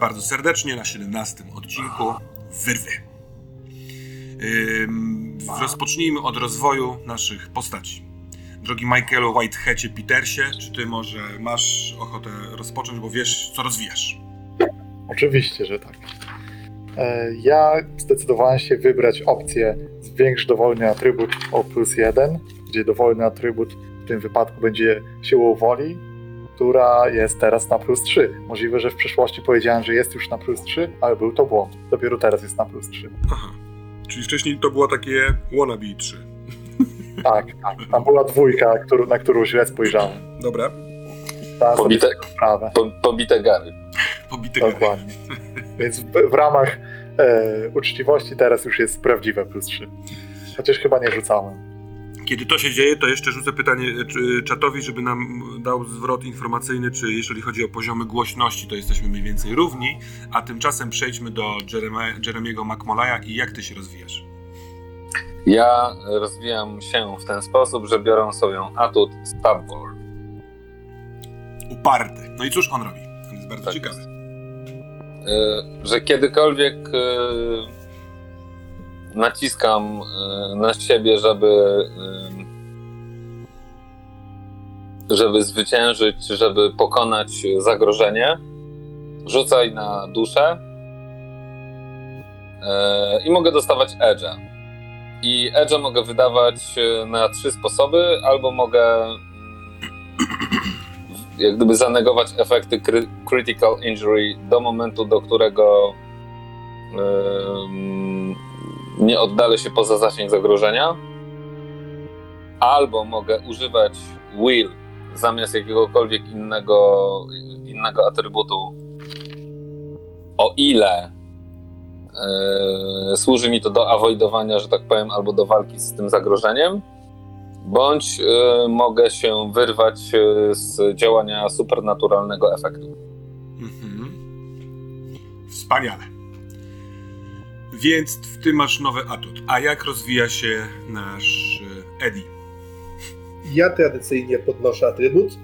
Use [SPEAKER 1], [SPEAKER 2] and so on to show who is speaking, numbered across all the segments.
[SPEAKER 1] Bardzo serdecznie na 17 odcinku Wyrwy. Rozpocznijmy od rozwoju naszych postaci. Drogi Michaelu Whiteheadzie Petersie, czy ty może masz ochotę rozpocząć, bo wiesz, co rozwijasz?
[SPEAKER 2] Oczywiście, że tak. E, Ja zdecydowałem się wybrać opcję zwiększ dowolny atrybut o plus jeden, gdzie dowolny atrybut w tym wypadku będzie siłą woli, która jest teraz na plus 3. Możliwe, że w przeszłości powiedziałem, że jest już na plus 3, ale był to błąd. Dopiero teraz jest na plus 3.
[SPEAKER 1] Aha. Czyli wcześniej to było takie wannabe 3.
[SPEAKER 2] Tak, tak. Tam była dwójka, na którą źle spojrzałem.
[SPEAKER 1] Dobra.
[SPEAKER 3] Pobite, po, pobite gary.
[SPEAKER 1] Pobite.
[SPEAKER 2] Dokładnie. Więc w, w ramach e, uczciwości teraz już jest prawdziwe plus 3. Chociaż chyba nie rzucałem.
[SPEAKER 1] Kiedy to się dzieje, to jeszcze rzucę pytanie e, czy, czatowi, żeby nam dał zwrot informacyjny, czy jeżeli chodzi o poziomy głośności, to jesteśmy mniej więcej równi, a tymczasem przejdźmy do Jeremiego McMolaya i jak ty się rozwijasz?
[SPEAKER 3] Ja rozwijam się w ten sposób, że biorę sobie atut Stubborn.
[SPEAKER 1] Uparty. No i cóż on robi? On jest bardzo
[SPEAKER 3] Tak
[SPEAKER 1] ciekawy.
[SPEAKER 3] jest. Y, że kiedykolwiek y, naciskam y, na siebie, żeby y, żeby zwyciężyć, żeby pokonać zagrożenie, rzucaj na duszę y, i mogę dostawać edge'a. I edge'a mogę wydawać na trzy sposoby, albo mogę jak gdyby zanegować efekty critical injury do momentu, do którego nie oddalę się poza zasięg zagrożenia. Albo mogę używać will zamiast jakiegokolwiek innego, innego atrybutu, o ile yy, służy mi to do avoidowania, że tak powiem, albo do walki z tym zagrożeniem bądź y, mogę się wyrwać y, z działania supernaturalnego efektu.
[SPEAKER 1] Mhm. Wspaniale. Więc ty masz nowy atut. A jak rozwija się nasz e, Eddie?
[SPEAKER 4] Ja tradycyjnie podnoszę atrybut.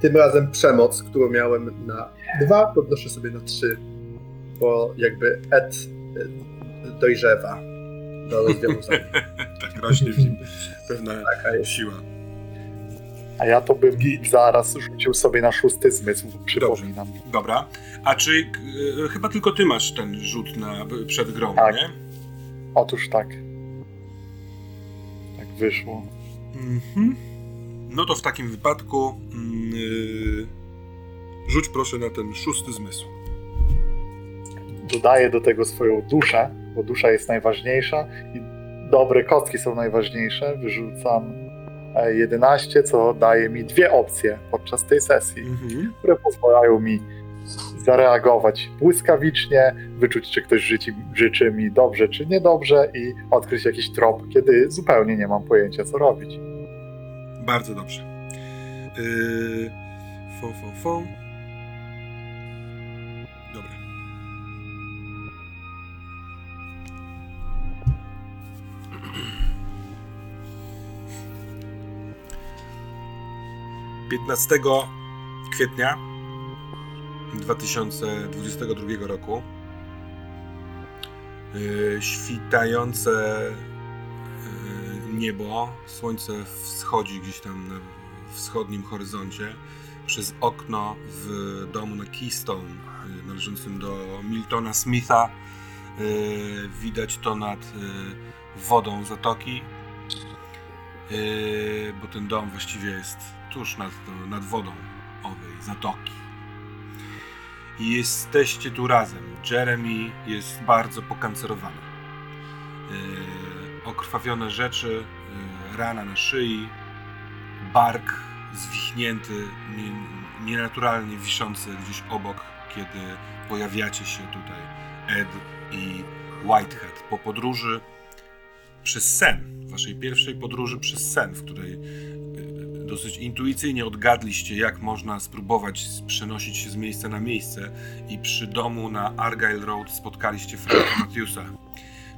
[SPEAKER 4] Tym razem przemoc, którą miałem na dwa, podnoszę sobie na trzy. Bo jakby Ed y, dojrzewa do rozwiązania.
[SPEAKER 1] tak rośnie w nim pewna
[SPEAKER 4] Taka jest.
[SPEAKER 1] siła.
[SPEAKER 2] A ja to bym zaraz rzucił sobie na szósty zmysł, przypominam.
[SPEAKER 1] Dobra. A czy e, chyba tylko ty masz ten rzut na, przed grą,
[SPEAKER 2] Tak.
[SPEAKER 1] nie?
[SPEAKER 2] Otóż tak. Tak wyszło.
[SPEAKER 1] Mhm. No to w takim wypadku yy, rzuć proszę na ten szósty zmysł.
[SPEAKER 2] Dodaję do tego swoją duszę, bo dusza jest najważniejsza i dobre kostki są najważniejsze. Wyrzucam 11, co daje mi dwie opcje podczas tej sesji,
[SPEAKER 1] Mhm.
[SPEAKER 2] które pozwalają mi zareagować błyskawicznie, wyczuć, czy ktoś życzy, życzy mi dobrze, czy niedobrze i odkryć jakiś trop, kiedy zupełnie nie mam pojęcia, co robić.
[SPEAKER 1] Bardzo dobrze. Yy, fo, fo, fo. 15 kwietnia 2022 roku y, świtające y, niebo, słońce wschodzi gdzieś tam na wschodnim horyzoncie przez okno w domu na Keystone y, należącym do Miltona Smitha. Widać to nad wodą zatoki. Bo ten dom właściwie jest tuż nad, nad wodą owej zatoki. I jesteście tu razem. Jeremy jest bardzo pokancerowany. Yy, okrwawione rzeczy, yy, rana na szyi, bark zwichnięty, nie, nienaturalnie wiszący gdzieś obok, kiedy pojawiacie się tutaj, Ed i Whitehead. Po podróży przez sen, waszej pierwszej podróży przez sen, w której dosyć intuicyjnie odgadliście, jak można spróbować przenosić się z miejsca na miejsce i przy domu na Argyle Road spotkaliście Franka Matthewsa,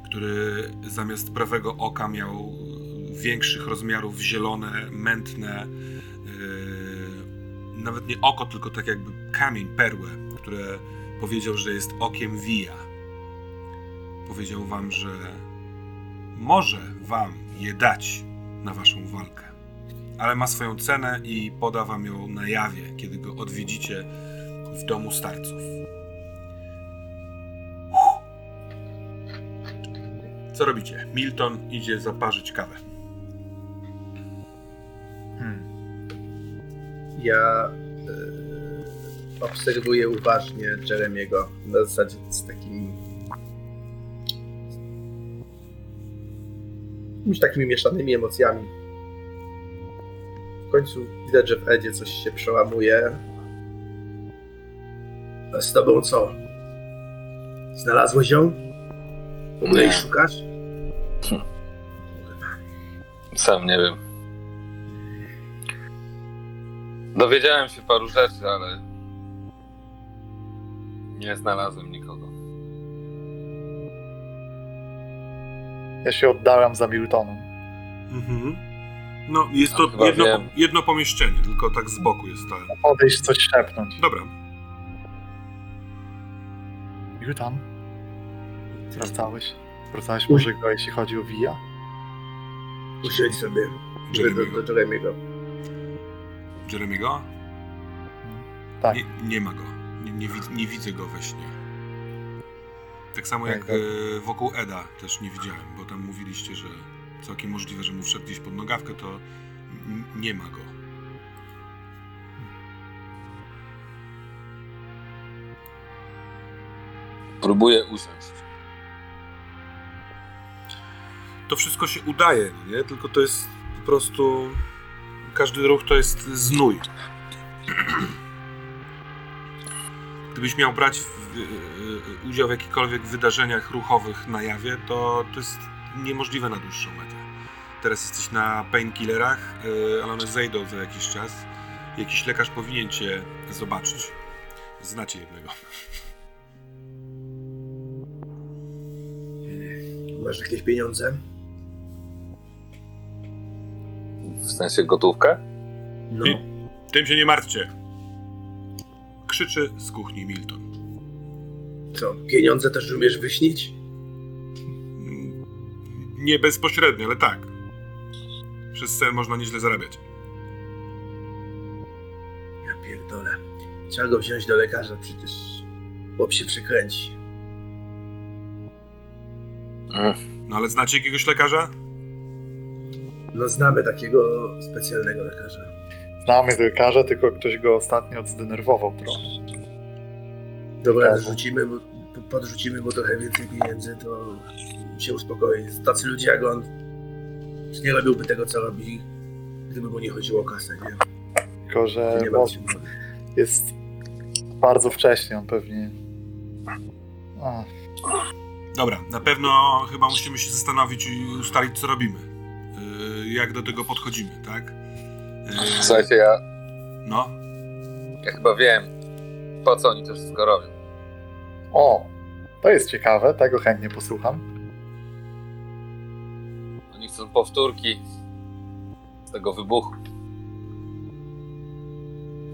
[SPEAKER 1] który zamiast prawego oka miał większych rozmiarów zielone, mętne, yy, nawet nie oko, tylko tak jakby kamień, perłę, które powiedział, że jest okiem Wija. Powiedział wam, że może wam je dać na waszą walkę, ale ma swoją cenę i poda wam ją na jawie, kiedy go odwiedzicie w domu starców. Co robicie? Milton idzie zaparzyć kawę.
[SPEAKER 2] Hmm.
[SPEAKER 4] Ja e, obserwuję uważnie Jeremiego na zasadzie z takimi jakimiś takimi mieszanymi emocjami. W końcu widać, że w Edzie coś się przełamuje. A z tobą co? Znalazłeś ją? W ogóle jej szukasz?
[SPEAKER 3] Sam nie wiem. Dowiedziałem się paru rzeczy, ale nie znalazłem nikogo.
[SPEAKER 2] Ja się oddałem za Miltonem.
[SPEAKER 1] Mhm. No, jest
[SPEAKER 3] No,
[SPEAKER 1] to
[SPEAKER 3] chyba
[SPEAKER 1] jedno,
[SPEAKER 3] wiem.
[SPEAKER 1] jedno pomieszczenie, tylko tak z boku jest ta.
[SPEAKER 2] Podejść, coś szepnąć.
[SPEAKER 1] Dobra.
[SPEAKER 2] Milton? Sprawdzałeś? Sprawdzałeś może go, jeśli chodzi o Via?
[SPEAKER 4] Usiądź sobie. Mówię
[SPEAKER 1] Jeremiego.
[SPEAKER 4] do, do Jeremiego.
[SPEAKER 1] Jeremiego?
[SPEAKER 2] Tak.
[SPEAKER 1] Nie, nie ma go. Nie, nie, wid- nie widzę go we śnie. Tak samo jak
[SPEAKER 2] tak.
[SPEAKER 1] e, wokół Eda też nie widziałem, bo tam mówiliście, że całkiem możliwe, że mu wszedł gdzieś pod nogawkę, to nie ma go.
[SPEAKER 3] Próbuję usiąść.
[SPEAKER 1] To wszystko się udaje, no nie? Tylko to jest po prostu... Każdy ruch to jest znój. Gdybyś miał brać w, e, e, udział w jakichkolwiek wydarzeniach ruchowych na jawie, to to jest niemożliwe na dłuższą metę. Teraz jesteś na painkillerach, e, ale one zejdą za jakiś czas. Jakiś lekarz powinien cię zobaczyć. Znacie jednego.
[SPEAKER 4] Masz jakieś pieniądze?
[SPEAKER 3] W sensie gotówkę?
[SPEAKER 4] No.
[SPEAKER 1] I- Tym się nie martwcie. Krzyczy z kuchni Milton.
[SPEAKER 4] Co, pieniądze też umiesz wyśnić?
[SPEAKER 1] Nie bezpośrednio, ale tak. Przez sen można nieźle zarabiać.
[SPEAKER 4] Ja pierdolę. Trzeba go wziąć do lekarza, przecież chłop się przekręci.
[SPEAKER 1] No ale znacie jakiegoś lekarza?
[SPEAKER 4] No znamy takiego specjalnego lekarza.
[SPEAKER 2] Znamy lekarza, tylko ktoś go ostatnio zdenerwował trochę.
[SPEAKER 4] Dobra, rzucimy podrzucimy mu trochę więcej pieniędzy, to się uspokoi. Tacy ludzie jak on nie robiłby tego, co robi, gdyby mu nie chodziło o kasę, nie?
[SPEAKER 2] Tylko, że
[SPEAKER 4] nie się.
[SPEAKER 2] jest bardzo wcześnie, on pewnie... A,
[SPEAKER 1] Dobra, na pewno chyba musimy się zastanowić i ustalić, co robimy. Yy, jak do tego podchodzimy, tak? Yy,
[SPEAKER 3] Słuchajcie, ja,
[SPEAKER 1] no,
[SPEAKER 3] ja chyba wiem, po co oni to wszystko robią.
[SPEAKER 2] o, to jest ciekawe, tego chętnie posłucham.
[SPEAKER 3] Powtórki z tego wybuchu.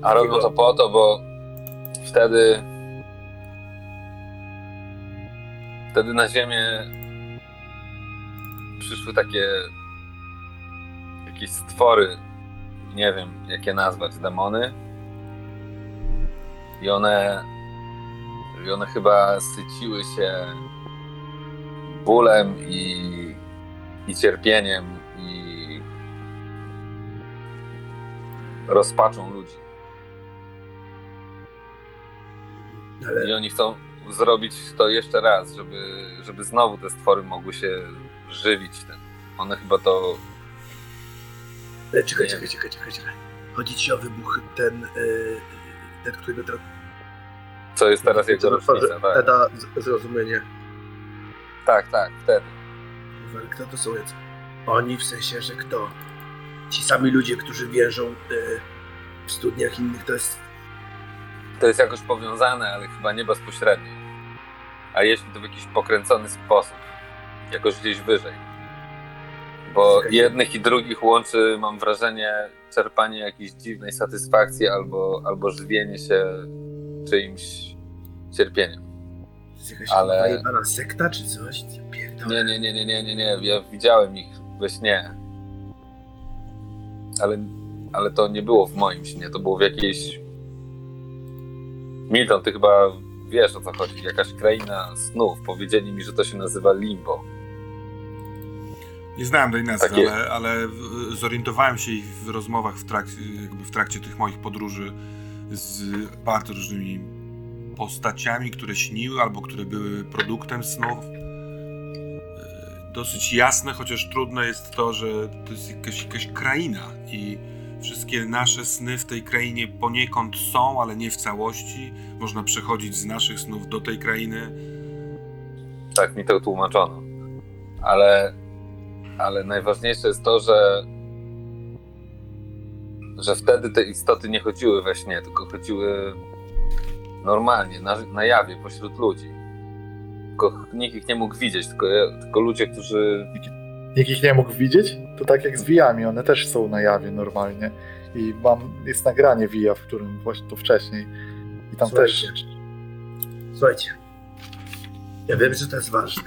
[SPEAKER 3] A robią to po to, bo wtedy wtedy na ziemię przyszły takie jakieś stwory, nie wiem jakie nazwać, demony. I one i one chyba syciły się bólem i, i cierpieniem i rozpaczą ludzi.
[SPEAKER 4] Ale
[SPEAKER 3] I oni chcą zrobić to jeszcze raz, żeby, żeby znowu te stwory mogły się żywić. Ten. One chyba to.
[SPEAKER 4] ale czekaj, czekaj, czekaj, czekaj, czekaj. Chodzi ci o wybuch ten, yy, ten którego teraz...
[SPEAKER 3] Co jest teraz jego rocznica, tak.
[SPEAKER 4] Eda zrozumienie.
[SPEAKER 3] Tak, tak, wtedy.
[SPEAKER 4] Kurwa, Kto to są jacy? Oni w sensie, że kto? Ci sami ludzie, którzy wierzą yy, w studniach innych, to jest...
[SPEAKER 3] To jest jakoś powiązane, ale chyba nie bezpośrednio. A jeśli to w jakiś pokręcony sposób, jakoś gdzieś wyżej. Bo
[SPEAKER 4] Zgadza
[SPEAKER 3] jednych i drugich łączy, mam wrażenie, czerpanie jakiejś dziwnej satysfakcji albo, albo żywienie się czyimś cierpieniem.
[SPEAKER 4] To jest jakaś
[SPEAKER 3] Ale-
[SPEAKER 4] sekta czy coś? Pierdolę.
[SPEAKER 3] Nie, nie, nie, nie, nie, nie, nie. Ja widziałem ich we śnie. Ale, ale to nie było w moim śnie, to było w jakiejś. Milton, ty chyba wiesz o co chodzi. Jakaś kraina snów. Powiedzieli mi, że to się nazywa Limbo.
[SPEAKER 1] Nie znałem tej nazwy,
[SPEAKER 3] Takie-
[SPEAKER 1] ale, ale zorientowałem się ich w rozmowach w trakcie, jakby w trakcie tych moich podróży z bardzo różnymi postaciami, które śniły albo które były produktem snów. Dosyć jasne, chociaż trudne jest to, że to jest jakaś, jakaś kraina i wszystkie nasze sny w tej krainie poniekąd są, ale nie w całości. Można przechodzić z naszych snów do tej krainy.
[SPEAKER 3] Tak mi to tłumaczono. Ale, ale najważniejsze jest to, że, że wtedy te istoty nie chodziły we śnie, tylko chodziły normalnie, na, na jawie, pośród ludzi. Tylko nikt ich nie mógł widzieć, tylko, tylko ludzie, którzy.
[SPEAKER 2] Nikt ich nie mógł widzieć? To tak jak z wijami, one też są na jawie normalnie. I mam, jest nagranie wija, w którym właśnie to wcześniej. I tam też.
[SPEAKER 4] Słuchajcie. Słuchajcie. Ja wiem, że to jest ważne.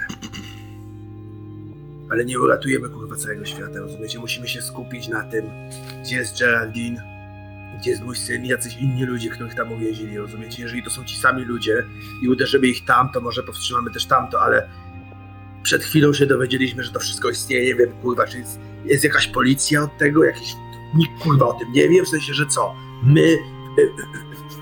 [SPEAKER 4] Ale nie uratujemy kurwa całego świata, rozumiecie? Musimy się skupić na tym, gdzie jest Geraldine, gdzie jest mój syn i jacyś inni ludzie, których tam uwięzili, rozumiecie? Jeżeli to są ci sami ludzie i uderzymy ich tam, to może powstrzymamy też tamto, ale przed chwilą się dowiedzieliśmy, że to wszystko istnieje, nie wiem, kurwa, czy jest, jest jakaś policja od tego, jakiś... Nikt kurwa o tym nie wie, w sensie, że co? My y, y,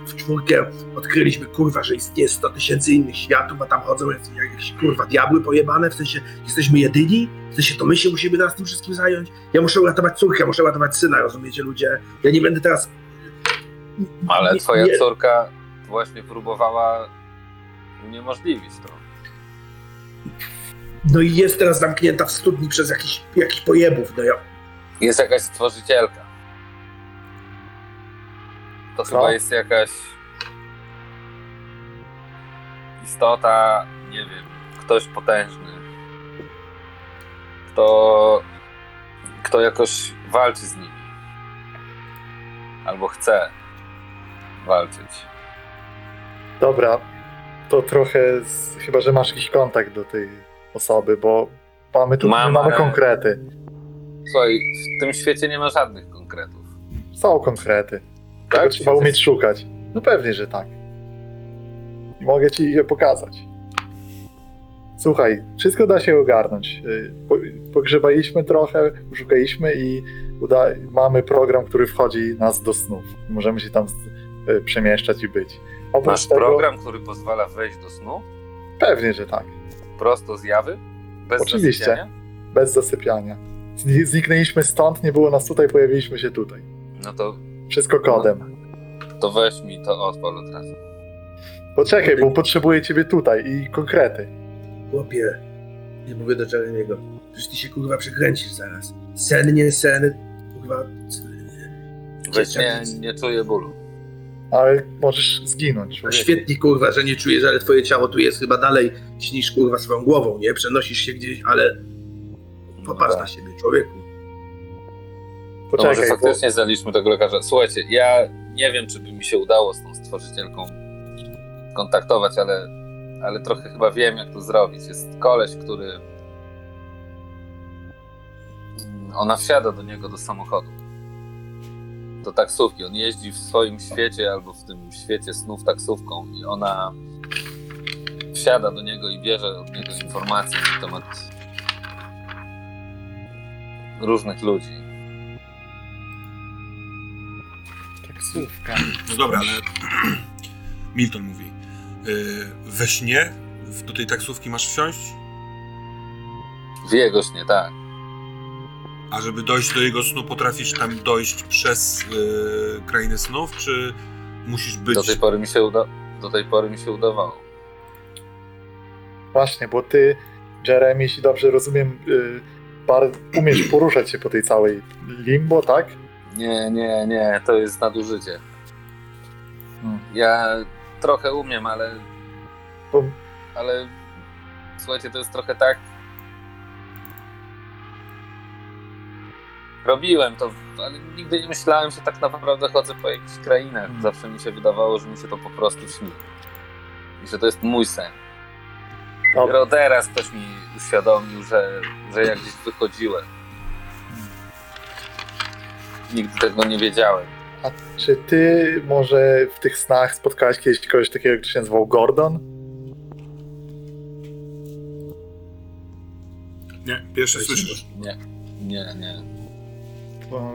[SPEAKER 4] w czwórkę odkryliśmy, kurwa, że istnieje 100 tysięcy innych światów, a tam chodzą jak- jakieś, kurwa, diabły pojebane, w sensie, jesteśmy jedyni? W sensie, to my się musimy teraz tym wszystkim zająć? Ja muszę uratować córkę, muszę uratować syna, rozumiecie, ludzie? Ja nie będę teraz...
[SPEAKER 3] Ale twoja
[SPEAKER 4] nie,
[SPEAKER 3] córka właśnie próbowała uniemożliwić to.
[SPEAKER 4] No i jest teraz zamknięta w studni przez jakichś jakich pojebów, no ja...
[SPEAKER 3] Jest jakaś stworzycielka. To
[SPEAKER 2] Co?
[SPEAKER 3] chyba jest jakaś istota, nie wiem, ktoś potężny. Kto, kto jakoś walczy z nimi. Albo chce walczyć.
[SPEAKER 2] Dobra, to trochę. Z, chyba, że masz jakiś kontakt do tej osoby, bo mamy tu
[SPEAKER 3] Mam,
[SPEAKER 2] mamy
[SPEAKER 3] ale-
[SPEAKER 2] konkrety.
[SPEAKER 3] Słuchaj, w tym świecie nie ma żadnych konkretów.
[SPEAKER 2] Są konkrety.
[SPEAKER 3] Tak?
[SPEAKER 2] trzeba umieć szukać. No pewnie, że tak. I mogę ci je pokazać. Słuchaj, wszystko da się ogarnąć. Y, po- Pogrzebaliśmy trochę, szukaliśmy i uda- mamy program, który wchodzi nas do snów. Możemy się tam przemieszczać i być. Oprócz
[SPEAKER 3] Masz
[SPEAKER 2] tego,
[SPEAKER 3] program, który pozwala wejść do snu
[SPEAKER 2] Pewnie, że tak.
[SPEAKER 3] prosto z jawy? Bez
[SPEAKER 2] Oczywiście.
[SPEAKER 3] zasypiania?
[SPEAKER 2] Bez zasypiania. Zni- Zniknęliśmy stąd, nie było nas tutaj, pojawiliśmy się tutaj.
[SPEAKER 3] No to,
[SPEAKER 2] Wszystko kodem.
[SPEAKER 3] to weź mi to odpal od razu.
[SPEAKER 2] Poczekaj, bo potrzebuję ciebie tutaj i konkrety.
[SPEAKER 4] Chłopie, nie mówię do Jeremiego. Przecież ty się kurwa przekręcisz zaraz. Sen, nie sen, kurwa...
[SPEAKER 3] Weź nie, nie czuję bólu.
[SPEAKER 2] Ale możesz zginąć.
[SPEAKER 4] Świetnie kurwa, że nie czujesz, ale twoje ciało tu jest chyba dalej śnisz kurwa swoją głową, nie? Przenosisz się gdzieś, ale popatrz na siebie, człowieku.
[SPEAKER 3] No może
[SPEAKER 2] Poczekaj, bo
[SPEAKER 3] faktycznie zaliczmy tego lekarza. Słuchajcie, ja nie wiem, czy by mi się udało z tą stworzycielką kontaktować, ale, ale trochę chyba wiem, jak to zrobić. Jest koleś, który. Ona wsiada do niego do samochodu. Do taksówki. On jeździ w swoim świecie albo w tym świecie snów taksówką i ona wsiada do niego i bierze od niego informacje na temat różnych ludzi.
[SPEAKER 2] taksówka.
[SPEAKER 1] No dobra, ale Milton mówi. Yy, we śnie w- do tej taksówki masz wsiąść,
[SPEAKER 3] W jego śnie, tak.
[SPEAKER 1] A żeby dojść do jego snu, potrafisz tam dojść przez yy, krainę snów, czy musisz być...
[SPEAKER 3] Do tej pory mi się, uda- do tej pory mi się udawało.
[SPEAKER 2] Właśnie, bo ty, Jeremy, jeśli dobrze rozumiem, y, bar- umiesz poruszać się po tej całej limbo, tak?
[SPEAKER 3] Nie, nie, nie, to jest nadużycie.
[SPEAKER 2] Hmm.
[SPEAKER 3] Ja trochę umiem, ale,
[SPEAKER 2] Bo
[SPEAKER 3] ale słuchajcie, to jest trochę tak. Robiłem to, ale nigdy nie myślałem, że tak naprawdę chodzę po jakichś krainach.
[SPEAKER 2] Hmm.
[SPEAKER 3] Zawsze mi się wydawało, że mi się to po prostu śni. I że to jest mój sen. Dopiero teraz ktoś mi uświadomił, że, że ja gdzieś wychodziłem. Nigdy tego nie wiedziałem.
[SPEAKER 2] A czy ty może w tych snach spotkałeś kiedyś kogoś takiego, kto się nazywał Gordon?
[SPEAKER 1] Nie, pierwsze słyszę.
[SPEAKER 3] Nie, nie, nie.
[SPEAKER 2] Bo,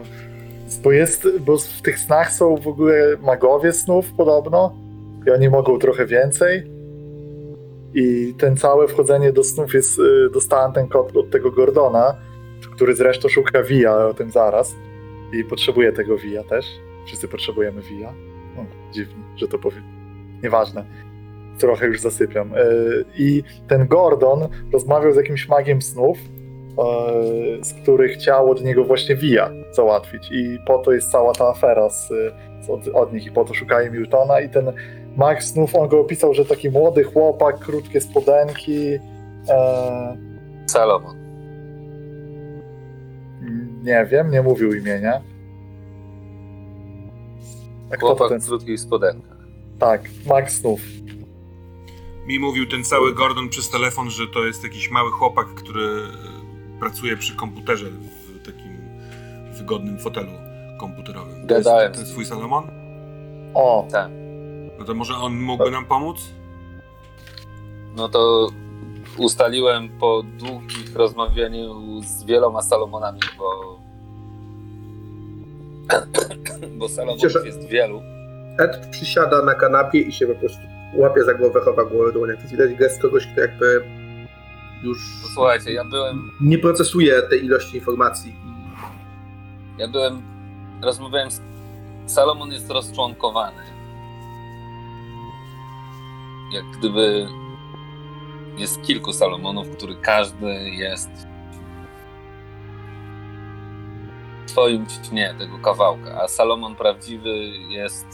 [SPEAKER 2] bo jest, bo w tych snach są w ogóle magowie snów podobno i oni mogą trochę więcej. I ten całe wchodzenie do snów jest, y, dostałem ten kod od tego Gordona, który zresztą szuka Via, o tym zaraz. I potrzebuje tego Via też. Wszyscy potrzebujemy Via. O, dziwnie, że to powiem. Nieważne. Trochę już zasypiam. Y, I ten Gordon rozmawiał z jakimś magiem snów, z który chciał od niego właśnie Via załatwić. I po to jest cała ta afera z, z od, od nich i po to szukają Miltona i ten mag snów, on go opisał, że taki młody chłopak, krótkie spodenki. E,
[SPEAKER 3] Salomon.
[SPEAKER 2] nie wiem, nie mówił imienia. A to
[SPEAKER 3] Chłopak
[SPEAKER 2] ten?
[SPEAKER 3] w krótkich spodenkach.
[SPEAKER 2] Tak, mag snów.
[SPEAKER 1] Mi mówił ten cały Gordon przez telefon, że to jest jakiś mały chłopak, który e, pracuje przy komputerze w takim wygodnym fotelu komputerowym. To jest
[SPEAKER 3] Gadałem.
[SPEAKER 1] ten swój Salomon?
[SPEAKER 2] O,
[SPEAKER 3] Tak.
[SPEAKER 1] No to może on mógłby nam pomóc?
[SPEAKER 3] No to ustaliłem po długich rozmawianiu z wieloma Salomonami, bo bo Salomonów
[SPEAKER 4] Cieszę-
[SPEAKER 3] jest wielu.
[SPEAKER 4] Ed przysiada na kanapie i się po prostu łapie za głowę, chowa głowę w dłoniach. To jest widać gest kogoś, kto jakby już
[SPEAKER 3] Posłuchajcie, ja byłem,
[SPEAKER 4] nie procesuje tej ilości informacji.
[SPEAKER 3] ja byłem, rozmawiałem z Salomon jest rozczłonkowany. Jak gdyby jest kilku Salomonów, który każdy jest w swoim śnie tego kawałka, a Salomon prawdziwy jest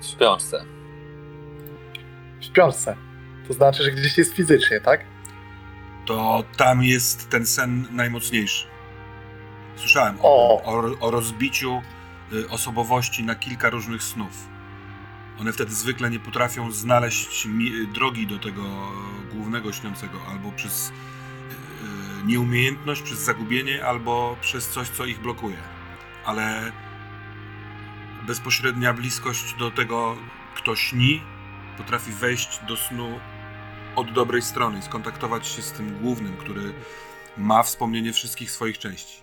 [SPEAKER 3] w śpiączce.
[SPEAKER 2] w śpiączce. To znaczy, że gdzieś jest fizycznie, tak?
[SPEAKER 1] To tam jest ten sen najmocniejszy. Słyszałem o,
[SPEAKER 2] O.
[SPEAKER 1] o, rozbiciu y, osobowości na kilka różnych snów. One wtedy zwykle nie potrafią znaleźć mi- drogi do tego głównego śniącego, albo przez y, nieumiejętność, przez zagubienie, albo przez coś, co ich blokuje. Ale bezpośrednia bliskość do tego, kto śni, potrafi wejść do snu od dobrej strony, skontaktować się z tym głównym, który ma wspomnienie wszystkich swoich części.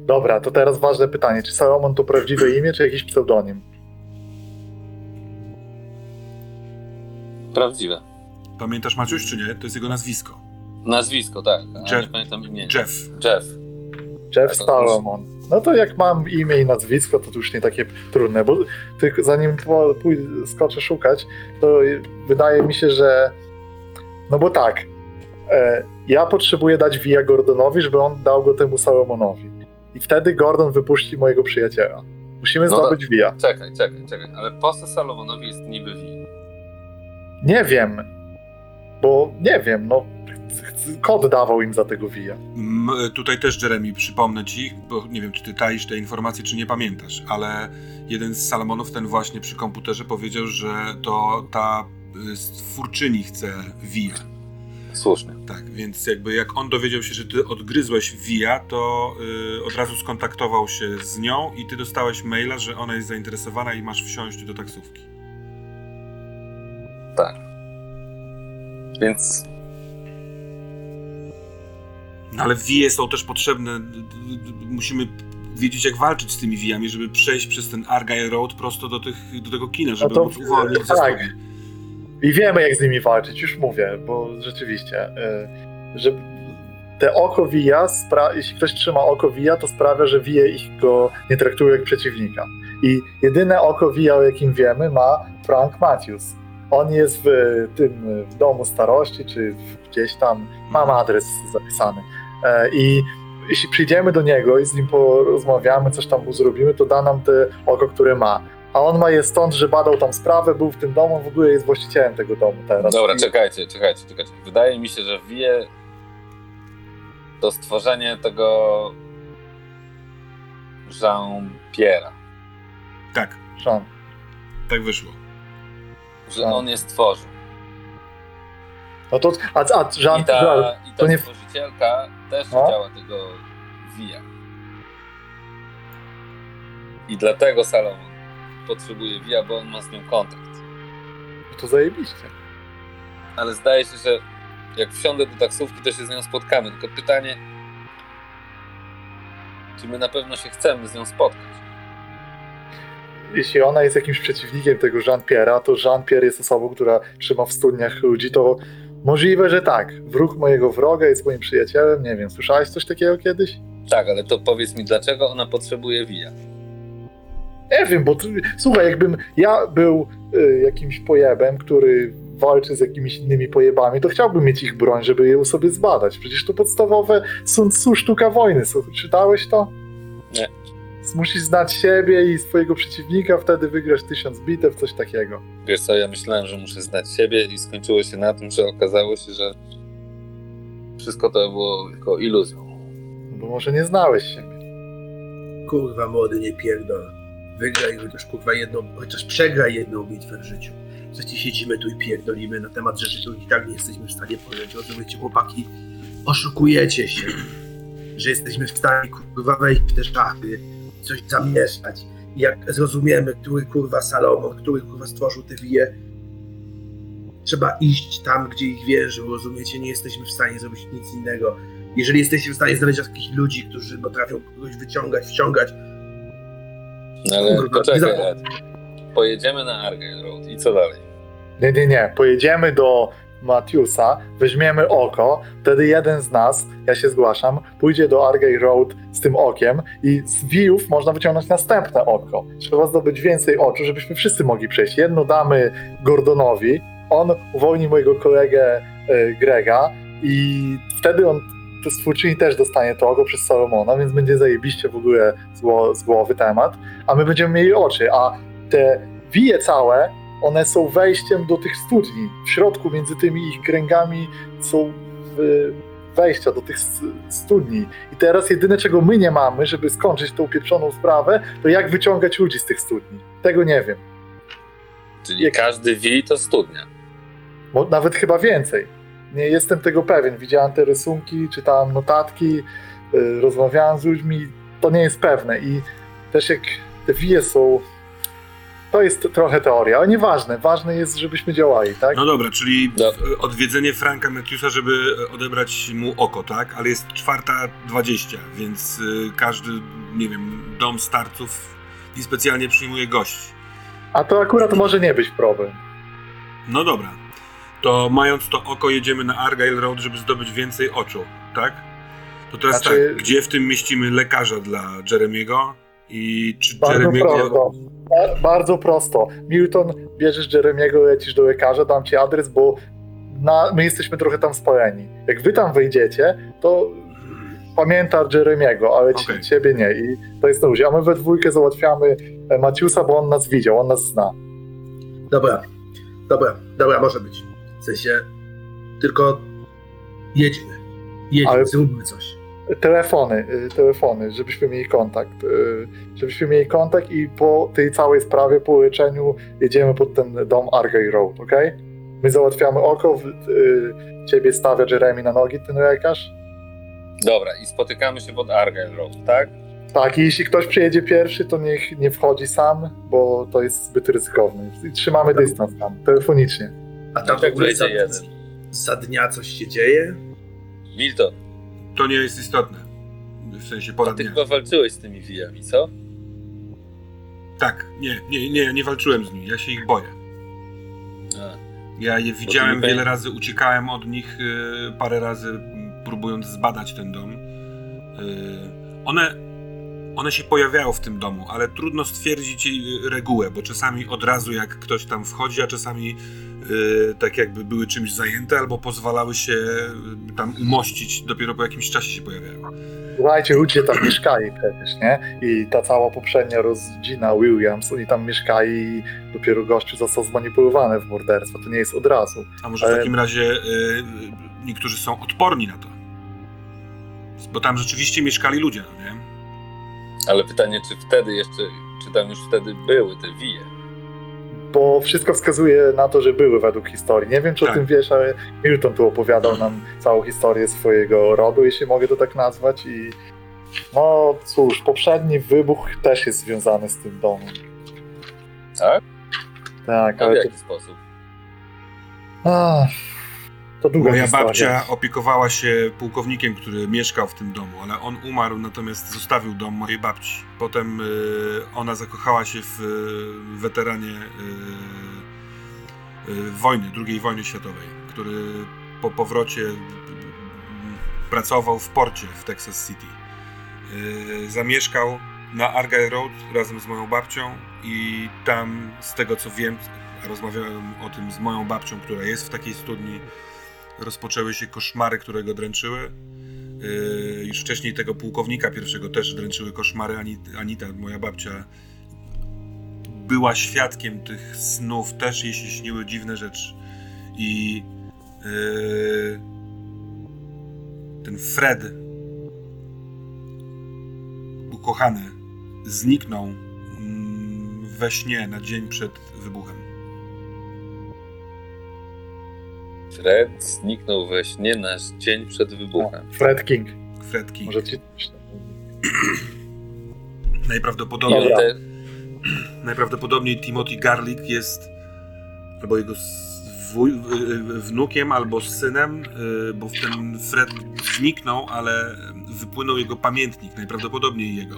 [SPEAKER 2] Dobra, to teraz ważne pytanie. Czy Salomon to prawdziwe imię, czy jakiś pseudonim?
[SPEAKER 3] Prawdziwe.
[SPEAKER 1] Pamiętasz Maciuś, czy nie? To jest jego nazwisko.
[SPEAKER 3] Nazwisko, tak.
[SPEAKER 1] Jeff.
[SPEAKER 3] nie pamiętam imienia.
[SPEAKER 1] Jeff.
[SPEAKER 3] Jeff.
[SPEAKER 2] Jeff
[SPEAKER 3] to
[SPEAKER 2] Salomon. No to jak mam imię i nazwisko, to to już nie takie trudne, bo tylko zanim po- pój- skoczę szukać, to wydaje mi się, że no bo tak, e, ja potrzebuję dać Via Gordonowi, żeby on dał go temu Salomonowi. I wtedy Gordon wypuści mojego przyjaciela. Musimy
[SPEAKER 3] No
[SPEAKER 2] zdobyć Via.
[SPEAKER 3] Czekaj, czekaj, czekaj. Ale po co Salomonowi jest niby wi?
[SPEAKER 2] Nie wiem, bo nie wiem, no kod dawał im za tego Via.
[SPEAKER 1] M, tutaj też, Jeremy, przypomnę ci, bo nie wiem, czy ty taisz te informacje, czy nie pamiętasz, ale jeden z Salomonów, ten właśnie przy komputerze, powiedział, że to ta y, stwórczyni chce Via.
[SPEAKER 3] Słusznie.
[SPEAKER 1] Tak, więc jakby jak on dowiedział się, że ty odgryzłeś Via, to y, od razu skontaktował się z nią i ty dostałeś maila, że ona jest zainteresowana i masz wsiąść do taksówki.
[SPEAKER 3] Tak. Więc
[SPEAKER 1] ale wie są też potrzebne. Musimy wiedzieć, jak walczyć z tymi wijami, żeby przejść przez ten Argyle Road prosto do, tych, do tego kina, żeby
[SPEAKER 2] to-
[SPEAKER 1] móc uwolnić
[SPEAKER 2] tak. I wiemy, jak z nimi walczyć, już mówię, bo rzeczywiście, y, że te oko spra- jeśli ktoś trzyma oko Via, to sprawia, że Vie ich go nie traktuje jak przeciwnika. I jedyne oko Via, o jakim wiemy, ma Frank Matthews. On jest w tym w domu starości, czy gdzieś tam, mam adres zapisany. E, I jeśli przyjdziemy do niego i z nim porozmawiamy, coś tam mu zrobimy, to da nam te oko, które ma. A on ma je stąd, że badał tam sprawę, był w tym domu, w ogóle jest właścicielem tego domu teraz.
[SPEAKER 3] dobra,
[SPEAKER 2] I-
[SPEAKER 3] czekajcie, czekajcie, czekajcie. Wydaje mi się, że wie to stworzenie tego Jean-Pierre'a.
[SPEAKER 1] Tak,
[SPEAKER 2] Jean.
[SPEAKER 1] Tak wyszło.
[SPEAKER 3] Że
[SPEAKER 2] Tak.
[SPEAKER 3] on je stworzył.
[SPEAKER 2] No to, a, a Jean,
[SPEAKER 3] I ta,
[SPEAKER 2] Jean,
[SPEAKER 3] i
[SPEAKER 2] to
[SPEAKER 3] ta
[SPEAKER 2] nie-
[SPEAKER 3] stworzycielka też
[SPEAKER 2] No.
[SPEAKER 3] chciała tego wija. I dlatego Salomon potrzebuje wija, bo on ma z nią kontakt.
[SPEAKER 2] to zajebiście.
[SPEAKER 3] Ale zdaje się, że jak wsiądę do taksówki, to się z nią spotkamy. Tylko pytanie, czy my na pewno się chcemy z nią spotkać?
[SPEAKER 2] Jeśli ona jest jakimś przeciwnikiem tego Jean-Pierre'a, to Jean-Pierre jest osobą, która trzyma w studniach ludzi, to możliwe, że tak. Wróg mojego wroga jest moim przyjacielem, nie wiem. Słyszałeś coś takiego kiedyś?
[SPEAKER 3] Tak, ale to powiedz mi, dlaczego ona potrzebuje wija?
[SPEAKER 2] Nie wiem, bo słuchaj, jakbym ja był y, jakimś pojebem, który walczy z jakimiś innymi pojebami, to chciałbym mieć ich broń, żeby ją sobie zbadać. Przecież to podstawowe Sun Tzu sztuka wojny. Słuchaj, Czytałeś to?
[SPEAKER 3] Nie.
[SPEAKER 2] Musisz znać siebie i swojego przeciwnika, wtedy wygrasz tysiąc bitew, coś takiego.
[SPEAKER 3] Wiesz co, ja myślałem, że muszę znać siebie i skończyło się na tym, że okazało się, że wszystko to było tylko iluzją.
[SPEAKER 2] Bo może nie znałeś siebie.
[SPEAKER 4] Kurwa młody, nie pierdol. Wygraj chociaż kurwa jedną, chociaż przegraj jedną bitwę w życiu. Przecież siedzimy tu i pierdolimy na temat rzeczy, których i tak nie jesteśmy w stanie powiedzieć. Rozumiecie, chłopaki, oszukujecie się, że jesteśmy w stanie kurwa wejść w te szachy, coś zamieszać. I jak zrozumiemy, który kurwa Salomon, który kurwa stworzył te wije, trzeba iść tam, gdzie ich wierzył, rozumiecie? Nie jesteśmy w stanie zrobić nic innego. Jeżeli jesteście w stanie znaleźć jakichś ludzi, którzy potrafią kogoś wyciągać, wciągać,
[SPEAKER 3] No ale
[SPEAKER 4] Kurwa,
[SPEAKER 3] poczekaj, Ed. Pojedziemy na Argyle Road i co dalej?
[SPEAKER 2] Nie, nie, nie. Pojedziemy do Matiusa, weźmiemy oko, wtedy jeden z nas, ja się zgłaszam, pójdzie do Argyle Road z tym okiem i z wijów można wyciągnąć następne oko. Trzeba zdobyć więcej oczu, żebyśmy wszyscy mogli przejść. Jedno damy Gordonowi, on uwolni mojego kolegę e, Grega i wtedy on to stwórczyni też dostanie to oko przez Salomona, więc będzie zajebiście w ogóle z, gło- z głowy temat, a my będziemy mieli oczy, a te wije całe one są wejściem do tych studni. W środku między tymi ich kręgami są y, wejścia do tych studni. I teraz jedyne, czego my nie mamy, żeby skończyć tą pieprzoną sprawę, to jak wyciągać ludzi z tych studni. Tego nie wiem.
[SPEAKER 3] Czyli
[SPEAKER 2] Jak-
[SPEAKER 3] każdy wij to studnia.
[SPEAKER 2] Mo- Nawet chyba więcej. Nie jestem tego pewien. Widziałem te rysunki, czytałem notatki, y, rozmawiałem z ludźmi. To nie jest pewne. I też jak te wije są... To jest trochę teoria, ale nieważne. Ważne jest, żebyśmy działali, tak?
[SPEAKER 1] No dobra, czyli
[SPEAKER 3] No.
[SPEAKER 1] odwiedzenie Franka Matthewsa, żeby odebrać mu oko, tak? Ale jest czwarta dwadzieścia, więc y, każdy, nie wiem, dom starców niespecjalnie przyjmuje gości.
[SPEAKER 2] A to akurat może nie być problem.
[SPEAKER 1] No dobra. To mając to oko, jedziemy na Argyle Road, żeby zdobyć więcej oczu, tak? To teraz
[SPEAKER 2] Znaczy-
[SPEAKER 1] tak, gdzie w tym mieścimy lekarza dla Jeremiego? I czy
[SPEAKER 2] Bardzo
[SPEAKER 1] Jeremiego...
[SPEAKER 2] prosto. Ba- Bardzo prosto. Milton, bierzesz Jeremiego, lecisz do lekarza, dam ci adres, bo na, my jesteśmy trochę tam spojeni. Jak wy tam wejdziecie, to pamięta Jeremiego, ale ci,
[SPEAKER 1] Okej.
[SPEAKER 2] ciebie nie. I to jest na luzie. A my we dwójkę załatwiamy e, Maciusa, bo on nas widział, on nas zna.
[SPEAKER 4] Dobra, dobra, dobra, może być. W sensie, tylko jedźmy. Jedźmy,
[SPEAKER 2] Ale-
[SPEAKER 4] zróbmy coś.
[SPEAKER 2] Telefony, y, telefony, żebyśmy mieli kontakt. y, Żebyśmy mieli kontakt i po tej całej sprawie, po leczeniu jedziemy pod ten dom Argyle Road, ok? My załatwiamy oko, w- y, ciebie stawia Jeremy na nogi ten lekarz.
[SPEAKER 3] Dobra, i spotykamy się pod Argyle Road, tak?
[SPEAKER 2] Tak, i jeśli ktoś przyjedzie pierwszy, to niech nie wchodzi sam, bo to jest zbyt ryzykowne. I Trzymamy dystans tam, telefonicznie.
[SPEAKER 4] A tam w ogóle za,
[SPEAKER 3] jeden.
[SPEAKER 4] za dnia coś się dzieje?
[SPEAKER 3] Milton,
[SPEAKER 1] To nie jest istotne. W sensie
[SPEAKER 3] a
[SPEAKER 1] pora
[SPEAKER 3] ty
[SPEAKER 1] dnia.
[SPEAKER 3] chyba walczyłeś z tymi wijami, co?
[SPEAKER 1] Tak, nie, nie, nie, nie walczyłem z nimi, ja się ich boję.
[SPEAKER 3] A,
[SPEAKER 1] Ja je widziałem wiele razy, uciekałem od nich y, parę razy, próbując zbadać ten dom. Y, one, one się pojawiają w tym domu, ale trudno stwierdzić y, regułę, bo czasami od razu jak ktoś tam wchodzi, a czasami y, tak jakby były czymś zajęte, albo pozwalały się y, tam umościć, dopiero po jakimś czasie się pojawiają.
[SPEAKER 2] Słuchajcie, ludzie tam mieszkali przecież, nie? I ta cała poprzednia rodzina Williams, oni tam mieszkali i dopiero gościu został zmanipulowany w morderstwo. To nie jest od razu.
[SPEAKER 1] A może w
[SPEAKER 2] Ale-
[SPEAKER 1] takim razie y, niektórzy są odporni na to? Bo tam rzeczywiście mieszkali ludzie, no nie?
[SPEAKER 3] Ale pytanie, czy wtedy jeszcze, czy tam już wtedy były te wije?
[SPEAKER 2] Bo wszystko wskazuje na to, że były według historii. Nie wiem, czy
[SPEAKER 1] Tak.
[SPEAKER 2] o tym wiesz, ale Milton tu opowiadał nam całą historię swojego rodu, jeśli mogę to tak nazwać. I no cóż, poprzedni wybuch też jest związany z tym domem.
[SPEAKER 3] Tak?
[SPEAKER 2] Tak,
[SPEAKER 3] A w
[SPEAKER 2] ale to,
[SPEAKER 3] jaki sposób?
[SPEAKER 2] Ach, to długa
[SPEAKER 1] Moja
[SPEAKER 2] historia.
[SPEAKER 1] babcia opiekowała się pułkownikiem, który mieszkał w tym domu, ale on umarł, natomiast zostawił dom mojej babci. Potem y, ona zakochała się w y, weteranie y, wojny, II wojny światowej, który po powrocie pracował w porcie w Texas City. Zamieszkał na Argyle Road razem z moją babcią i tam, z tego co wiem, rozmawiałem o tym z moją babcią, która jest w takiej studni, rozpoczęły się koszmary, które go dręczyły. Yy, już wcześniej tego pułkownika pierwszego też dręczyły koszmary. Ani- Anita, moja babcia, była świadkiem tych snów, też jej się śniły dziwne rzeczy. I yy, ten Fred, ukochany, zniknął mm, we śnie na dzień przed wybuchem.
[SPEAKER 3] Fred zniknął we śnie nasz dzień przed wybuchem.
[SPEAKER 2] Fred King.
[SPEAKER 1] Fred King.
[SPEAKER 2] Może ci coś tam
[SPEAKER 1] Najprawdopodobniej
[SPEAKER 3] Nie, te,
[SPEAKER 1] Najprawdopodobniej Timothy Garlic jest albo jego wuj, wnukiem, albo synem, y, bo ten Fred zniknął, ale wypłynął jego pamiętnik, najprawdopodobniej jego.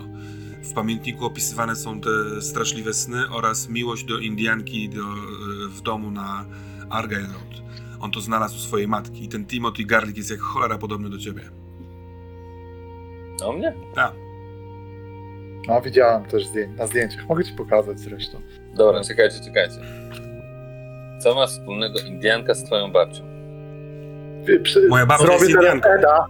[SPEAKER 1] W pamiętniku opisywane są te straszliwe sny oraz miłość do Indianki do, y, w domu na Argyle Road. On to znalazł u swojej matki i ten Timothy Garlic jest jak cholera podobny do ciebie.
[SPEAKER 3] o mnie?
[SPEAKER 1] Tak.
[SPEAKER 2] No, widziałem też zdję- na zdjęciach. Mogę ci pokazać zresztą.
[SPEAKER 3] Dobra, czekajcie, czekajcie. Co ma wspólnego Indianka z twoją babcią?
[SPEAKER 2] Wy- Przy...
[SPEAKER 1] Moja babcia
[SPEAKER 2] Zrobię
[SPEAKER 1] jest
[SPEAKER 2] teraz
[SPEAKER 1] Indianką.
[SPEAKER 2] Eda.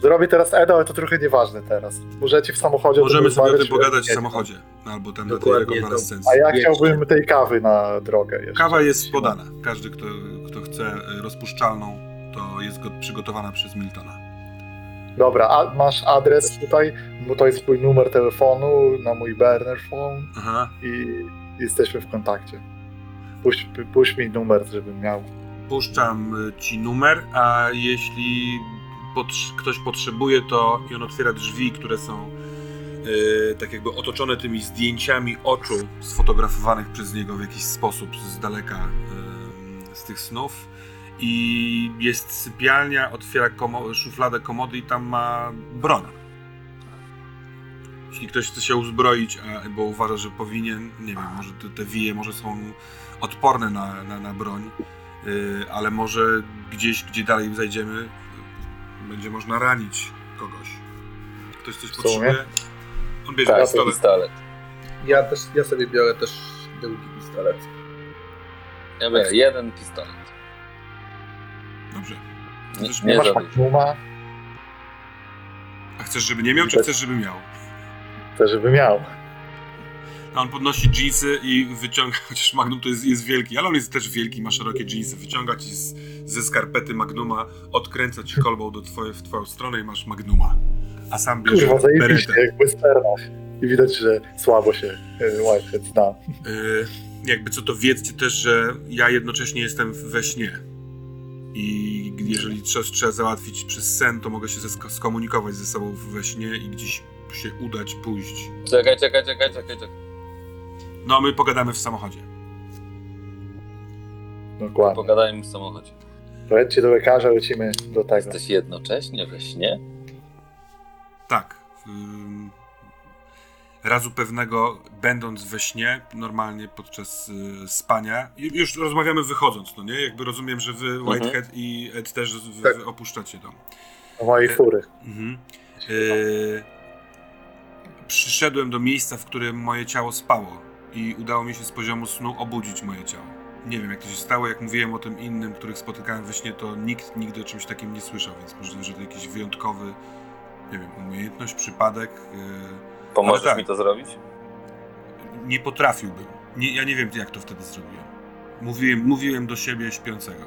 [SPEAKER 2] Zrobię teraz Eda, ale to trochę nieważne teraz. Możecie w samochodzie
[SPEAKER 1] Możemy sobie o tym pogadać w samochodzie, albo tam na tej
[SPEAKER 4] Dokładnie,
[SPEAKER 1] rekonwalescencji.
[SPEAKER 2] A ja
[SPEAKER 4] Wiecie.
[SPEAKER 2] chciałbym tej kawy na drogę jeszcze.
[SPEAKER 1] Kawa jest podana. Każdy, kto, kto chce y, rozpuszczalną, to jest go, przygotowana przez Miltona.
[SPEAKER 2] Dobra, a masz adres tutaj, bo to jest mój numer telefonu na mój burner phone
[SPEAKER 1] Aha.
[SPEAKER 2] i jesteśmy w kontakcie. Puść, puść mi numer, żebym miał.
[SPEAKER 1] Puszczam y, ci numer, a jeśli ktoś potrzebuje, to i on otwiera drzwi, które są y, tak jakby otoczone tymi zdjęciami oczu sfotografowanych przez niego w jakiś sposób z daleka y, z tych snów. I jest sypialnia, otwiera komo- szufladę komody i tam ma broń. Jeśli ktoś chce się uzbroić, a, bo uważa, że powinien, nie wiem, może te, te wije może są odporne na, na, na broń, yy, ale może gdzieś, gdzie dalej zajdziemy, yy, będzie można ranić kogoś. Ktoś coś potrzebuje? On bierze
[SPEAKER 3] Tak,
[SPEAKER 1] pistolet.
[SPEAKER 3] pistolet.
[SPEAKER 4] Ja też, ja sobie biorę też drugi pistolet.
[SPEAKER 3] Ja biorę jeden pistolet.
[SPEAKER 1] Dobrze.
[SPEAKER 3] Nie,
[SPEAKER 1] Chcesz-
[SPEAKER 2] Nie
[SPEAKER 3] nie
[SPEAKER 2] masz. Magnuma?
[SPEAKER 1] A chcesz, żeby nie miał, czy chcesz, żeby miał?
[SPEAKER 2] Chcę, żeby miał.
[SPEAKER 1] A on podnosi jeansy i wyciąga, chociaż Magnum to jest, jest wielki, ale on jest też wielki, ma szerokie jeansy, wyciąga ci z, ze skarpety Magnuma, odkręca ci kolbą do twoje, w twoją stronę i masz Magnuma. A sam bierze
[SPEAKER 2] Kurwa, zajebiście,
[SPEAKER 1] beretę.
[SPEAKER 2] jak w westernach. I widać, że słabo się Whitehead zna.
[SPEAKER 1] Yy, jakby co to wiedzcie też, że ja jednocześnie jestem we śnie. I jeżeli trzeba, trzeba załatwić przez sen, to mogę się skomunikować ze sobą we śnie i gdzieś się udać, pójść.
[SPEAKER 3] Czekaj, czekaj, czekaj, czekaj, czekaj.
[SPEAKER 1] No, my pogadamy w samochodzie.
[SPEAKER 2] Dokładnie.
[SPEAKER 3] Pogadajmy w samochodzie.
[SPEAKER 2] Pojedźcie do lekarza, lecimy do tego.
[SPEAKER 3] Jesteś jednocześnie we śnie?
[SPEAKER 1] Tak. Ym, razu pewnego, będąc we śnie, normalnie podczas y, spania, już rozmawiamy wychodząc, no nie? Jakby rozumiem, że wy, Whitehead i Ed też w,
[SPEAKER 4] Tak.
[SPEAKER 1] wy opuszczacie dom.
[SPEAKER 2] Do mojej fury.
[SPEAKER 1] Mhm. Y, przyszedłem do miejsca, w którym moje ciało spało i udało mi się z poziomu snu obudzić moje ciało. Nie wiem, jak to się stało, jak mówiłem o tym innym, których spotykałem we śnie, to nikt nigdy o czymś takim nie słyszał, więc możliwe, że to jakiś wyjątkowy, nie wiem, umiejętność, przypadek. y,
[SPEAKER 3] Pomożesz
[SPEAKER 1] tak.
[SPEAKER 3] mi to zrobić?
[SPEAKER 1] nie potrafiłbym. Nie, ja nie wiem, jak to wtedy zrobiłem. Mówiłem, mówiłem do siebie śpiącego.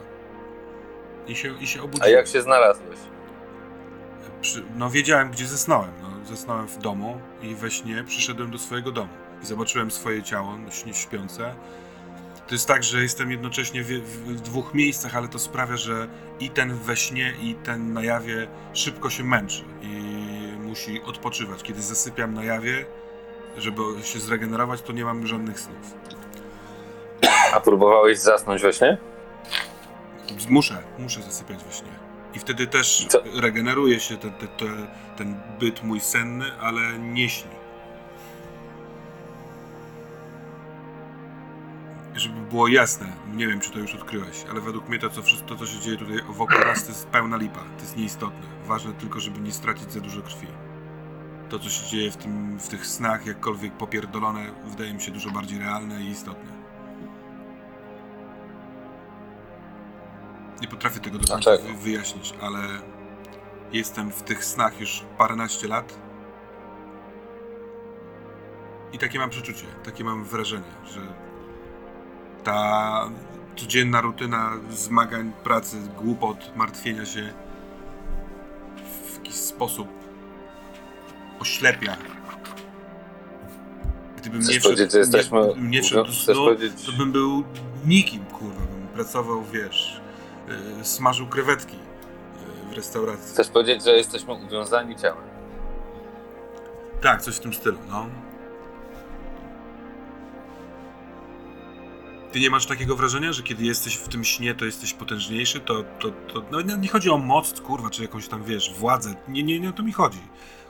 [SPEAKER 1] I się, i się obudziłem.
[SPEAKER 3] A jak się znalazłeś?
[SPEAKER 1] Przy, no wiedziałem, gdzie zasnąłem. No, zasnąłem w domu i we śnie przyszedłem do swojego domu i zobaczyłem swoje ciało śpiące. To jest tak, że jestem jednocześnie w, w dwóch miejscach, ale to sprawia, że i ten we śnie, i ten na jawie szybko się męczy i musi odpoczywać. Kiedy zasypiam na jawie, żeby się zregenerować, to nie mam żadnych snów.
[SPEAKER 3] A próbowałeś zasnąć we śnie?
[SPEAKER 1] Muszę, muszę zasypiać we śnie. I wtedy też
[SPEAKER 3] Co?
[SPEAKER 1] regeneruje się ten, ten, ten, ten byt mój senny, ale nie śni. Żeby było jasne, nie wiem czy to już odkryłeś, ale według mnie to co, wszystko, to, co się dzieje tutaj wokół nas, to jest pełna lipa. To jest nieistotne. Ważne tylko, żeby nie stracić za dużo krwi. To, co się dzieje w, tym, w tych snach, jakkolwiek popierdolone, wydaje mi się dużo bardziej realne i istotne. Nie potrafię tego do końca wyjaśnić, ale jestem w tych snach już paręnaście lat. I takie mam przeczucie, takie mam wrażenie, że ta codzienna rutyna zmagań, pracy, głupot, martwienia się w jakiś sposób oślepia. Gdybym
[SPEAKER 3] Chcesz
[SPEAKER 1] nie wszedł,
[SPEAKER 3] powiedzieć, że jesteśmy...
[SPEAKER 1] nie, nie wszedł do snu,
[SPEAKER 3] powiedzieć...
[SPEAKER 1] to bym był nikim, kurwa. Bym pracował, wiesz, yy, smażył krewetki yy, w restauracji.
[SPEAKER 3] Chcesz powiedzieć, że jesteśmy uwiązani ciałem?
[SPEAKER 1] Tak, coś w tym stylu, no. Ty nie masz takiego wrażenia, że kiedy jesteś w tym śnie, to jesteś potężniejszy? To, to, to no, nie- nie chodzi o moc, kurwa, czy jakąś tam, wiesz, władzę. Nie, nie, nie o to mi chodzi.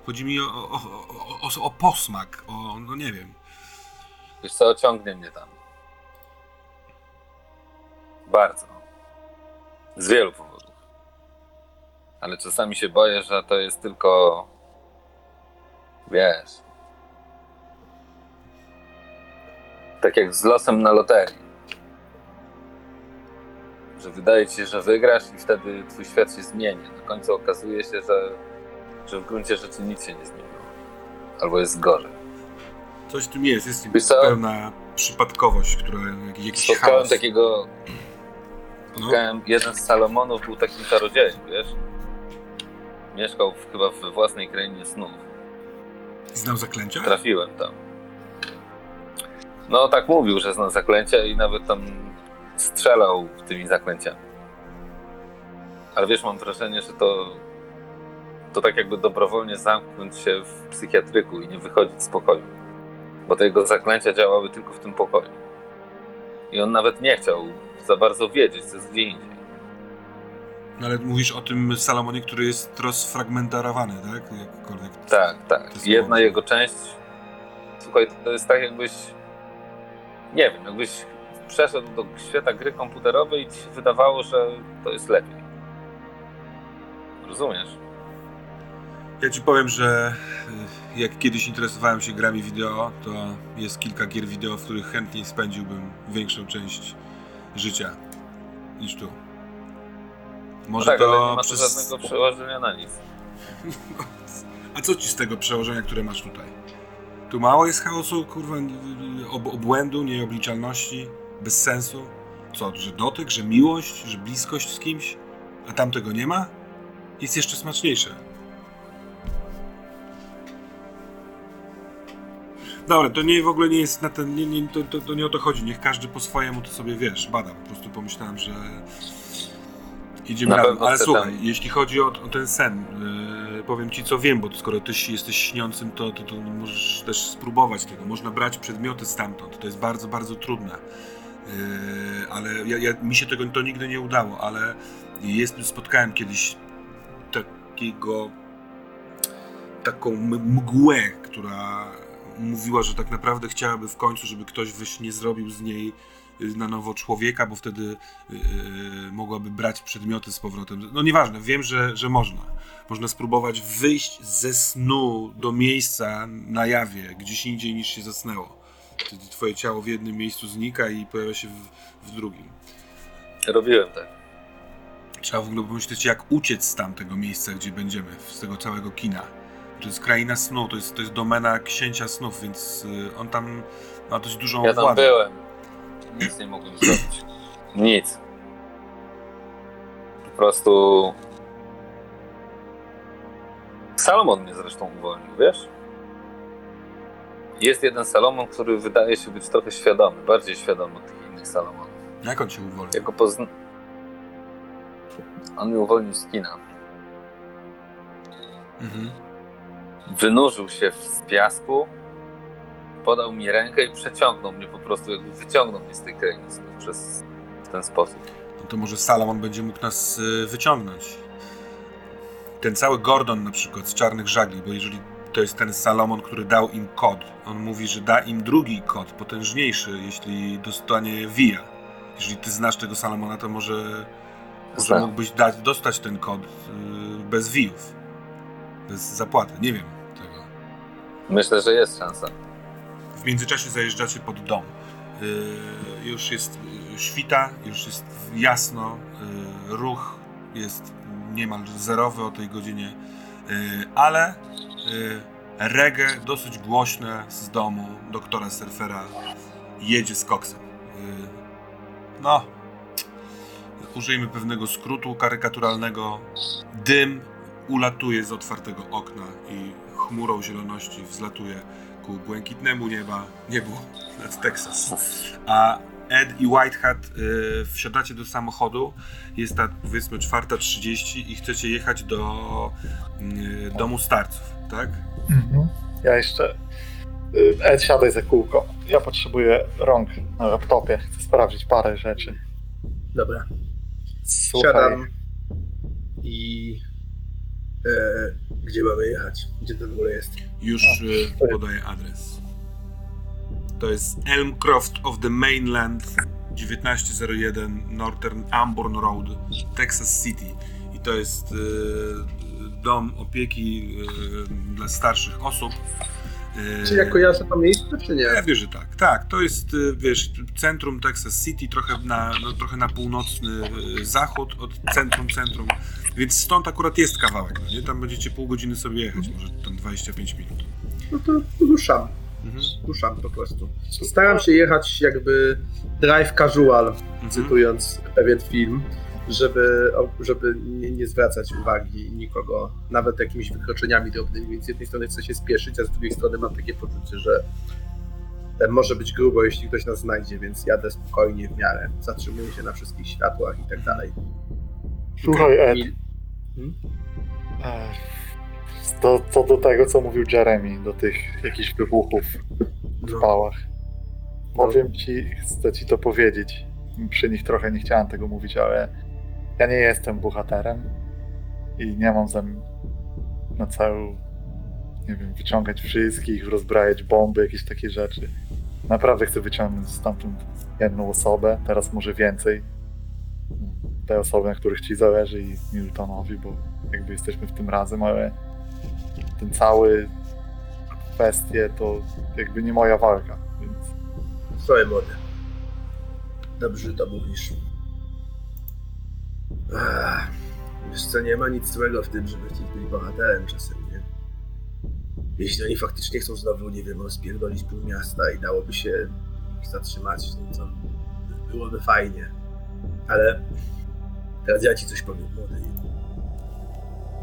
[SPEAKER 1] Chodzi mi o, o, o, o, o posmak, o, no nie wiem.
[SPEAKER 3] Wiesz co, ciągnie mnie tam. Bardzo. Z wielu powodów. Ale czasami się boję, że to jest tylko... Wiesz... Tak jak z losem na loterii. Że wydaje ci się, że wygrasz i wtedy twój świat się zmieni. Na końcu okazuje się, że, że w gruncie rzeczy nic się nie zmieniło. Albo jest gorzej.
[SPEAKER 1] Coś tym jest, jest pełna przypadkowość, która jakiś,
[SPEAKER 3] Spotkałem
[SPEAKER 1] chaos.
[SPEAKER 3] takiego
[SPEAKER 1] No,
[SPEAKER 3] Spotkałem, jeden z Salomonów był takim czarodziejem, wiesz? Mieszkał w, chyba we własnej krainie snów.
[SPEAKER 1] znał zaklęcia?
[SPEAKER 3] Trafiłem tam. No tak mówił, że zna zaklęcia i nawet tam strzelał tymi zaklęciami. Ale wiesz, mam wrażenie, że to to tak jakby dobrowolnie zamknąć się w psychiatryku i nie wychodzić z pokoju. Bo te jego zaklęcia działały tylko w tym pokoju. I on nawet nie chciał za bardzo wiedzieć, co jest gdzie indziej.
[SPEAKER 1] No ale mówisz o tym Salomonie, który jest rozfragmentarowany, tak? Jakkolwiek.
[SPEAKER 3] Tak, tak. Jedna jego część. Słuchaj, to jest tak jakbyś. Nie wiem, jakbyś przeszedł do świata gry komputerowej i ci się wydawało, że to jest lepiej. Rozumiesz?
[SPEAKER 1] Ja ci powiem, że y, jak kiedyś interesowałem się grami wideo, to jest kilka gier wideo, w których chętniej spędziłbym większą część życia niż tu.
[SPEAKER 3] No
[SPEAKER 1] Może
[SPEAKER 3] tak, ale
[SPEAKER 1] to
[SPEAKER 3] nie ma
[SPEAKER 1] przez...
[SPEAKER 3] żadnego przełożenia na nic.
[SPEAKER 1] A co ci z tego przełożenia, które masz tutaj? Tu mało jest chaosu, kurwa, ob obłędu, nieobliczalności, bez sensu. Co, że dotyk, że miłość, że bliskość z kimś, a tam tego nie ma? Jest jeszcze smaczniejsze. Dobra, to nie w ogóle nie jest na ten, nie, nie, to, to, to nie o to chodzi. Niech każdy po swojemu to sobie wiesz, bada. Po prostu pomyślałem, że idziemy razem. Ale słuchaj,
[SPEAKER 3] tam-
[SPEAKER 1] jeśli chodzi o, o ten sen, yy, powiem ci co wiem, bo skoro ty jesteś śniącym, to, to, to możesz też spróbować tego. Można brać przedmioty stamtąd. To jest bardzo, bardzo trudne. Yy, ale ja, ja, mi się tego to nigdy nie udało, ale jest, spotkałem kiedyś takiego taką mgłę, która mówiła, że tak naprawdę chciałaby w końcu, żeby ktoś weź nie zrobił z niej y, na nowo człowieka, bo wtedy yy, mogłaby brać przedmioty z powrotem. No nieważne, wiem, że, że można. Można spróbować wyjść ze snu do miejsca na jawie, gdzieś indziej niż się zasnęło. Wtedy twoje ciało w jednym miejscu znika i pojawia się w, w drugim.
[SPEAKER 3] Robiłem tak.
[SPEAKER 1] Trzeba w ogóle pomyśleć, jak uciec z tamtego miejsca, gdzie będziemy, z tego całego kina. To jest kraina snu, to jest, to jest domena księcia snów, więc y, on tam ma dość dużą
[SPEAKER 3] Ja tam
[SPEAKER 1] władzę.
[SPEAKER 3] byłem. Nic nie mogłem zrobić. Nic. Po prostu Salomon mnie zresztą uwolnił, wiesz? Jest jeden Salomon, który wydaje się być trochę świadomy, bardziej świadomy od tych innych Salomonów.
[SPEAKER 1] Jak on cię uwolnił?
[SPEAKER 3] Ja go pozna... On mnie uwolnił z kina.
[SPEAKER 1] Mhm.
[SPEAKER 3] Wynurzył się z piasku, podał mi rękę i przeciągnął mnie po prostu, jakby wyciągnął mnie z tej krainy przez w ten sposób.
[SPEAKER 1] No to może Salomon będzie mógł nas y, wyciągnąć. Ten cały Gordon na przykład z Czarnych Żagli, bo jeżeli to jest ten Salomon, który dał im kod, on mówi, że da im drugi kod, potężniejszy, jeśli dostanie Via. Jeżeli ty znasz tego Salomona, to może, może
[SPEAKER 3] Znam.
[SPEAKER 1] mógłbyś dać, dostać ten kod y, bez Viów. Bez zapłaty, nie wiem tego.
[SPEAKER 3] Myślę, że jest szansa.
[SPEAKER 1] W międzyczasie zajeżdżacie pod dom. Yy, już jest yy, świta, już jest jasno, yy, ruch jest niemal zerowy o tej godzinie, yy, ale reggae dosyć głośne z domu doktora Surfera jedzie z koksem. Yy, no, użyjmy pewnego skrótu karykaturalnego. Dym ulatuje z otwartego okna i chmurą zieloności wzlatuje ku błękitnemu nieba, niebu nad Teksas. A Ed i Whitehat y, wsiadacie do samochodu. Jest ta powiedzmy 4.30 i chcecie jechać do y, domu starców, tak?
[SPEAKER 2] Mhm. Ja jeszcze. y, Ed, siadaj za kółko. Ja potrzebuję rąk na laptopie. Chcę sprawdzić parę rzeczy.
[SPEAKER 4] Dobra.
[SPEAKER 2] Słuchaj,
[SPEAKER 4] Siadam i... E, gdzie mamy jechać? Gdzie to w ogóle jest?
[SPEAKER 1] Już y, podaję adres. To jest Elmcroft of the Mainland 1901 Northern Amborn Road, Texas City. I to jest y, dom opieki y, dla starszych osób. Y,
[SPEAKER 4] Czy ja kojarzę to miejsce, czy nie?
[SPEAKER 1] Ja wiesz, że tak. Tak, to jest, y, wiesz, centrum Texas City, trochę na, no, trochę na północny zachód od centrum, centrum. Więc stąd akurat jest kawałek, no nie? Tam będziecie pół godziny sobie jechać, może tam 25 minut.
[SPEAKER 4] No to ruszam.
[SPEAKER 1] Mhm.
[SPEAKER 4] Ruszam po prostu. Staram się jechać jakby drive casual,
[SPEAKER 1] Mhm.
[SPEAKER 4] cytując pewien film, żeby, żeby nie, nie zwracać uwagi nikogo, nawet jakimiś wykroczeniami drobnymi, więc z jednej strony chcę się spieszyć, a z drugiej strony mam takie poczucie, że może być grubo, jeśli ktoś nas znajdzie, więc jadę spokojnie w miarę, zatrzymuję się na wszystkich światłach i tak dalej.
[SPEAKER 2] słuchaj Ed,
[SPEAKER 4] Mil-
[SPEAKER 2] e, to, co do tego, co mówił Jeremy, do tych jakichś wybuchów w
[SPEAKER 4] No.
[SPEAKER 2] pałach. Powiem ci, chcę ci to powiedzieć. Przy nich trochę nie chciałem tego mówić, ale ja nie jestem bohaterem i nie mam zamiaru na celu, nie wiem, wyciągać wszystkich, rozbrajać bomby, jakieś takie rzeczy. Naprawdę chcę wyciągnąć stamtąd jedną osobę, teraz może więcej. Te osoby, na których ci zależy i Miltonowi, bo jakby jesteśmy w tym razem, ale ten cały kwestie to jakby nie moja walka, więc
[SPEAKER 4] Słuchaj młody. Dobrze to mówisz. Wiesz co, nie ma nic złego w tym, żeby chcieć być bohaterem czasem, nie? Jeśli oni faktycznie chcą znowu, nie wiem, rozpierdolić pół miasta i dałoby się ich zatrzymać, no to byłoby fajnie. Ale teraz ja ci coś powiem, młody.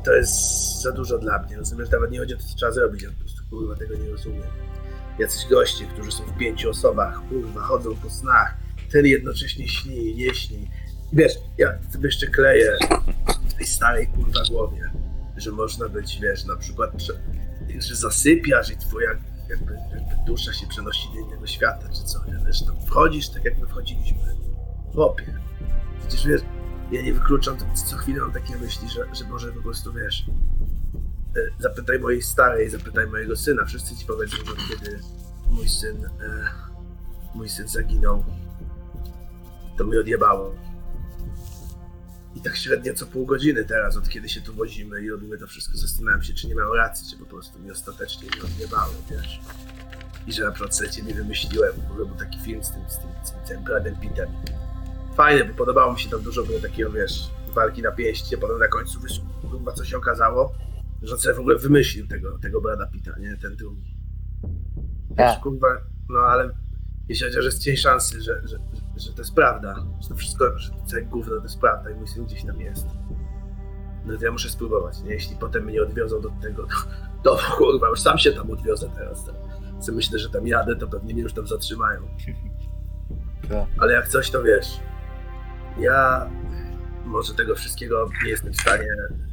[SPEAKER 4] To jest za dużo dla mnie, rozumiesz? Nawet nie chodzi o to, co trzeba zrobić, ja po prostu kurwa tego nie rozumiem jacyś goście, którzy są w pięciu osobach, kurwa, chodzą po snach, ten jednocześnie śni, nie śni. Wiesz, ja sobie jeszcze kleję w tej starej kurwa głowie, że można być, wiesz, na przykład, że zasypiasz i twoja jakby, jakby dusza się przenosi do innego świata, czy co, wiesz, tam wchodzisz tak jak my wchodziliśmy. Chłopie, przecież wiesz, ja nie wykluczam, co chwilę mam takie myśli, że, że może po prostu, wiesz, e, zapytaj mojej starej, zapytaj mojego syna. Wszyscy ci powiedzą, że kiedy mój syn, e, mój syn zaginął, to mi odjebało. I tak średnio co pół godziny teraz, od kiedy się tu wozimy i robimy to wszystko, zastanawiam się, czy nie miałem racji, czy po prostu mi ostatecznie nie odjebało, wiesz. I że na przykład sobie ciebie wymyśliłem, w ogóle był taki film z tym, z tym, z tym, tym Bradem Pittem. Fajne, bo podobało mi się tam dużo było takiego, wiesz, walki na pięście, potem na końcu chyba co się okazało, że on sobie w ogóle wymyślił tego, tego Brada Pitta, nie? Ten drugi. Wiesz,
[SPEAKER 2] A.
[SPEAKER 4] kurwa, no ale jeśli chociaż jest cień szansy, że, że, że, to jest prawda, że to wszystko, że to całe gówno to jest prawda i mój syn gdzieś tam jest. No to ja muszę spróbować, nie? Jeśli potem mnie odwiozą do tego, to, to kurwa, już sam się tam odwiozę teraz. To, co myślę, że tam jadę, to pewnie mnie już tam zatrzymają.
[SPEAKER 2] Tak.
[SPEAKER 4] Ale jak coś, to wiesz, ja może tego wszystkiego nie jestem w stanie,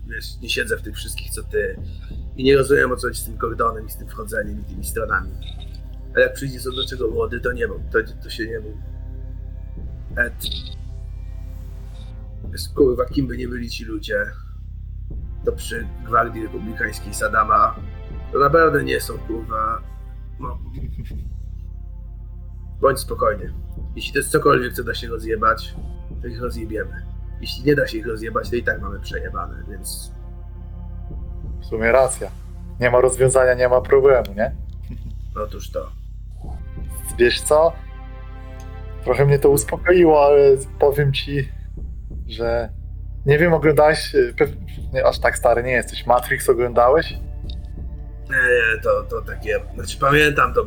[SPEAKER 4] wiesz, nie siedzę w tych wszystkich, co ty i nie rozumiem, o co chodzi z tym kordonem i z tym wchodzeniem i tymi stronami. Ale jak przyjdzie co do czego młody, to nie mam, to, to się nie. Ed. Wiesz, kurwa, kim by nie byli ci ludzie, to przy Gwardii Republikańskiej Sadama to naprawdę nie są, kurwa, no... Bądź spokojny. Jeśli to jest cokolwiek, co da się rozjebać, to ich rozjebiemy. Jeśli nie da się ich rozjebać, to i tak mamy przejebane, więc
[SPEAKER 2] W sumie racja. Nie ma rozwiązania, nie ma problemu, nie?
[SPEAKER 4] otóż to.
[SPEAKER 2] Wiesz co? Trochę mnie to uspokoiło, ale powiem ci, że nie wiem, oglądałeś, aż tak stary nie jesteś, Matrix oglądałeś?
[SPEAKER 4] Nie, nie, to, to takie, znaczy pamiętam to.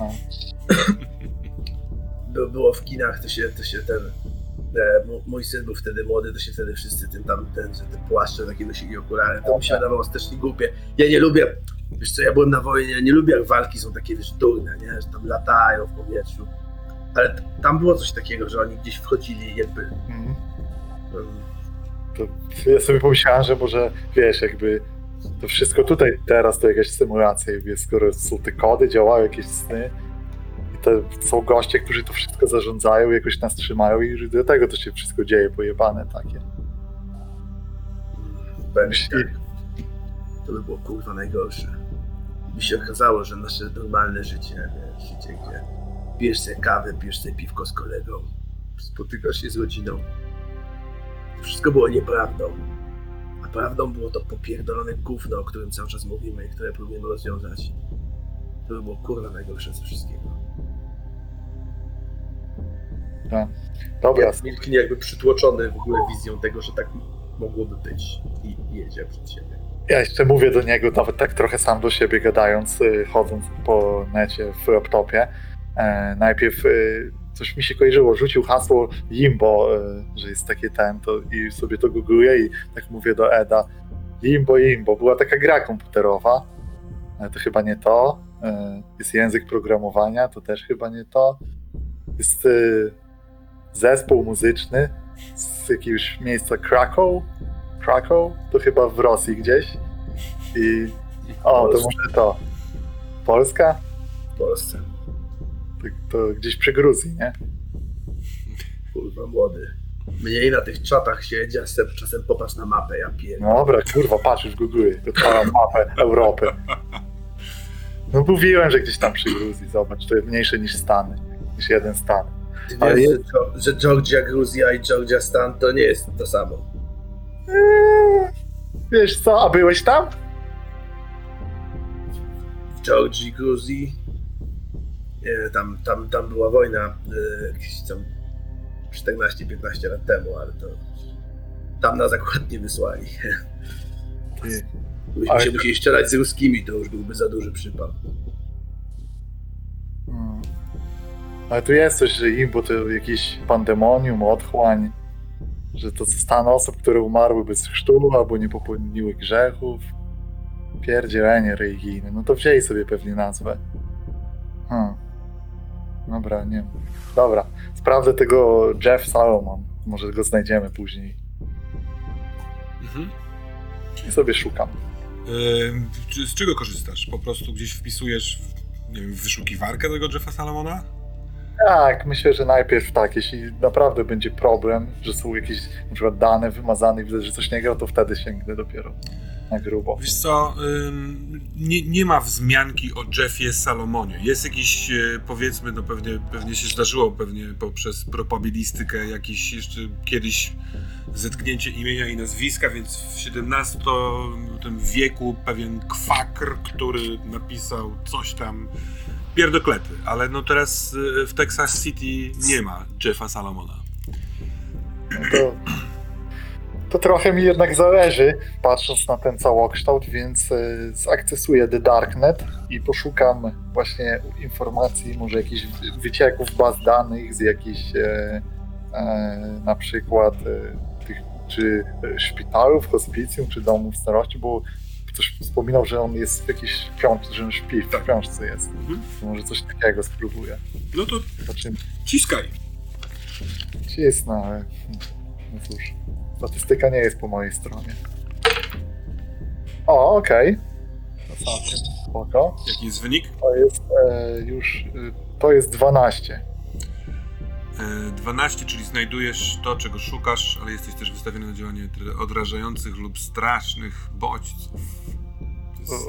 [SPEAKER 2] No.
[SPEAKER 4] By, było w kinach, to się, to się ten, e, mój syn był wtedy młody, to się wtedy wszyscy tym tam, ten, że te płaszcze takie nosili okulary, to mi się wydawało strasznie głupie. Ja nie lubię, wiesz co, ja byłem na wojnie, ja nie lubię jak walki są takie, wiesz, durne, nie, że tam latają w powietrzu. Ale tam było coś takiego, że oni gdzieś wchodzili jakby...
[SPEAKER 2] Mhm. To ja sobie pomyślałem, że może, wiesz, jakby to wszystko tutaj teraz to jakaś symulacja, jakby skoro są te kody, działają jakieś sny i to są goście, którzy to wszystko zarządzają, jakoś nas trzymają i do tego to się wszystko dzieje, pojebane takie.
[SPEAKER 4] Będzie tak. To by było kurwa najgorsze. By się okazało, że nasze normalne życie, wiesz, życie, gdzie pijesz sobie kawę, pijesz sobie piwko z kolegą, spotykasz się z rodziną. To wszystko było nieprawdą. A prawdą było to popierdolone gówno, o którym cały czas mówimy i które próbujemy rozwiązać. To by było kurwa najgorsze ze wszystkiego.
[SPEAKER 2] Dobra,
[SPEAKER 4] Ja milknie jakby przytłoczony w ogóle wizją tego, że tak mogłoby być i i jedzie przed siebie.
[SPEAKER 2] Ja jeszcze mówię do niego, nawet tak trochę sam do siebie gadając, y, chodząc po necie w laptopie. E, najpierw y, coś mi się kojarzyło, rzucił hasło Limbo, y, że jest takie ten, to, i sobie to googluję i tak mówię do Eda. Limbo, Limbo. Była taka gra komputerowa, ale to chyba nie to. E, jest język programowania, to też chyba nie to. Jest zespół muzyczny z jakiegoś miejsca Krakow, Krakow, to chyba w Rosji gdzieś. I o, to może to. Polska?
[SPEAKER 4] W Polsce.
[SPEAKER 2] To, to gdzieś przy Gruzji, nie?
[SPEAKER 4] Kurwa młody. Mniej na tych czatach siedzi, a czasem popatrz na mapę, ja pierdolę.
[SPEAKER 2] No dobra, kurwa, patrz już googluję. Odpalam mapę Europy. No mówiłem, że gdzieś tam przy Gruzji, zobacz, to jest mniejsze niż Stany. Niż jeden stan.
[SPEAKER 4] Ty
[SPEAKER 2] ale
[SPEAKER 4] wiesz,
[SPEAKER 2] jest-
[SPEAKER 4] że, Geo- że Georgia, Gruzja i Georgia Stan to nie jest to samo.
[SPEAKER 2] Eee, wiesz co, a byłeś tam?
[SPEAKER 4] W Georgii, Gruzji tam, tam, tam była wojna e, jakieś tam 14-15 lat temu, ale to tam nas akurat nie wysłali.
[SPEAKER 2] Ale
[SPEAKER 4] się musieli strzelać z ruskimi, to już byłby za duży przypał.
[SPEAKER 2] Hmm. Ale tu jest coś, że Imbo to jakieś pandemonium, otchłań, że to stan osób, które umarły bez chrztu albo nie popełniły grzechów. Pierdzielenie religijne. No to wzięli sobie pewnie nazwę. Hmm. Dobra, nie. Dobra, sprawdzę tego Jeff Salomon. Może go znajdziemy później.
[SPEAKER 1] Mhm.
[SPEAKER 2] I sobie szukam.
[SPEAKER 1] Czy- z czego korzystasz? Po prostu gdzieś wpisujesz w, nie wiem, w wyszukiwarkę tego Jeffa Salomona?
[SPEAKER 2] Tak, myślę, że najpierw tak, jeśli naprawdę będzie problem, że są jakieś na przykład dane wymazane i widzę, że coś nie gra, to wtedy sięgnę dopiero na grubo.
[SPEAKER 1] Wiesz co, nie, nie ma wzmianki o Jeffie Salomonie. Jest jakiś, e, powiedzmy, no pewnie, pewnie się zdarzyło, pewnie poprzez probabilistykę jakiś jeszcze kiedyś zetknięcie imienia i nazwiska, więc w XVII wieku pewien kwakr, który napisał coś tam pierdoklepy, ale no teraz e, w Texas City nie ma Jeffa Salomona.
[SPEAKER 2] No to, to trochę mi jednak zależy, patrząc na ten całokształt, więc e, zakcesuję The Darknet i poszukam właśnie informacji, może jakichś wy- wycieków baz danych z jakichś e, e, na przykład e, tych czy e, szpitalu, w hospicjum, czy domu w starości, bo ktoś wspominał, że on jest w jakiejś książce, że on śpi, w
[SPEAKER 1] Tak.
[SPEAKER 2] książce jest.
[SPEAKER 1] Mhm.
[SPEAKER 2] Może coś takiego spróbuję.
[SPEAKER 1] No to
[SPEAKER 2] Znaczy,
[SPEAKER 1] ciskaj.
[SPEAKER 2] cisnę, ale no cóż, statystyka nie jest po mojej stronie. O, okej. Całkiem spoko.
[SPEAKER 1] Jaki jest wynik?
[SPEAKER 2] To jest e, już, e, to jest 12.
[SPEAKER 1] E, 12, czyli znajdujesz to, czego szukasz, ale jesteś też wystawiony na działanie odrażających lub strasznych bodźców. To jest,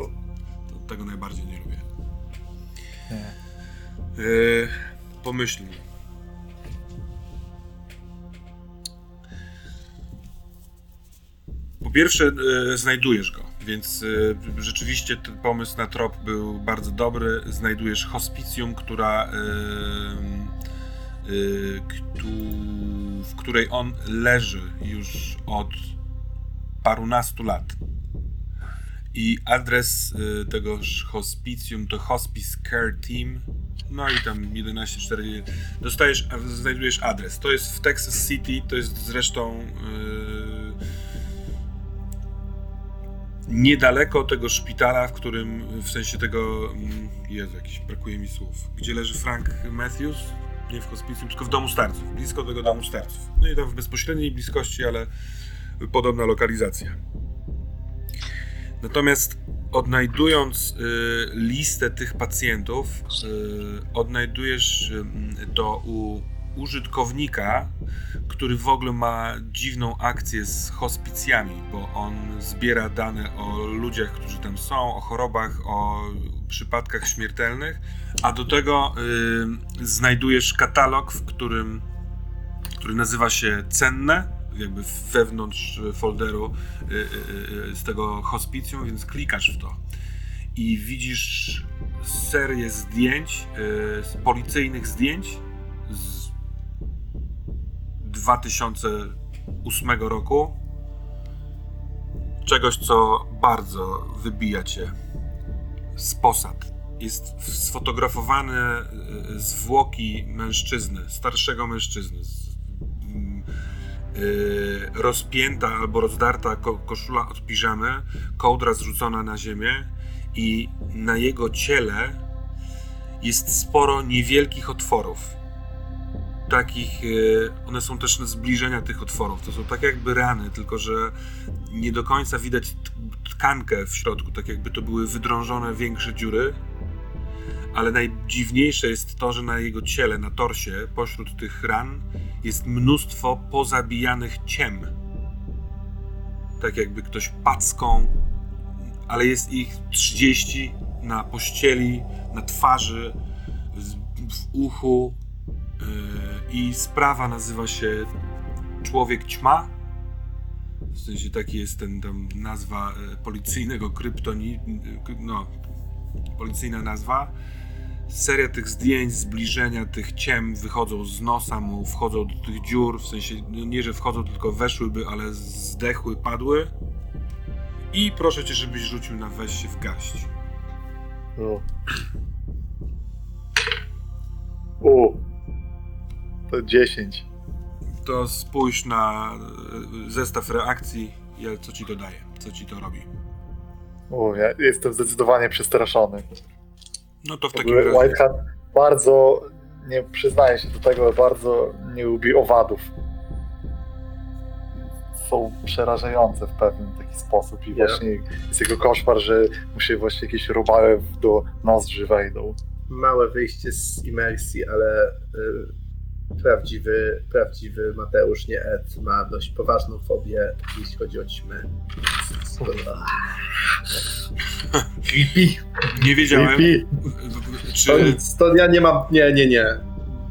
[SPEAKER 1] to, tego najbardziej nie lubię.
[SPEAKER 2] Nie.
[SPEAKER 1] E, pierwsze, e, znajdujesz go, więc e, rzeczywiście ten pomysł na trop był bardzo dobry. Znajdujesz hospicjum, która, e, w której on leży już od parunastu lat. I adres tegoż hospicjum to Hospice Care Team. No i tam 114. Dostajesz, znajdujesz adres. To jest w Texas City, to jest zresztą niedaleko tego szpitala, w którym, w sensie tego, mm, Jezu, jakiś, brakuje mi słów. Gdzie leży Frank Matthews? Nie w hospicjum, tylko w domu starców. Blisko tego domu starców. No i tam w bezpośredniej bliskości, ale podobna lokalizacja. Natomiast odnajdując y, listę tych pacjentów, y, odnajdujesz y, to u użytkownika, który w ogóle ma dziwną akcję z hospicjami, bo on zbiera dane o ludziach, którzy tam są, o chorobach, o przypadkach śmiertelnych, a do tego y, znajdujesz katalog, w którym, który nazywa się Cenne, jakby wewnątrz folderu y, y, y, z tego hospicjum, więc klikasz w to. I widzisz serię zdjęć, y, policyjnych zdjęć 2008 roku. Czegoś, co bardzo wybija cię z posad. Jest sfotografowany y, zwłoki mężczyzny, starszego mężczyzny. Mm, y, rozpięta albo rozdarta ko- koszula od piżamy, kołdra zrzucona na ziemię i na jego ciele jest sporo niewielkich otworów. Takich, y, one są też zbliżenia tych otworów. To są tak jakby rany, tylko że nie do końca widać tkankę w środku, tak jakby to były wydrążone większe dziury. Ale najdziwniejsze jest to, że na jego ciele, na torsie, pośród tych ran jest mnóstwo pozabijanych ciem. Tak jakby ktoś packą, ale jest ich 30 na pościeli, na twarzy, w uchu. Yy, I sprawa nazywa się Człowiek Ćma. W sensie taki jest ten tam nazwa e, policyjnego kryptoni, no, policyjna nazwa. Seria tych zdjęć, zbliżenia tych ciem wychodzą z nosa mu, wchodzą do tych dziur, w sensie no nie, że wchodzą, tylko weszłyby, ale zdechły, padły. I proszę cię, żebyś rzucił na weź się w gaść.
[SPEAKER 2] O. To 10.
[SPEAKER 1] To spójrz na e, zestaw reakcji, co ci to daje, co ci to robi.
[SPEAKER 2] O, ja jestem zdecydowanie przestraszony.
[SPEAKER 1] No to w
[SPEAKER 2] W
[SPEAKER 1] takim razie...
[SPEAKER 2] Whitehead bardzo, nie przyznaję się do tego, bardzo nie lubi owadów. Są przerażające w pewien taki sposób i
[SPEAKER 4] Nie.
[SPEAKER 2] właśnie jest jego koszmar, że mu się właśnie jakieś robale w- do nozdrzy wejdą.
[SPEAKER 4] Małe wyjście z imersji, ale y, prawdziwy, prawdziwy Mateusz, nie Ed, ma dość poważną fobię, jeśli chodzi o ćmy. Creepy.
[SPEAKER 1] Nie wiedziałem,
[SPEAKER 2] Creepy.
[SPEAKER 4] To
[SPEAKER 1] czy...
[SPEAKER 4] nic, to ja nie mam, nie, nie, nie.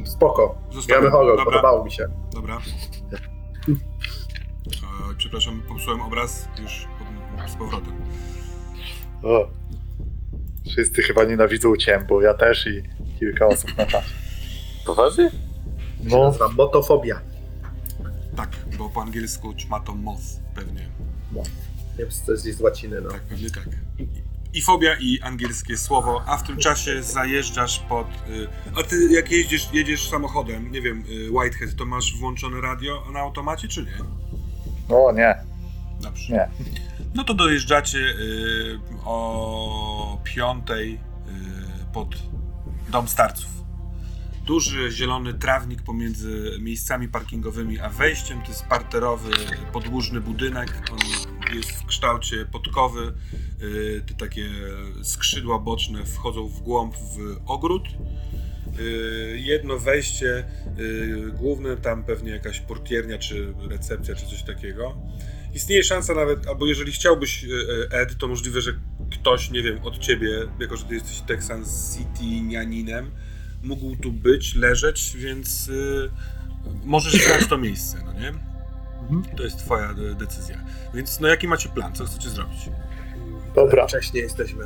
[SPEAKER 4] Spoko.
[SPEAKER 1] Zostawiam.
[SPEAKER 4] Gramy horror,
[SPEAKER 1] Dobra.
[SPEAKER 4] podobało mi się.
[SPEAKER 1] Dobra. E, przepraszam, popsułem obraz już z powrotem.
[SPEAKER 2] O. Wszyscy chyba nienawidzą ciem, bo ja też i kilka osób na czasie.
[SPEAKER 3] Poważnie?
[SPEAKER 4] No.
[SPEAKER 2] No,
[SPEAKER 4] Nazywa motofobia.
[SPEAKER 1] Tak, bo po angielsku ćma to moth, pewnie.
[SPEAKER 4] Nie wiem, co to jest z łaciny, no.
[SPEAKER 1] Tak, pewnie tak. I fobia, i angielskie słowo, a w tym czasie zajeżdżasz pod... Y, a ty jak jeździsz, jedziesz samochodem, nie wiem, y, Whitehead, to masz włączone radio na automacie, czy nie?
[SPEAKER 2] O nie,
[SPEAKER 1] Dobrze.
[SPEAKER 2] nie.
[SPEAKER 1] No to dojeżdżacie y, o piątej y, pod dom starców. Duży zielony trawnik pomiędzy miejscami parkingowymi a wejściem. To jest parterowy, podłużny budynek. On jest w kształcie podkowy. Y, te takie skrzydła boczne wchodzą w głąb w ogród. Y, Jedno wejście y, główne, tam pewnie jakaś portiernia, czy recepcja, czy coś takiego. Istnieje szansa nawet, albo jeżeli chciałbyś, Ed, to możliwe, że ktoś, nie wiem, od ciebie, jako że ty jesteś Texan City-nianinem, mógł tu być, leżeć, więc y, możesz znać to miejsce, no nie?
[SPEAKER 2] Mhm.
[SPEAKER 1] To jest twoja de- decyzja. Więc no jaki macie plan? Co chcecie zrobić?
[SPEAKER 2] Dobra.
[SPEAKER 4] Wcześniej jesteśmy.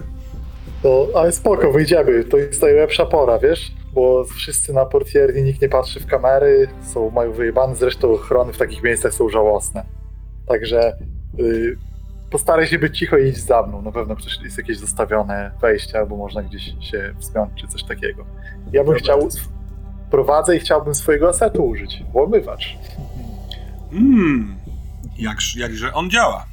[SPEAKER 2] To, ale spoko, wyjdziemy. To jest najlepsza pora, wiesz? Bo wszyscy na portierni, nikt nie patrzy w kamery, są, mają wyjebane, zresztą ochrony w takich miejscach są żałosne. Także y, postaraj się być cicho i idź za mną. Na pewno przecież jest jakieś zostawione wejście, albo można gdzieś się wspiąć, czy coś takiego. Ja bym
[SPEAKER 4] Dobra.
[SPEAKER 2] chciał, prowadzę i chciałbym swojego asetu użyć, włamywacz.
[SPEAKER 1] Mmm, jakż, jakże on działa.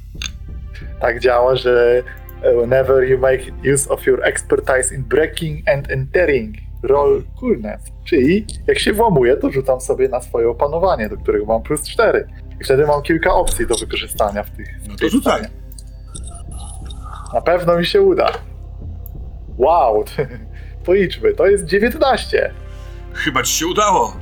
[SPEAKER 2] tak działa, że e, whenever you make use of your expertise in breaking and entering, roll coolness. Czyli jak się włamuję, to rzucam sobie na swoje opanowanie, do którego mam plus 4. I wtedy mam kilka opcji do wykorzystania w tych.
[SPEAKER 1] No to rzucaj.
[SPEAKER 2] Na pewno mi się uda. Wow, policzmy, to jest 19.
[SPEAKER 1] Chyba ci się udało.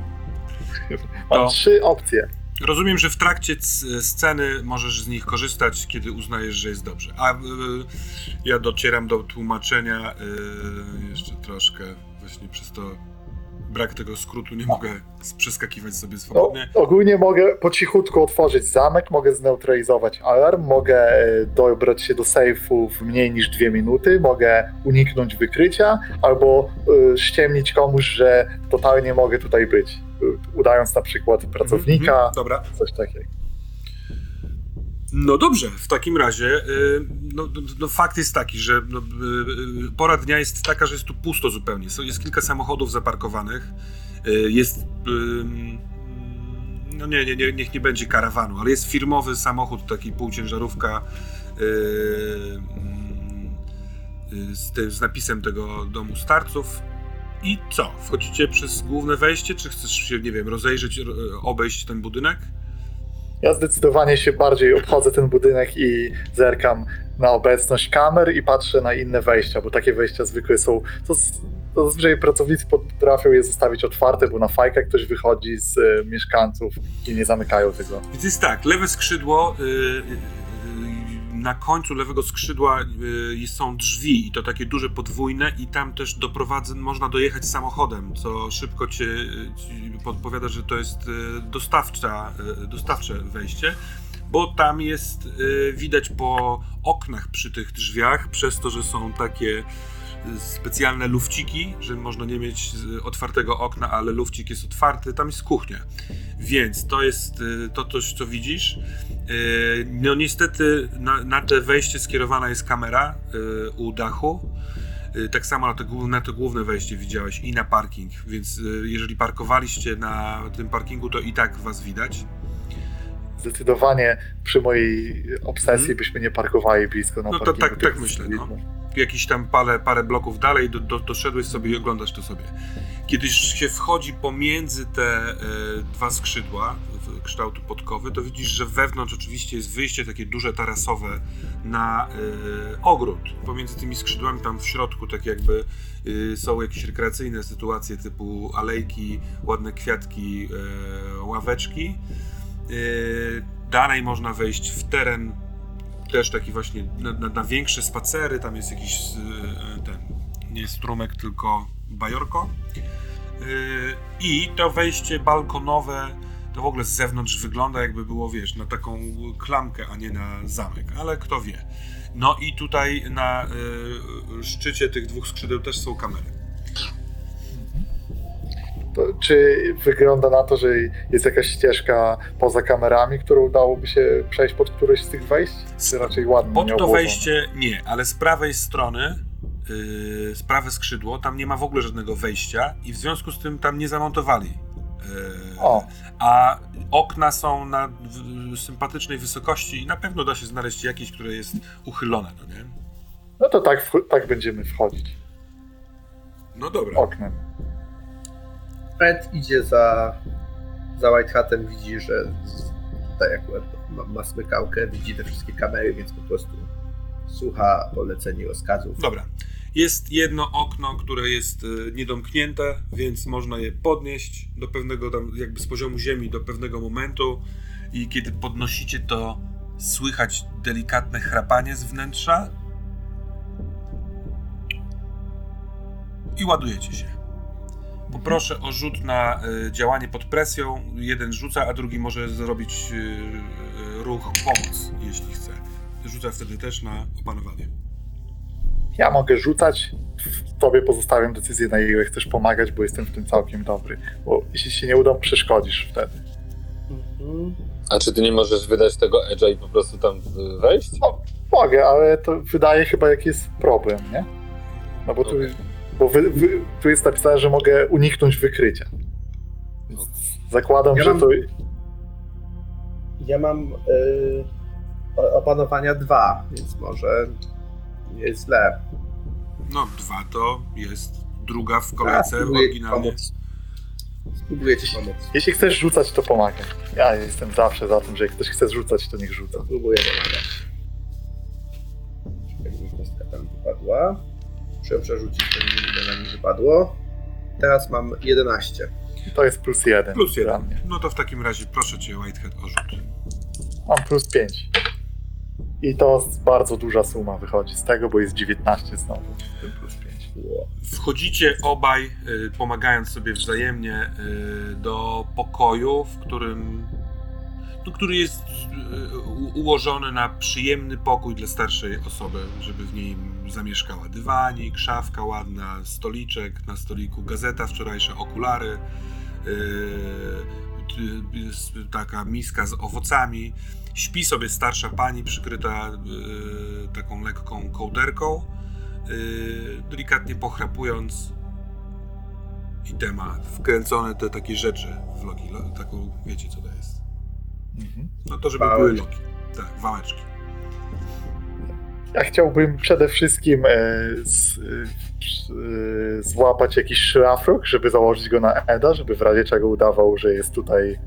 [SPEAKER 2] Mam
[SPEAKER 1] To-
[SPEAKER 2] trzy opcje.
[SPEAKER 1] Rozumiem, że w trakcie sceny możesz z nich korzystać, kiedy uznajesz, że jest dobrze. A y, ja docieram do tłumaczenia y, jeszcze troszkę, właśnie przez to brak tego skrótu nie mogę s- przeskakiwać sobie
[SPEAKER 2] No,
[SPEAKER 1] swobodnie.
[SPEAKER 2] ogólnie mogę po cichutku otworzyć zamek, mogę zneutralizować alarm, mogę e, dobrać się do sejfu w mniej niż dwie minuty, mogę uniknąć wykrycia, albo e, ściemnić komuś, że totalnie mogę tutaj być, e, udając na przykład pracownika,
[SPEAKER 1] Mhm, Dobra.
[SPEAKER 2] coś takiego.
[SPEAKER 1] No dobrze, w takim razie y, no, no, no fakt jest taki, że no, y, y, pora dnia jest taka, że jest tu pusto zupełnie. Jest kilka samochodów zaparkowanych. Jest. No nie, nie, nie, niech nie będzie karawanu, ale jest firmowy samochód, taki półciężarówka z, tym, z napisem tego domu starców. I co? Wchodzicie przez główne wejście, czy chcesz się, nie wiem, rozejrzeć, ro- obejść ten budynek?
[SPEAKER 2] Ja zdecydowanie się bardziej obchodzę ten budynek i zerkam na obecność kamer i patrzę na inne wejścia, bo takie wejścia zwykle są. To, z- to zazwyczaj pracownicy potrafią je zostawić otwarte, bo na fajkę ktoś wychodzi z e, mieszkańców i nie zamykają tego.
[SPEAKER 1] Więc jest tak, lewe skrzydło, y, y, y, na końcu lewego skrzydła y, są drzwi i to takie duże podwójne i tam też doprowadzę, można dojechać samochodem, co szybko cię, ci podpowiada, że to jest y, dostawcza, y, dostawcze wejście, bo tam jest, y, widać po oknach przy tych drzwiach, przez to, że są takie specjalne lufciki, że można nie mieć otwartego okna, ale lufcik jest otwarty, tam jest kuchnia. Więc to jest to coś, co widzisz. Y, No niestety na, na te wejście skierowana jest kamera y, u dachu. Y, Tak samo na to, na to główne wejście widziałeś i na parking, więc jeżeli parkowaliście na tym parkingu, to i tak was widać.
[SPEAKER 2] Zdecydowanie przy mojej obsesji
[SPEAKER 1] Mhm.
[SPEAKER 2] byśmy nie parkowali blisko na
[SPEAKER 1] No to
[SPEAKER 2] parkingu
[SPEAKER 1] tak- tak myślę, no. Jakiś tam parę, parę bloków dalej do, do, doszedłeś sobie i oglądasz to sobie. Kiedy się wchodzi pomiędzy te e, dwa skrzydła w kształtu podkowy, to widzisz, że wewnątrz oczywiście jest wyjście takie duże tarasowe na e, ogród. Pomiędzy tymi skrzydłami tam w środku tak jakby e, są jakieś rekreacyjne sytuacje typu alejki, ładne kwiatki, ławeczki. E, dalej można wejść w teren też taki właśnie na, na, na większe spacery, tam jest jakiś e, ten, nie strumek, tylko bajorko. I to wejście balkonowe to w ogóle z zewnątrz wygląda jakby było, wiesz, na taką klamkę, a nie na zamek, ale kto wie. No i tutaj na e, szczycie tych dwóch skrzydeł też są kamery.
[SPEAKER 2] Czy wygląda na to, że jest jakaś ścieżka poza kamerami, którą dałoby się przejść pod któreś z tych wejść? Czy raczej ładnie
[SPEAKER 1] Pod to wejście nie, ale z prawej strony, yy, z prawe skrzydło, tam nie ma w ogóle żadnego wejścia i w związku z tym tam nie zamontowali E,
[SPEAKER 2] O.
[SPEAKER 1] A okna są na w, sympatycznej wysokości i na pewno da się znaleźć jakieś, które jest uchylone, no nie?
[SPEAKER 2] No to tak, tak będziemy wchodzić
[SPEAKER 1] No dobra.
[SPEAKER 2] oknem.
[SPEAKER 4] Ed idzie za, za White Hatem, widzi, że tutaj akurat ma, ma smykałkę, widzi te wszystkie kamery, więc po prostu słucha poleceń i rozkazów.
[SPEAKER 1] Dobra. Jest jedno okno, które jest y, niedomknięte, więc można je podnieść do pewnego tam, jakby z poziomu ziemi do pewnego momentu i kiedy podnosicie to słychać delikatne chrapanie z wnętrza i ładujecie się. Poproszę o rzut na y, działanie pod presją. Jeden rzuca, a drugi może zrobić y, y, ruch pomoc, jeśli chce. Rzuca wtedy też na opanowanie.
[SPEAKER 2] Ja mogę rzucać, tobie pozostawiam decyzję, na ile chcesz pomagać, bo jestem w tym całkiem dobry. Bo jeśli się nie uda, przeszkodzisz wtedy.
[SPEAKER 4] Mhm.
[SPEAKER 3] A czy ty nie możesz wydać tego edge'a i po prostu tam wejść?
[SPEAKER 2] Mogę, ale to wydaje chyba jak jest problem, nie? No bo tu,
[SPEAKER 3] Okej.
[SPEAKER 2] Bo wy, wy, tu jest napisane, że mogę uniknąć wykrycia. Więc zakładam,
[SPEAKER 4] Ja
[SPEAKER 2] że
[SPEAKER 4] mam-
[SPEAKER 2] to...
[SPEAKER 4] Ja mam y, o- opanowania dwa, więc może nie jest źle.
[SPEAKER 1] No, dwa to jest druga w kolejce
[SPEAKER 4] ci
[SPEAKER 1] oryginalnie.
[SPEAKER 4] pomóc. Spróbuję ci pomóc.
[SPEAKER 2] Jeśli chcesz rzucać, to pomagaj. Ja jestem zawsze za tym, że jak ktoś chce rzucać, to niech rzuca.
[SPEAKER 4] Spróbuję pomagać. Czekaj, żeby kostka tam wypadła. Muszę przerzucić, to nie ile na mi wypadło. Teraz mam 11.
[SPEAKER 2] To jest plus jeden.
[SPEAKER 1] Plus
[SPEAKER 2] dla
[SPEAKER 1] jeden.
[SPEAKER 2] mnie.
[SPEAKER 1] No to w takim razie proszę cię, Whitehead, o rzut.
[SPEAKER 2] Mam plus 5. I to bardzo duża suma wychodzi z tego, bo jest 19 znowu. tym plus 5.
[SPEAKER 4] Ło.
[SPEAKER 1] Wchodzicie obaj, y, pomagając sobie wzajemnie, y, do pokoju, w którym. Który jest u- ułożony na przyjemny pokój dla starszej osoby, żeby w nim zamieszkała dywanik, szafka ładna, stoliczek, na stoliku gazeta wczorajsza, okulary, y, y, s- taka miska z owocami. Śpi sobie starsza pani przykryta y, taką lekką kołderką yy, delikatnie pochrapując i temat, wkręcone te takie rzeczy w logi, lo, taką, wiecie co to jest.
[SPEAKER 2] Mhm.
[SPEAKER 1] No to, żeby
[SPEAKER 4] Wałeczki.
[SPEAKER 1] były logi. Tak, wałeczki.
[SPEAKER 2] Ja chciałbym przede wszystkim e, z, e, złapać jakiś szlafrok, żeby założyć go na Eda, żeby w razie czego udawał, że jest tutaj e,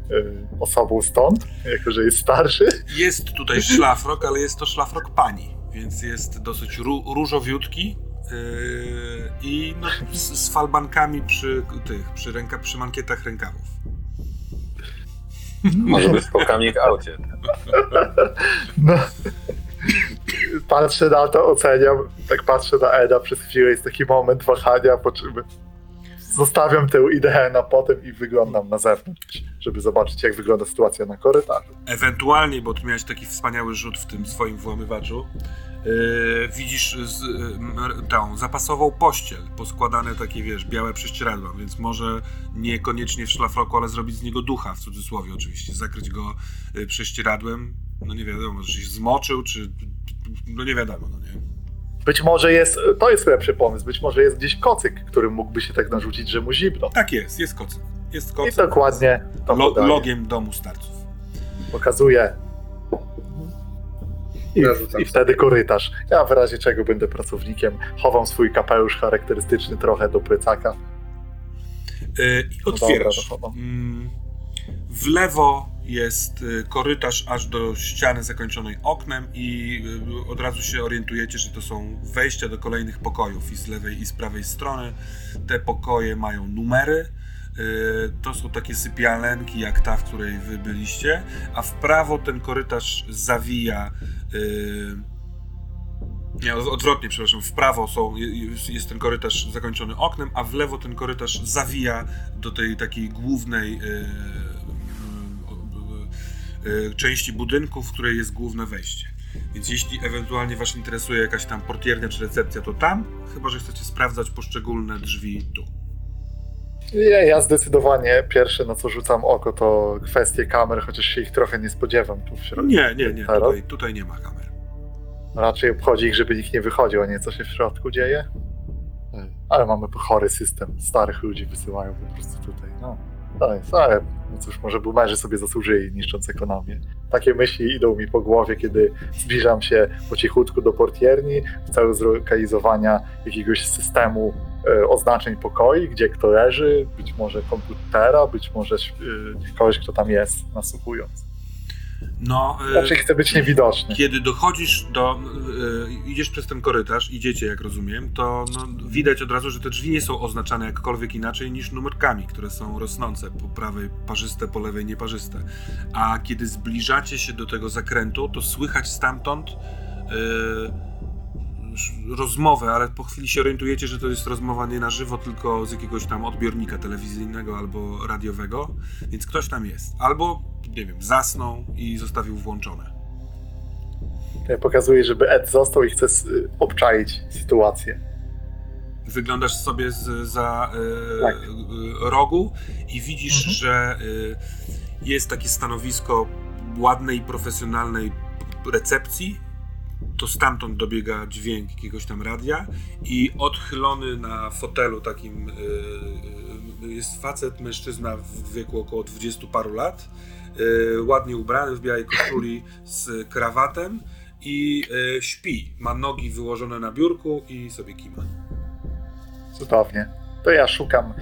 [SPEAKER 2] osobą stąd, jako że jest starszy.
[SPEAKER 1] Jest tutaj szlafrok, ale jest to szlafrok pani, więc jest dosyć ró- różowiutki yy, i no, z, z falbankami przy tych, przy, ręka, przy mankietach rękawów.
[SPEAKER 3] Może być po coming aucie.
[SPEAKER 2] No. Patrzę na to, oceniam, tak patrzę na Eda, przez chwilę jest taki moment wahania, po czym zostawiam tę ideę na potem i wyglądam na zewnątrz, żeby zobaczyć, jak wygląda sytuacja na korytarzu.
[SPEAKER 1] Ewentualnie, bo ty miałeś taki wspaniały rzut w tym swoim włamywaczu, yy, widzisz z, yy, tą zapasową pościel, poskładane takie, wiesz, białe prześcieradła, więc może niekoniecznie w szlafroku, ale zrobić z niego ducha, w cudzysłowie oczywiście, zakryć go yy, prześcieradłem, no nie wiadomo, że się zmoczył, czy no nie wiadomo, no nie.
[SPEAKER 2] Być może jest, to jest lepszy pomysł, być może jest gdzieś kocyk, który mógłby się tak narzucić, że mu zimno.
[SPEAKER 1] Tak jest, jest kocyk. Jest
[SPEAKER 2] I
[SPEAKER 1] kocyk.
[SPEAKER 2] dokładnie to
[SPEAKER 1] Lo, logiem domu starców.
[SPEAKER 2] pokazuje. I, wtedy korytarz. Ja w razie czego będę pracownikiem, chowam swój kapelusz charakterystyczny trochę do plecaka.
[SPEAKER 1] Yy, I
[SPEAKER 2] No
[SPEAKER 1] otwierasz.
[SPEAKER 2] dobra.
[SPEAKER 1] Mm, W lewo jest y, korytarz aż do ściany zakończonej oknem i y, od razu się orientujecie, że to są wejścia do kolejnych pokojów i z lewej i z prawej strony. Te pokoje mają numery. Y, To są takie sypialenki jak ta, w której wy byliście, a w prawo ten korytarz zawija. y, Nie, odwrotnie, przepraszam. W prawo są, jest, ten korytarz zakończony oknem, a w lewo ten korytarz zawija do tej takiej głównej e, e, e, części budynku, w której jest główne wejście. Więc jeśli ewentualnie Was interesuje jakaś tam portiernia czy recepcja, to tam, chyba że chcecie sprawdzać poszczególne drzwi tu.
[SPEAKER 2] Nie, ja zdecydowanie pierwsze na co rzucam oko to kwestie kamer, chociaż się ich trochę nie spodziewam tu w środku.
[SPEAKER 1] Nie, nie, nie,
[SPEAKER 2] Teraz?
[SPEAKER 1] tutaj, tutaj nie ma kamer.
[SPEAKER 2] Raczej obchodzi ich, żeby nikt nie wychodził, a nie co się w środku dzieje. Ale mamy chory system, starych ludzi wysyłają po prostu tutaj. No. To jest, ale no cóż, może boomerzy sobie zasłużyli niszcząc ekonomię. Takie myśli idą mi po głowie, kiedy zbliżam się po cichutku do portierni w celu zlokalizowania jakiegoś systemu oznaczeń pokoi, gdzie kto leży, być może komputera, być może e, kogoś, kto tam jest, nasłuchując.
[SPEAKER 1] No, e,
[SPEAKER 2] Raczej chcę być niewidoczny.
[SPEAKER 1] Kiedy dochodzisz do. idziesz przez ten korytarz, idziecie, jak rozumiem, to no, widać od razu, że te drzwi nie są oznaczane jakkolwiek inaczej niż numerkami, które są rosnące. Po prawej parzyste, po lewej nieparzyste. A kiedy zbliżacie się do tego zakrętu, to słychać stamtąd. y, rozmowę, ale po chwili się orientujecie, że to jest rozmowa nie na żywo, tylko z jakiegoś tam odbiornika telewizyjnego albo radiowego, więc ktoś tam jest. Albo, nie wiem, zasnął i zostawił włączone.
[SPEAKER 2] Ja pokazuję, żeby Ed został i chcę s- obczaić sytuację.
[SPEAKER 1] Wyglądasz sobie z, za e,
[SPEAKER 2] Tak.
[SPEAKER 1] e, rogu i widzisz,
[SPEAKER 2] Mhm.
[SPEAKER 1] że e, jest takie stanowisko ładnej, profesjonalnej recepcji. To stamtąd dobiega dźwięk jakiegoś tam radia i odchylony na fotelu takim e, e, jest facet, mężczyzna w wieku około 20 paru lat, e, ładnie ubrany w białej koszuli z krawatem i śpi. Ma nogi wyłożone na biurku i sobie kima.
[SPEAKER 2] Cudownie. To ja szukam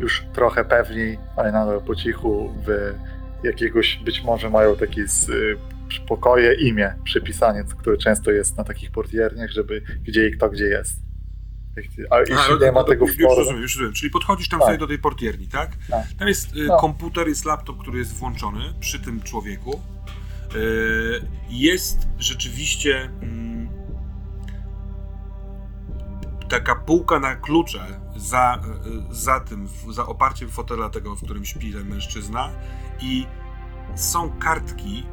[SPEAKER 2] już trochę pewniej, ale nadal po cichu w jakiegoś, być może mają takie z, y, pokoje, imię, przypisanie, które często jest na takich portierniach, żeby wiedzieli kto gdzie jest. A jeśli
[SPEAKER 1] A,
[SPEAKER 2] nie ma
[SPEAKER 1] no,
[SPEAKER 2] tego
[SPEAKER 1] już,
[SPEAKER 2] formie,
[SPEAKER 1] rozumiem, już rozumiem. Czyli podchodzisz tam
[SPEAKER 2] Tak.
[SPEAKER 1] sobie do tej portierni, tak?
[SPEAKER 2] Tak.
[SPEAKER 1] Tam jest y,
[SPEAKER 2] No.
[SPEAKER 1] komputer, jest laptop, który jest włączony przy tym człowieku. Y, jest rzeczywiście mm, taka półka na klucze za, y, za tym, w- za oparciem fotela tego, w którym śpi ten mężczyzna i są kartki,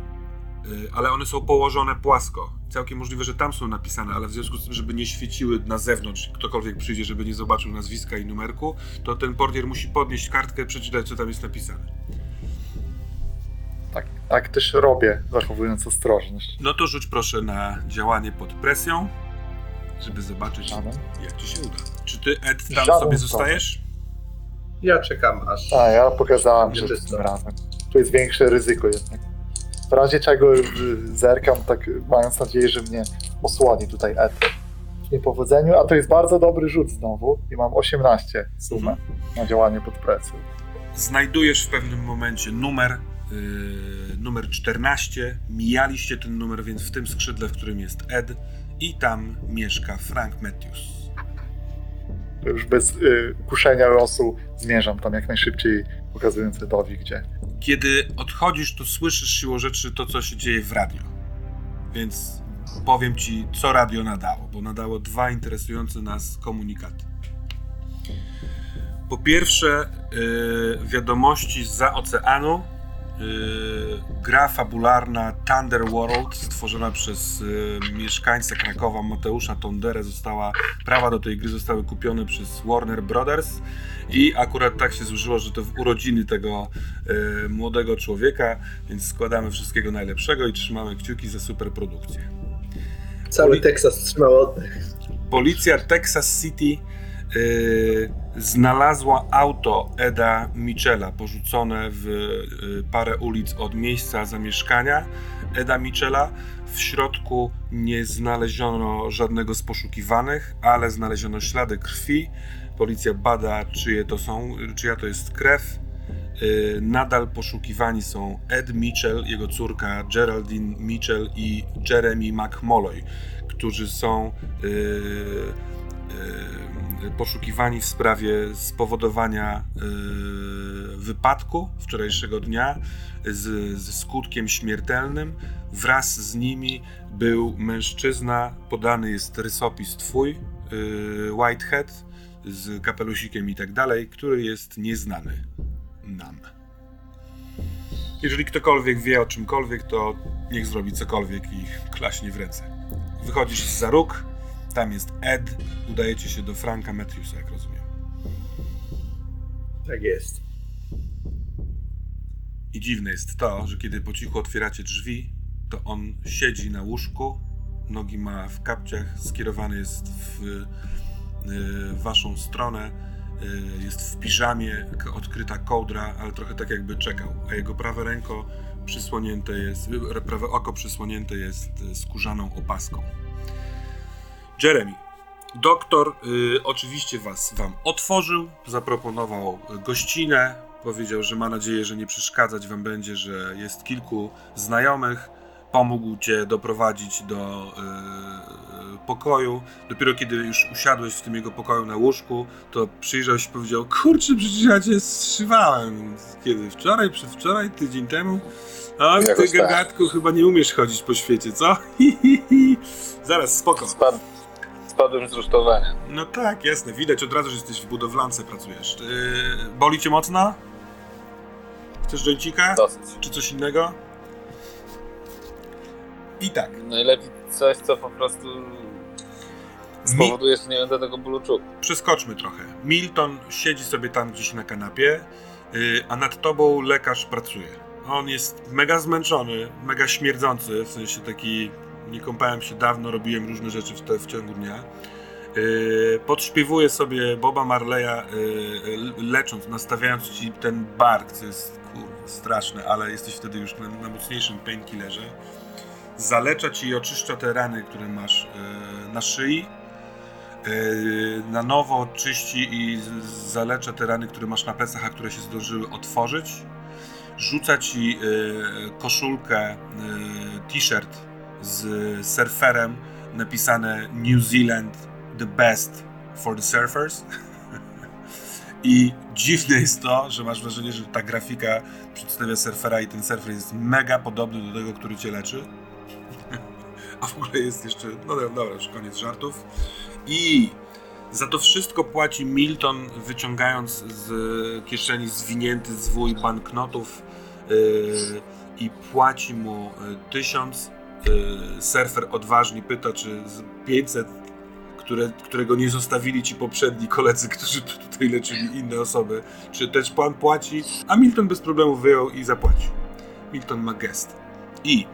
[SPEAKER 1] ale one są położone płasko. Całkiem możliwe, że tam są napisane, ale w związku z tym, żeby nie świeciły na zewnątrz, ktokolwiek przyjdzie, żeby nie zobaczył nazwiska i numerku, to ten portier musi podnieść kartkę, przeczytać, co tam jest napisane.
[SPEAKER 2] tak, tak też robię, zachowując ostrożność.
[SPEAKER 1] No to rzuć proszę na działanie pod presją, żeby zobaczyć,
[SPEAKER 2] Żaden.
[SPEAKER 1] jak ci się uda. Czy ty, Ed, tam
[SPEAKER 2] Żaden
[SPEAKER 1] sobie
[SPEAKER 2] problem.
[SPEAKER 1] zostajesz?
[SPEAKER 4] Ja czekam aż.
[SPEAKER 2] A, ja pokazałem, że tym razem. Tu jest większe ryzyko jednak. W razie czego y, zerkam, tak mając nadzieję, że mnie osłoni tutaj Ed. W niepowodzeniu, a to jest bardzo dobry rzut znowu i mam 18 sumę
[SPEAKER 1] Mhm.
[SPEAKER 2] na działanie pod presją.
[SPEAKER 1] Znajdujesz w pewnym momencie numer, yy, numer 14. Mijaliście ten numer, więc w tym skrzydle, w którym jest Ed, i tam mieszka Frank Matthews.
[SPEAKER 2] Już bez y, kuszenia losu zmierzam tam jak najszybciej, pokazując Edowi, gdzie.
[SPEAKER 1] Kiedy odchodzisz, to słyszysz siłą rzeczy to, co się dzieje w radio. Więc powiem ci, co radio nadało, bo nadało dwa interesujące nas komunikaty. Po pierwsze, yy, wiadomości z oceanu. Yy, gra fabularna Thunder World, stworzona przez yy, mieszkańca Krakowa Mateusza Tonderę, została, prawa do tej gry zostały kupione przez Warner Brothers i akurat tak się złożyło, że to w urodziny tego e, młodego człowieka, więc składamy wszystkiego najlepszego i trzymamy kciuki za super produkcję.
[SPEAKER 4] Cały Teksas trzymał oddech.
[SPEAKER 1] Policja Texas City e, znalazła auto Eda Michela porzucone w e, parę ulic od miejsca zamieszkania Eda Michela. W środku nie znaleziono żadnego z poszukiwanych, ale znaleziono ślady krwi. Policja bada, czyje to są, czyja to jest krew. Y, Nadal poszukiwani są Ed Mitchell, jego córka Geraldine Mitchell i Jeremy McMolloy, którzy są y, y, poszukiwani w sprawie spowodowania y, wypadku wczorajszego dnia z, ze skutkiem śmiertelnym. Wraz z nimi był mężczyzna, podany jest rysopis twój, y, Whitehead, z kapelusikiem i tak dalej, który jest nieznany nam. Jeżeli ktokolwiek wie o czymkolwiek, to niech zrobi cokolwiek i klaśnie w ręce. Wychodzisz za róg, tam jest Ed, udajecie się do Franka Matthewsa, jak rozumiem.
[SPEAKER 4] Tak jest.
[SPEAKER 1] I dziwne jest to, że kiedy po cichu otwieracie drzwi, to on siedzi na łóżku, nogi ma w kapciach, skierowany jest w y, waszą stronę. y, jest w piżamie, odkryta kołdra, ale trochę tak jakby czekał, a jego prawe ręko przysłonięte jest, y, prawe oko przysłonięte jest y, skórzaną opaską. Jeremy, doktor y, oczywiście was wam otworzył, zaproponował gościnę, powiedział, że ma nadzieję, że nie przeszkadzać wam będzie, że jest kilku znajomych, pomógł cię doprowadzić do y, y, pokoju. Dopiero kiedy już usiadłeś w tym jego pokoju na łóżku, to przyjrzał się i powiedział, kurczę, przecież ja cię zszywałem. Kiedy? Wczoraj, przedwczoraj, tydzień temu? A ty,
[SPEAKER 3] Jakoś tak.
[SPEAKER 1] gagatku, chyba nie umiesz chodzić po świecie, co? Zaraz, spoko.
[SPEAKER 3] Spadłem z rusztowania.
[SPEAKER 1] No tak, jasne, widać od razu, że jesteś w budowlance, pracujesz. Yy, boli cię mocno? Chcesz jointika?
[SPEAKER 3] Dosyć.
[SPEAKER 1] Czy coś innego? I tak.
[SPEAKER 3] Najlepiej coś, co po prostu
[SPEAKER 1] Mi,
[SPEAKER 3] spowoduje, że nie będę tego bólu czuł.
[SPEAKER 1] przeskoczmy trochę. Milton siedzi sobie tam gdzieś na kanapie, yy, a nad tobą lekarz pracuje. On jest mega zmęczony, mega śmierdzący, w sensie taki, nie kąpałem się dawno, robiłem różne rzeczy w, te, w ciągu dnia. Yy, podśpiewuje sobie Boba Marleya, yy, lecząc, nastawiając ci ten bark, co jest kurwa, straszne, ale jesteś wtedy już na, na mocniejszym painkillerze. Zalecza ci i oczyszcza te rany, które masz yy, na szyi. Yy, na nowo czyści i zalecza te rany, które masz na plecach, a które się zdążyły otworzyć. Rzuca ci yy, koszulkę, yy, t-shirt z surferem napisane New Zealand the best for the surfers. I dziwne jest to, że masz wrażenie, że ta grafika przedstawia surfera i ten surfer jest mega podobny do tego, który cię leczy. A w ogóle jest jeszcze. No dobra, już koniec żartów. I za to wszystko płaci Milton, wyciągając z kieszeni zwinięty zwój banknotów yy, i płaci mu y, tysiąc. Yy, surfer odważnie pyta, czy z 500, które, którego nie zostawili ci poprzedni koledzy, którzy tutaj leczyli inne osoby, czy też pan płaci, a Milton bez problemu wyjął i zapłacił. Milton ma gest. I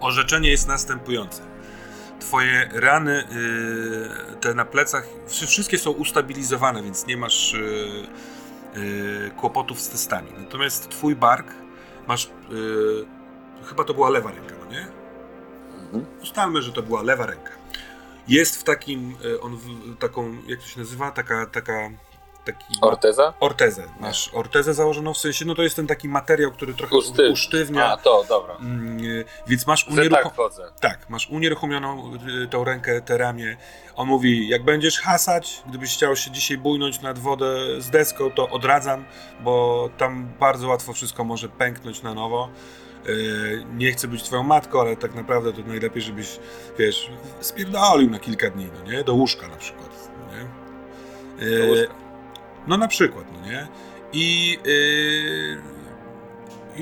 [SPEAKER 1] orzeczenie jest następujące. Twoje rany, yy, te na plecach, wszy- wszystkie są ustabilizowane, więc nie masz yy, kłopotów z testami. Natomiast twój bark masz. Chyba to była lewa ręka, no nie?
[SPEAKER 3] Mhm.
[SPEAKER 1] Ustalmy, że to była lewa ręka. Jest w takim, yy, on w, taką, jak to się nazywa? Taka, taka, taki...
[SPEAKER 3] Orteza?
[SPEAKER 1] Ortezę. Masz ortezę założoną w sensie, no to jest ten taki materiał, który trochę
[SPEAKER 3] Usztywnia.
[SPEAKER 1] usztywnia.
[SPEAKER 3] A, to, dobra.
[SPEAKER 1] Mm, yy, więc masz
[SPEAKER 3] Że
[SPEAKER 1] unieruchom...
[SPEAKER 3] tak.
[SPEAKER 1] Tak, masz unieruchomioną y, tą rękę, te ramię. On mówi, jak będziesz hasać, gdybyś chciał się dzisiaj bujnąć nad wodę z deską, to odradzam, bo tam bardzo łatwo wszystko może pęknąć na nowo. Y, Nie chcę być twoją matką, ale tak naprawdę to najlepiej, żebyś, wiesz, spierdolił na kilka dni, no nie? Do łóżka na przykład, no nie? Y,
[SPEAKER 3] Do łóżka.
[SPEAKER 1] No na przykład, no nie? I, yy,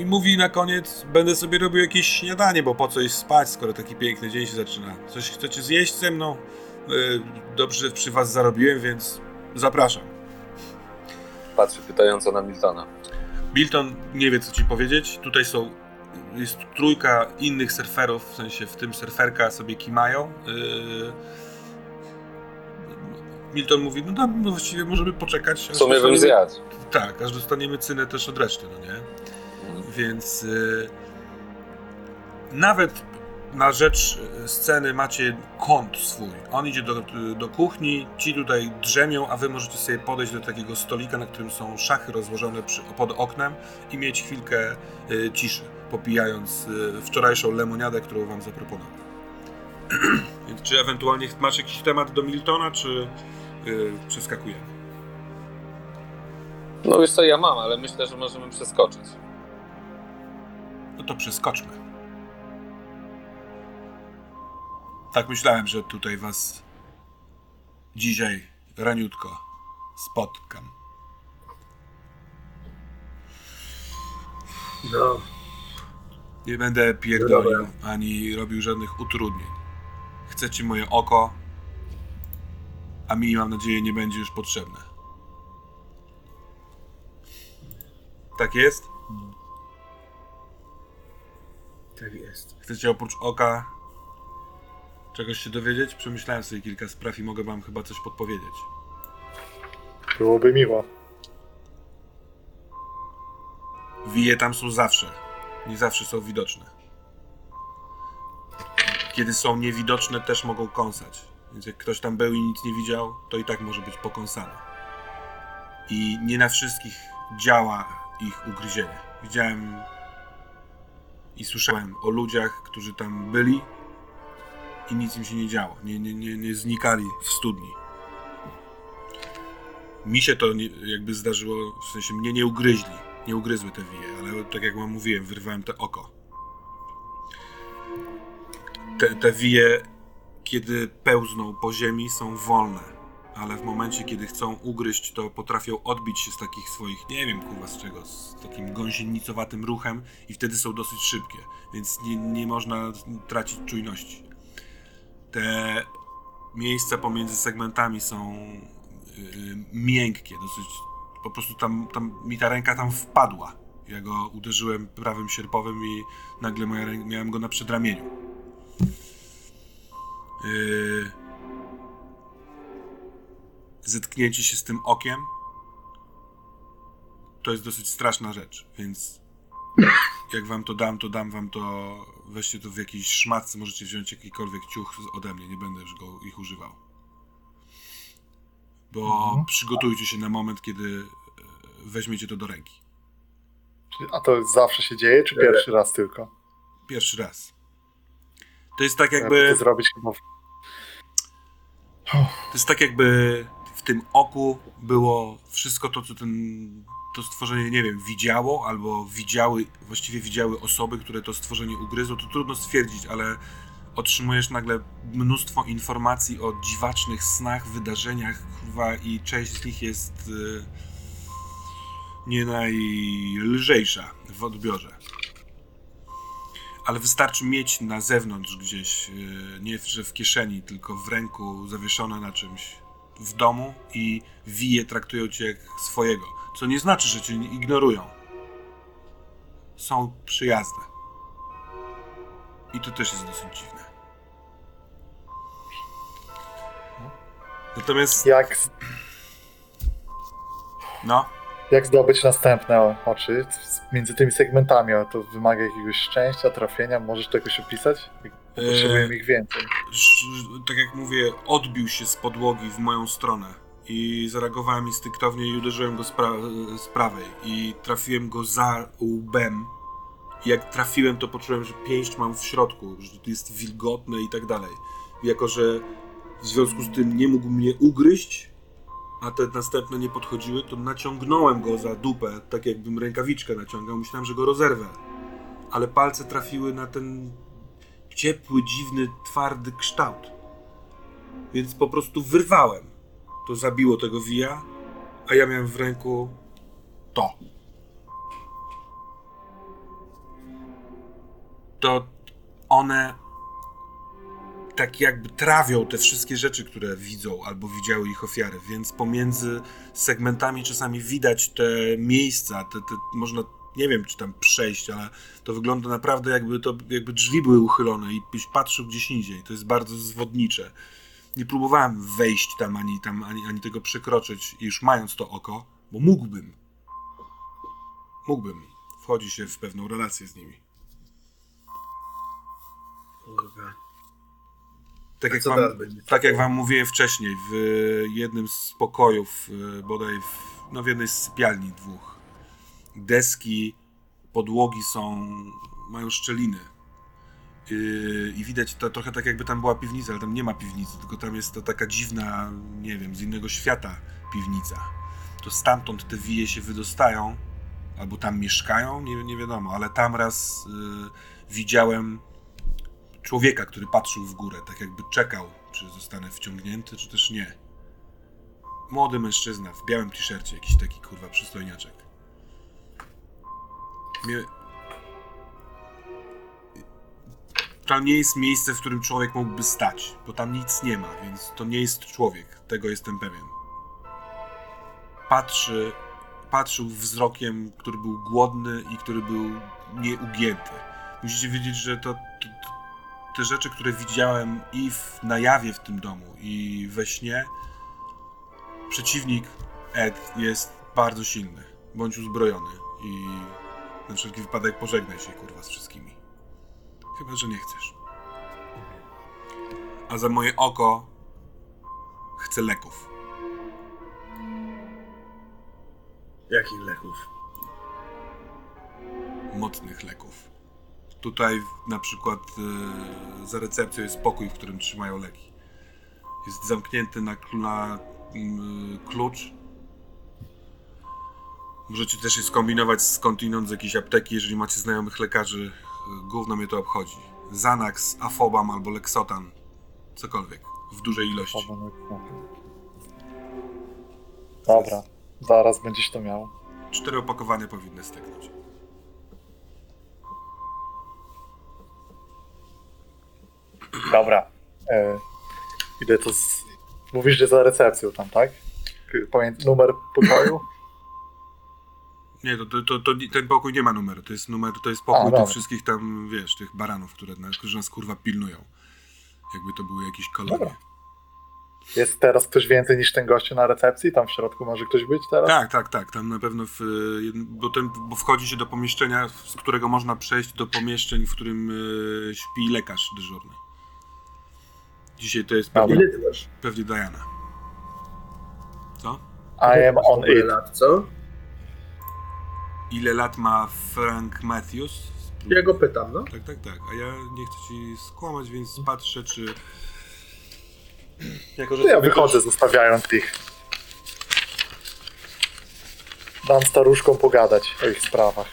[SPEAKER 1] I mówi na koniec, będę sobie robił jakieś śniadanie, bo po co iść spać, skoro taki piękny dzień się zaczyna. Coś chcecie zjeść ze mną? Yy, dobrze, przy was zarobiłem, więc zapraszam.
[SPEAKER 3] Patrzy pytająco na Miltona.
[SPEAKER 1] Milton nie wie, co ci powiedzieć. Tutaj są, jest trójka innych surferów, w sensie w tym surferka sobie kimają. Yy, Milton mówi, no, tam, no właściwie możemy poczekać. Aż
[SPEAKER 3] sumie bym zjadł.
[SPEAKER 1] Tak, aż dostaniemy cynę też od reszty, no nie? Więc y, nawet na rzecz sceny macie kąt swój. On idzie do, do kuchni, ci tutaj drzemią, a wy możecie sobie podejść do takiego stolika, na którym są szachy rozłożone przy, pod oknem i mieć chwilkę y, ciszy, popijając y, wczorajszą lemoniadę, którą wam zaproponował. Więc czy ewentualnie masz jakiś temat do Miltona, czy y, przeskakujemy?
[SPEAKER 3] No wiesz co, ja mam, ale myślę, że możemy przeskoczyć.
[SPEAKER 1] No to przeskoczmy. Tak myślałem, że tutaj was dzisiaj raniutko spotkam.
[SPEAKER 4] No,
[SPEAKER 1] Nie będę pierdolił ani robił żadnych utrudnień. Chcecie moje oko, a mi mam nadzieję nie będzie już potrzebne. Tak jest?
[SPEAKER 4] tak jest.
[SPEAKER 1] Chcecie oprócz oka czegoś się dowiedzieć? Przemyślałem sobie kilka spraw i mogę wam chyba coś podpowiedzieć.
[SPEAKER 2] Byłoby miło.
[SPEAKER 1] Wije tam są zawsze. Nie zawsze są widoczne. Kiedy są niewidoczne, też mogą kąsać. Więc jak ktoś tam był i nic nie widział, to i tak może być pokąsany. I nie na wszystkich działa ich ugryzienie. Widziałem i słyszałem o ludziach, którzy tam byli i nic im się nie działo. Nie, nie, nie, nie znikali w studni. Mi się to nie, jakby zdarzyło, w sensie mnie nie ugryźli, nie ugryzły te wije, ale tak jak wam mówiłem, wyrwałem te oko. Te, te wije, kiedy pełzną po ziemi, są wolne, ale w momencie, kiedy chcą ugryźć, to potrafią odbić się z takich swoich, nie wiem kurwa z czego, z takim gąsienicowatym ruchem i wtedy są dosyć szybkie, więc nie, nie można tracić czujności. Te miejsca pomiędzy segmentami są yy, miękkie, dosyć. Po prostu tam, tam mi ta ręka tam wpadła. Ja go uderzyłem prawym sierpowym i nagle moja ręka, miałem go na przedramieniu. Yy, zetknięcie się z tym okiem to jest dosyć straszna rzecz, więc jak wam to dam, to dam wam to, weźcie to w jakiejś szmatce, możecie wziąć jakikolwiek ciuch ode mnie, nie będę już go ich używał. Bo
[SPEAKER 2] Mhm.
[SPEAKER 1] przygotujcie się na moment, kiedy weźmiecie to do ręki.
[SPEAKER 2] A to zawsze się dzieje, czy pierwszy raz tylko?
[SPEAKER 1] Pierwszy raz. To jest tak
[SPEAKER 2] Jakby...
[SPEAKER 1] jakby,
[SPEAKER 2] To zrobić chyba
[SPEAKER 1] to jest tak jakby w tym oku było wszystko to, co ten, to stworzenie, nie wiem, widziało, albo widziały, właściwie widziały osoby, które to stworzenie ugryzło. To trudno stwierdzić, ale otrzymujesz nagle mnóstwo informacji o dziwacznych snach, wydarzeniach, kurwa, i część z nich jest y, nie najlżejsza w odbiorze. Ale wystarczy mieć na zewnątrz gdzieś, y, nie że w kieszeni, tylko w ręku, zawieszone na czymś w domu i wije traktują cię jak swojego. Co nie znaczy, że cię ignorują. Są przyjazne. I to też jest dosyć dziwne. Natomiast,
[SPEAKER 2] Jak,
[SPEAKER 1] no,
[SPEAKER 2] jak zdobyć następne oczy między tymi segmentami? To wymaga jakiegoś szczęścia, trafienia? Możesz to jakoś opisać? Potrzebujemy ich więcej.
[SPEAKER 1] tak jak mówię, odbił się z podłogi w moją stronę i zareagowałem instynktownie i uderzyłem go z, pra- z prawej i trafiłem go za łbem. I jak trafiłem, to poczułem, że pięść mam w środku, że to jest wilgotne i tak dalej. Jako, że w związku z tym nie mógł mnie ugryźć, a te następne nie podchodziły, to naciągnąłem go za dupę, tak jakbym rękawiczkę naciągał. Myślałem, że go rozerwę. Ale palce trafiły na ten ciepły, dziwny, twardy kształt. Więc po prostu wyrwałem. To zabiło tego wija, a ja miałem w ręku to. To one tak jakby trawią te wszystkie rzeczy, które widzą albo widziały ich ofiary, więc pomiędzy segmentami czasami widać te miejsca, te, te można, nie wiem czy tam przejść, ale to wygląda naprawdę jakby to, jakby drzwi były uchylone i byś patrzył gdzieś indziej. To jest bardzo zwodnicze. Nie próbowałem wejść tam ani, tam, ani, ani tego przekroczyć, już mając to oko, bo mógłbym. Mógłbym. Wchodzi się w pewną relację z nimi. Tak jak, wam, tak jak wam mówiłem wcześniej, w jednym z pokojów, y, bodaj w, no w jednej z sypialni dwóch, deski, podłogi są, mają szczeliny. Yy, I widać to trochę tak, jakby tam była piwnica, ale tam nie ma piwnicy, tylko tam jest to taka dziwna, nie wiem, z innego świata piwnica. To stamtąd te wije się wydostają, albo tam mieszkają, nie, nie wiadomo, ale tam raz yy, widziałem człowieka, który patrzył w górę, tak jakby czekał, czy zostanę wciągnięty, czy też nie. Młody mężczyzna w białym t-shircie, jakiś taki kurwa przystojniaczek. Mie... Tam nie jest miejsce, w którym człowiek mógłby stać, bo tam nic nie ma, więc to nie jest człowiek, tego jestem pewien. Patrzy, patrzył wzrokiem, który był głodny i który był nieugięty. Musicie wiedzieć, że to, to, te rzeczy, które widziałem i w, na jawie w tym domu, i we śnie, przeciwnik Ed jest bardzo silny. Bądź uzbrojony i na wszelki wypadek pożegnaj się, kurwa, z wszystkimi. Chyba, że nie chcesz. A za moje oko chcę leków.
[SPEAKER 4] Jakich leków?
[SPEAKER 1] Mocnych leków. Tutaj na przykład e, za recepcją jest pokój, w którym trzymają leki. Jest zamknięty na, na mm, klucz. Możecie też je skombinować skądinąd z jakiejś apteki, jeżeli macie znajomych lekarzy. e, Gówno mnie to obchodzi. Xanax, Afobam albo Lexotan. Cokolwiek. W dużej ilości.
[SPEAKER 2] Dobra, zaraz będziesz to miał.
[SPEAKER 1] Cztery opakowania powinny styknąć.
[SPEAKER 2] Dobra. E, idę to z... Mówisz, że za recepcją tam, tak? Pamięt numer pokoju?
[SPEAKER 1] Nie, to, to, to, to ten pokój nie ma numeru. To jest numer, to jest pokój
[SPEAKER 2] dobra.
[SPEAKER 1] tych wszystkich tam, wiesz, tych baranów, które, na- którzy nas kurwa pilnują. Jakby to były jakieś kolonie.
[SPEAKER 2] Dobra. Jest teraz ktoś więcej niż ten gościu na recepcji? Tam w środku może ktoś być teraz?
[SPEAKER 1] Tak, tak, tak. Tam na pewno, w, jedn- bo, ten, bo wchodzi się do pomieszczenia, z którego można przejść do pomieszczeń, w którym y, śpi lekarz dyżurny. Dzisiaj to jest pewnie,
[SPEAKER 4] Ile ty masz?
[SPEAKER 1] pewnie Diana. Co?
[SPEAKER 2] I am on
[SPEAKER 4] Ile
[SPEAKER 2] it.
[SPEAKER 4] lat, co?
[SPEAKER 1] Ile lat ma Frank Matthews?
[SPEAKER 4] Ja go pytam, no.
[SPEAKER 1] Tak, tak, tak. A ja nie chcę ci skłamać, więc patrzę, czy. Jako, że
[SPEAKER 2] To ja wychodzę, zostawiając ich. Dam staruszkom pogadać o ich sprawach.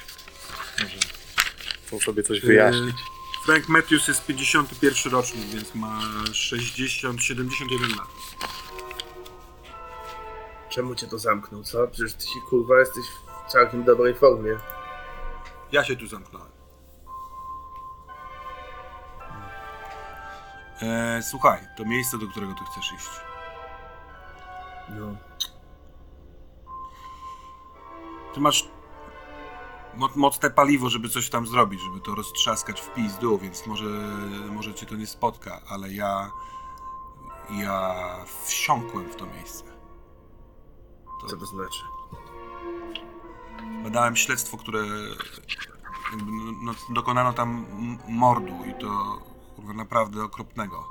[SPEAKER 2] Może chcą sobie coś wyjaśnić.
[SPEAKER 1] Frank Matthews jest 51 rocznik, więc ma 60, 71 lat.
[SPEAKER 4] Czemu cię to zamknął, co? Przecież ty się kurwa jesteś w całkiem dobrej formie.
[SPEAKER 1] Ja się tu zamknąłem. E, słuchaj, to miejsce, do którego ty chcesz iść.
[SPEAKER 4] No.
[SPEAKER 1] Ty masz mocne paliwo, żeby coś tam zrobić, żeby to roztrzaskać w pizdu, więc może, może cię to nie spotka, ale ja ja wsiąkłem w to miejsce. To,
[SPEAKER 4] Co to znaczy?
[SPEAKER 1] Badałem śledztwo, które no, no, dokonano tam mordu i to kurwa naprawdę okropnego.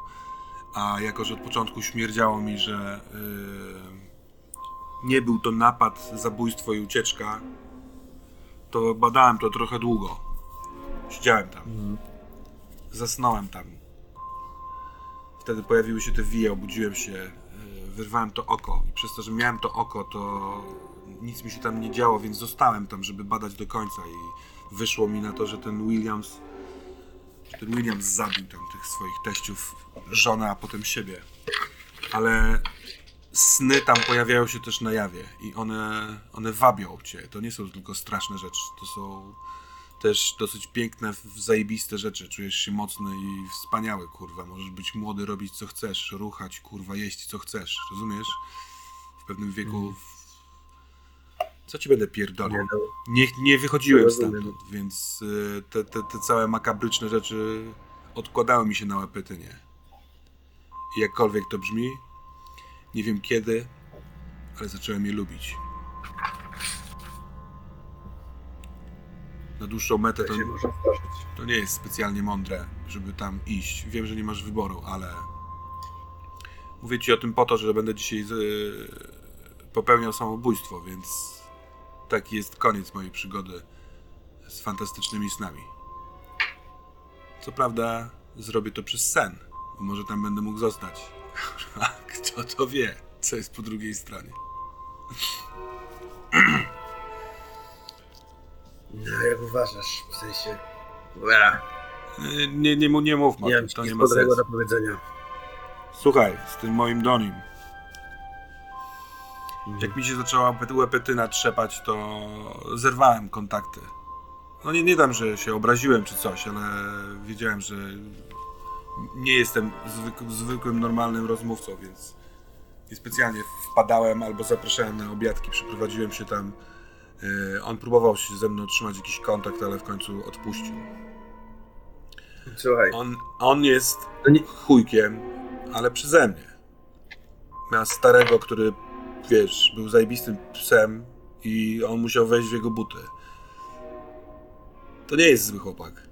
[SPEAKER 1] A jako, że od początku śmierdziało mi, że yy, nie był to napad, zabójstwo i ucieczka, to badałem to trochę długo. Siedziałem tam. Zasnąłem tam. Wtedy pojawiły się te wije, obudziłem się, yy, wyrwałem to oko. I przez to, że miałem to oko, to nic mi się tam nie działo, więc zostałem tam, żeby badać do końca. I wyszło mi na to, że ten Williams, że ten Williams zabił tam tych swoich teściów, żonę, a potem siebie. Ale sny tam pojawiają się też na jawie i one, one wabią cię. To nie są tylko straszne rzeczy, to są też dosyć piękne, zajebiste rzeczy. Czujesz się mocny i wspaniały, kurwa. Możesz być młody, robić co chcesz, ruchać, kurwa, jeść co chcesz, rozumiesz? W pewnym wieku... Co ci będę pierdolił?
[SPEAKER 4] Nie, no.
[SPEAKER 1] Nie, wychodziłem stamtąd, więc y, te, te, te całe makabryczne rzeczy odkładały mi się na łepetynie. I jakkolwiek to brzmi, nie wiem kiedy, ale zacząłem je lubić. Na dłuższą metę to,
[SPEAKER 4] To
[SPEAKER 1] nie jest specjalnie mądre, żeby tam iść. Wiem, że nie masz wyboru, ale mówię ci o tym po to, że będę dzisiaj y, popełniał samobójstwo, więc taki jest koniec mojej przygody z fantastycznymi snami. Co prawda, zrobię to przez sen, bo może tam będę mógł zostać. Kto to wie, co jest po drugiej stronie.
[SPEAKER 4] No, jak uważasz, w sensie...
[SPEAKER 1] Y, Nie, nie, nie mówmy o
[SPEAKER 4] nie mam
[SPEAKER 1] to nie ma sensu.
[SPEAKER 4] do powiedzenia.
[SPEAKER 1] Słuchaj, z tym moim Donim. Jak mi się zaczęła pet- łepetyna trzepać, to zerwałem kontakty. No nie, nie dam, że się obraziłem czy coś, ale wiedziałem, że nie jestem zwyk- zwykłym, normalnym rozmówcą, więc niespecjalnie wpadałem albo zapraszałem na obiadki, przyprowadziłem się tam. Yy, On próbował się ze mną trzymać jakiś kontakt, ale w końcu odpuścił.
[SPEAKER 4] Słuchaj,
[SPEAKER 1] On, on jest
[SPEAKER 4] nie-
[SPEAKER 1] chujkiem, ale przeze mnie. Miał starego, który wiesz, był zajebistym psem i on musiał wejść w jego buty. To nie jest zły chłopak.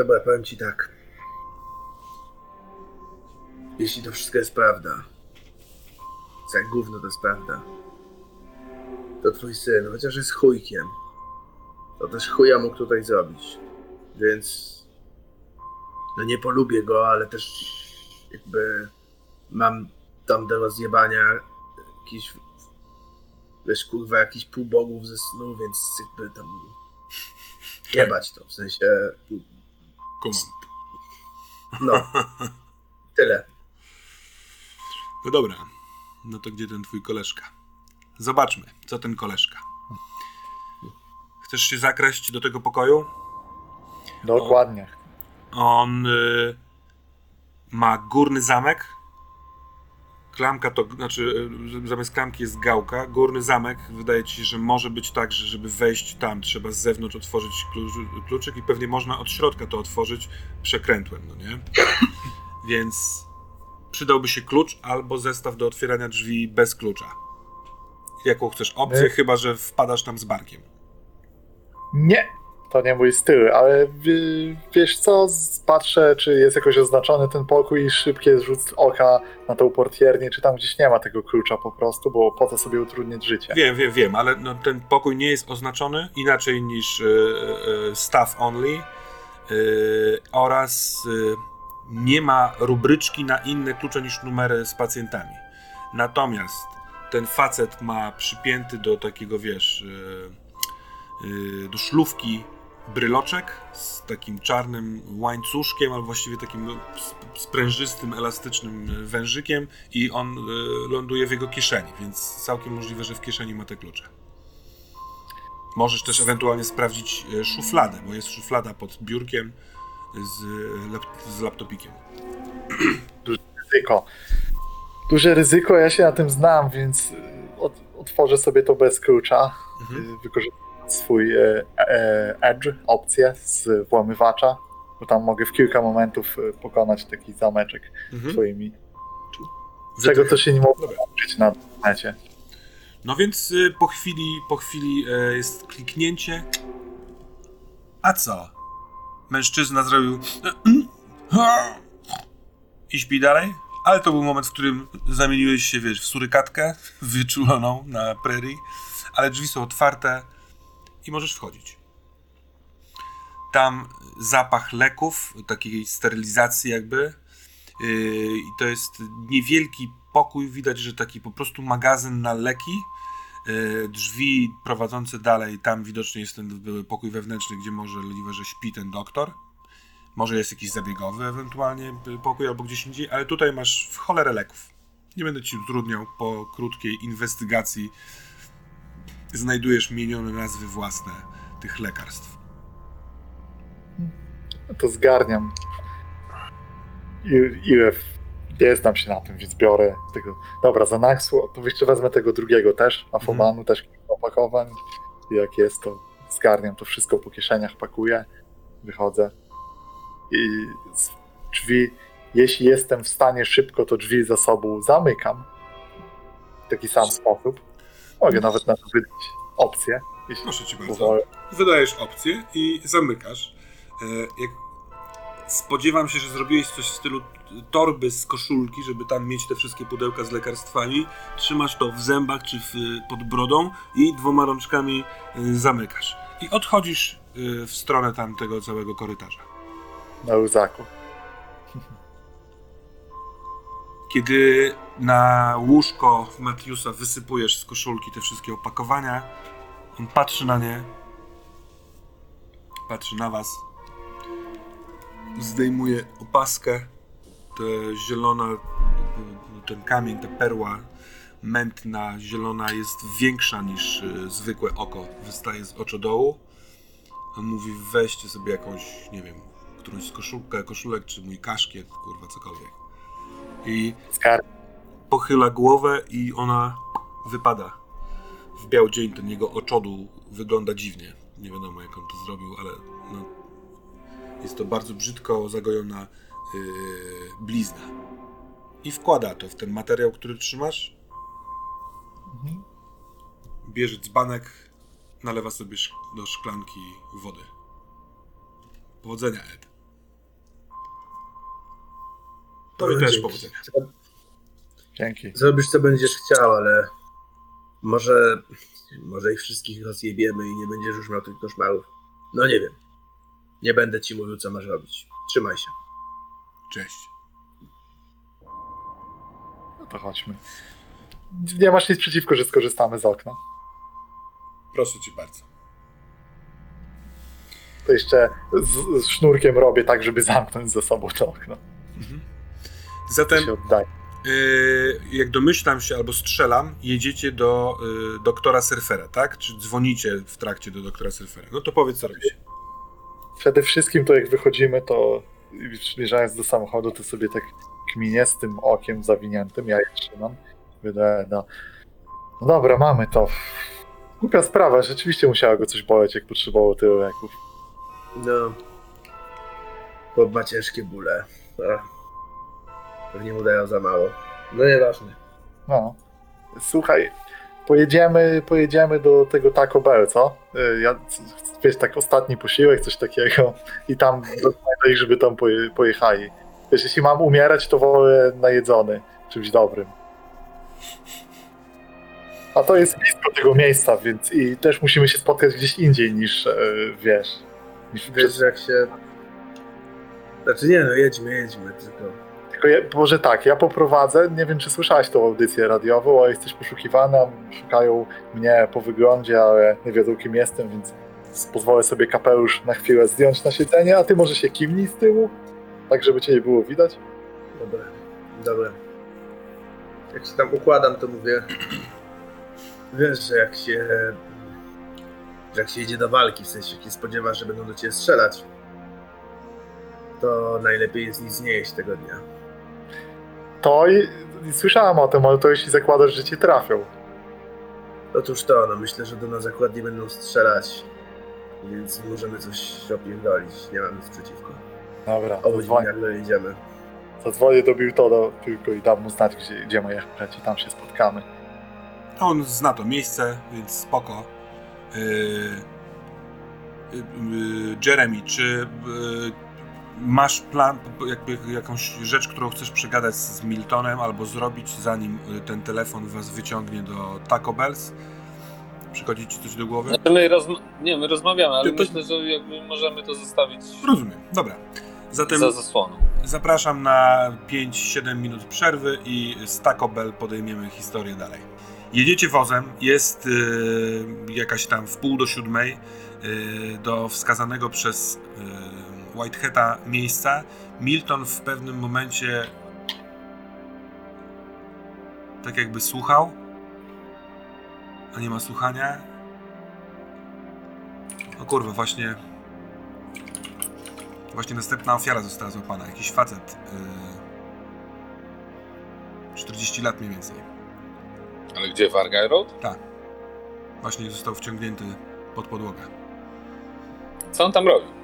[SPEAKER 4] Dobra, powiem ci tak. Jeśli to wszystko jest prawda, co jak gówno to jest prawda, to twój syn, chociaż jest chujkiem, to też chuja mógł tutaj zrobić. Więc no nie polubię go, ale też jakby mam tam do rozjebania jakiś wiesz kurwa jakiś półbogów ze snu, więc jakby tam jebać to, w sensie
[SPEAKER 1] Kumam.
[SPEAKER 4] no tyle.
[SPEAKER 1] No dobra. No to gdzie ten twój koleżka? Zobaczmy, co ten koleżka. Chcesz się zakraść do tego pokoju?
[SPEAKER 2] Dokładnie.
[SPEAKER 1] On y, ma górny zamek. Klamka to, znaczy y, zamiast klamki jest gałka. Górny zamek wydaje ci się, że może być tak, że żeby wejść tam trzeba z zewnątrz otworzyć klucz, kluczyk i pewnie można od środka to otworzyć przekrętłem, no nie? Więc przydałby się klucz albo zestaw do otwierania drzwi bez klucza. Jaką chcesz opcję,
[SPEAKER 2] My-
[SPEAKER 1] chyba że wpadasz tam z barkiem.
[SPEAKER 2] Nie, to nie mój styl, ale wi- wiesz co, patrzę, czy jest jakoś oznaczony ten pokój i szybkie rzut oka na tą portiernię, czy tam gdzieś nie ma tego klucza po prostu, bo po to sobie utrudnić życie.
[SPEAKER 1] Wiem, wiem, wiem, ale no, ten pokój nie jest oznaczony inaczej niż y, y, staff only y, oraz nie ma rubryczki na inne klucze niż numery z pacjentami. Natomiast ten facet ma przypięty do takiego, wiesz, do szlówki bryloczek z takim czarnym łańcuszkiem, albo właściwie takim no, sp- sprężystym, elastycznym y, wężykiem i on y, ląduje w jego kieszeni, więc całkiem możliwe, że w kieszeni ma te klucze. Możesz też ewentualnie sprawdzić y, szufladę, bo jest szuflada pod biurkiem z, lap- z laptopikiem.
[SPEAKER 2] Ryzyko. Duże ryzyko, ja się na tym znam, więc otworzę sobie to bez klucza.
[SPEAKER 1] Mhm.
[SPEAKER 2] Wykorzystam swój e, e, edge, opcję z włamywacza, bo tam mogę w kilka momentów y, pokonać taki zameczek
[SPEAKER 1] Mhm.
[SPEAKER 2] swoimi. Czego to się nie mogło nauczyć na necie.
[SPEAKER 1] No więc po chwili, po chwili e, jest kliknięcie. A co? Mężczyzna zrobił. I śpi dalej? Ale to był moment, w którym zamieniłeś się, wiesz, w surykatkę wyczuloną na prerii, ale drzwi są otwarte i możesz wchodzić. Tam zapach leków, takiej sterylizacji jakby. Yy, I to jest niewielki pokój, widać, że taki po prostu magazyn na leki. Yy, Drzwi prowadzące dalej, tam widocznie jest ten pokój wewnętrzny, gdzie możliwe, że śpi ten doktor. Może jest jakiś zabiegowy ewentualnie pokój albo gdzieś indziej, ale tutaj masz w cholerę leków. Nie będę ci utrudniał po krótkiej inwestygacji. Znajdujesz mienione nazwy własne tych lekarstw.
[SPEAKER 2] To zgarniam. I- Ile nie znam się na tym, więc biorę tego. Dobra, za Naxu, to jeszcze wezmę tego drugiego też, Afobanu, też kilka opakowań. I jak jest, to zgarniam to wszystko po kieszeniach, pakuję, wychodzę. I z drzwi, jeśli jestem w stanie szybko, to drzwi za sobą zamykam. W taki sam sposób. Mogę nawet na to wydać opcję,
[SPEAKER 1] Proszę cię bardzo.
[SPEAKER 2] pozwolę.
[SPEAKER 1] wydajesz opcję i zamykasz. E, Jak spodziewam się, że zrobiłeś coś w stylu torby z koszulki, żeby tam mieć te wszystkie pudełka z lekarstwami. Trzymasz to w zębach czy w, pod brodą i dwoma rączkami e, zamykasz. I odchodzisz e, w stronę tamtego całego korytarza.
[SPEAKER 2] Na łzaku.
[SPEAKER 1] Kiedy na łóżko Matiusa wysypujesz z koszulki te wszystkie opakowania, on patrzy na nie, patrzy na was, zdejmuje opaskę, ta zielona, ten kamień, ta perła mętna, zielona jest większa niż y, zwykłe oko, wystaje z oczodołu. On mówi, weźcie sobie jakąś, nie wiem, którąś z koszulkę, koszulek, czy mój kaszkiet, kurwa, cokolwiek. I pochyla głowę i ona wypada. W biały dzień ten jego oczodu wygląda dziwnie. Nie wiadomo jak on to zrobił, ale no, jest to bardzo brzydko zagojona yy, blizna. i wkłada to w ten materiał, który trzymasz.
[SPEAKER 2] Mhm.
[SPEAKER 1] Bierze dzbanek, nalewa sobie do szklanki wody. Powodzenia, Ed. Tobie też
[SPEAKER 4] Dzięki.
[SPEAKER 1] powodzenia.
[SPEAKER 2] Dzięki.
[SPEAKER 4] Zrobisz co będziesz chciał, ale może, może ich wszystkich rozjebiemy i nie będziesz już miał tych koszmarów. No nie wiem. Nie będę ci mówił, co masz robić. Trzymaj się.
[SPEAKER 1] Cześć.
[SPEAKER 2] No to chodźmy. Nie masz nic przeciwko, że skorzystamy z okna.
[SPEAKER 1] Proszę cię bardzo.
[SPEAKER 2] To jeszcze z, z sznurkiem robię tak, żeby zamknąć za sobą to okno. To
[SPEAKER 1] Zatem, yy, jak domyślam się albo strzelam, jedziecie do yy, doktora Surfera, tak? Czy dzwonicie w trakcie do doktora Surfera? No to powiedz, co robicie.
[SPEAKER 2] Przede wszystkim to jak wychodzimy, to zmierzając do samochodu, to sobie tak kminie z tym okiem zawiniętym, ja je trzymam. Wydaje, no. no dobra, mamy to. Głupia sprawa, rzeczywiście musiała go coś boleć, jak potrzebował tyle leków.
[SPEAKER 4] No. Bob ma ciężkie bóle. Ach. Pewnie mu dają za mało. No nieważne.
[SPEAKER 2] No. Słuchaj, pojedziemy, pojedziemy do tego Taco Bell, co? Y, Ja, wiesz, tak ostatni posiłek, coś takiego i tam rozmawiaj, żeby tam poje, pojechali. Wiesz, jeśli mam umierać, to wolę najedzony, czymś dobrym. A to jest blisko tego miejsca, więc i też musimy się spotkać gdzieś indziej niż, e, wiesz, niż
[SPEAKER 4] Wiesz, że jak się... Znaczy nie no, jedźmy, jedźmy, tylko...
[SPEAKER 2] Może tak, ja poprowadzę, nie wiem czy słyszałaś tą audycję radiową, ale jesteś poszukiwana, szukają mnie po wyglądzie, ale nie wiedzą kim jestem, więc pozwolę sobie kapelusz na chwilę zdjąć na siedzenie, a ty może się kiwnij z tyłu, tak żeby cię nie było widać.
[SPEAKER 4] Dobra, dobra. Jak się tam układam, to mówię... Wiesz, że jak się... Jak się jedzie do walki, w sensie, jak się spodziewasz, że będą do ciebie strzelać, to najlepiej jest nic nie jeść tego dnia.
[SPEAKER 2] To i, i słyszałam o tym, ale to jeśli zakładasz, że cię trafią.
[SPEAKER 4] Otóż to, no myślę, że do nas zakładnie będą strzelać, więc możemy coś opierdolić, nie mam nic przeciwko.
[SPEAKER 2] Dobra,
[SPEAKER 4] nagle jedziemy.
[SPEAKER 2] zadzwonię do Biltona tylko i dam mu znać, gdzie, gdzie ma jechać i tam się spotkamy.
[SPEAKER 1] On zna to miejsce, więc spoko. Yy, yy, yy, Jeremy, czy yy, masz plan, jakby jakąś rzecz, którą chcesz przegadać z Miltonem albo zrobić, zanim yy, ten telefon was wyciągnie do Taco Bells? Przychodzi ci coś do głowy?
[SPEAKER 3] Znaczy my, nie, my rozmawiamy, ale
[SPEAKER 1] to-
[SPEAKER 3] myślę, że jakby możemy to zostawić
[SPEAKER 1] Rozumiem, dobra. Zatem
[SPEAKER 3] za zasłoną.
[SPEAKER 1] zapraszam na 5-7 minut przerwy i z Taco Bell podejmiemy historię dalej. Jedziecie wozem, jest y, jakaś tam w pół do siódmej y, do wskazanego przez y, Whitehata miejsca. Milton w pewnym momencie tak jakby słuchał, a nie ma słuchania. O kurwa, właśnie Właśnie następna ofiara została złapana. Jakiś facet. Yy, 40 lat mniej więcej.
[SPEAKER 3] Ale gdzie, w Argyle Road?
[SPEAKER 1] Tak. Właśnie został wciągnięty pod podłogę.
[SPEAKER 3] Co on tam robi?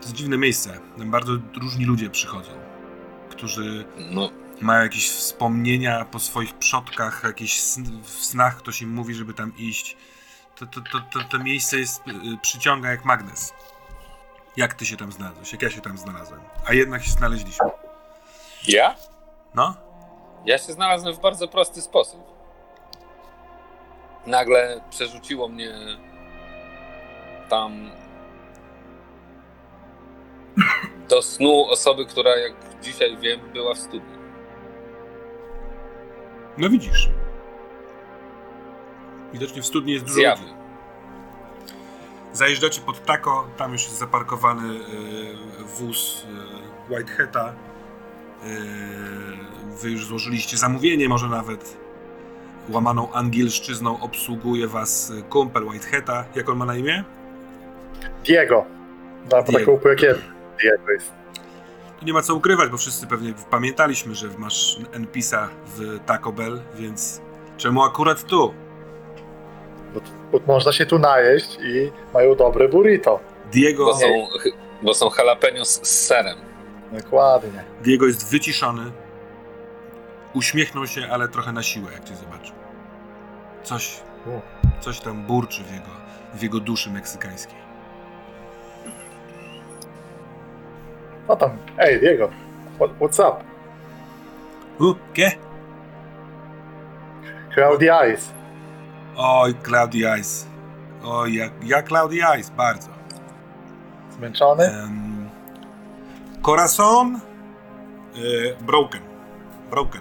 [SPEAKER 1] To jest dziwne miejsce. Tam bardzo różni ludzie przychodzą, którzy
[SPEAKER 3] No,
[SPEAKER 1] mają jakieś wspomnienia po swoich przodkach, jakieś sn- w snach ktoś im mówi, żeby tam iść. To, to, to, to, to miejsce jest, yy, przyciąga jak magnes. Jak ty się tam znalazłeś? Jak ja się tam znalazłem? A jednak się znaleźliśmy.
[SPEAKER 3] ja?
[SPEAKER 1] No?
[SPEAKER 3] Ja się znalazłem w bardzo prosty sposób. Nagle przerzuciło mnie tam do snu osoby, która, jak dzisiaj wiem, była w studni.
[SPEAKER 1] No widzisz. Widocznie w studni jest dużo
[SPEAKER 3] Zjawy.
[SPEAKER 1] ludzi. Zajeżdżacie pod tako, tam już jest zaparkowany y, wóz y, Whitehata. Y, wy już złożyliście zamówienie, może nawet łamaną angielszczyzną obsługuje was kumpel Whitehata. Jak on ma na imię?
[SPEAKER 2] Diego. Na
[SPEAKER 1] Diego.
[SPEAKER 2] taką. Jest.
[SPEAKER 1] Tu nie ma co ukrywać, bo wszyscy pewnie pamiętaliśmy, że masz NPC-a w Taco Bell, więc czemu akurat tu?
[SPEAKER 2] Bo, bo można się tu najeść i mają dobre burrito.
[SPEAKER 1] Diego...
[SPEAKER 3] Bo są, bo są jalapeno z, z serem.
[SPEAKER 2] Dokładnie.
[SPEAKER 1] Diego jest wyciszony. Uśmiechnął się, ale trochę na siłę, jak cię zobaczył. Coś, coś tam burczy w jego, w jego duszy meksykańskiej.
[SPEAKER 2] No tam, ej Diego, what, what's up?
[SPEAKER 1] U, ¿qué?
[SPEAKER 2] Cloudy Eyes.
[SPEAKER 1] Oj, Cloudy Eyes. Oj, ja, ja Cloudy Eyes, bardzo.
[SPEAKER 2] Zmęczony?
[SPEAKER 1] Um, corazon y, broken. Broken.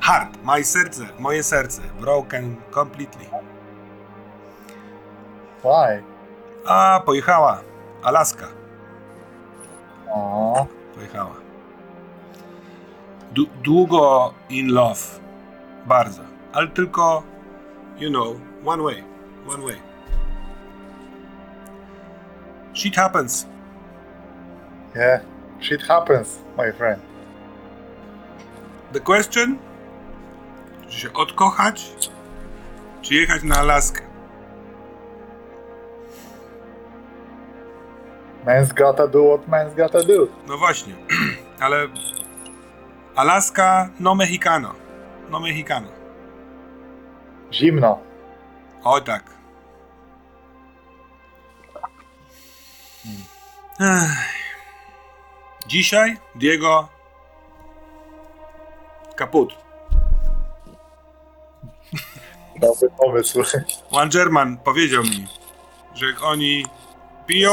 [SPEAKER 1] Heart, moje serce, moje serce. Broken completely.
[SPEAKER 2] Why?
[SPEAKER 1] A, pojechała. Alaska.
[SPEAKER 2] O,
[SPEAKER 1] Pojechała. Długo in love. Bardzo. Ale tylko, you know, one way. One way. Shit happens.
[SPEAKER 2] yeah. Shit happens, my friend.
[SPEAKER 1] The question? Czy się odkochać? Czy jechać na Alaskę?
[SPEAKER 2] Man's gotta do what man's gotta do.
[SPEAKER 1] No właśnie. Ale Alaska no mexicano. No mexicano.
[SPEAKER 2] Zimno.
[SPEAKER 1] O tak. Dzisiaj Diego kaput.
[SPEAKER 2] Dobry pomysł.
[SPEAKER 1] One German powiedział mi, że jak oni piją,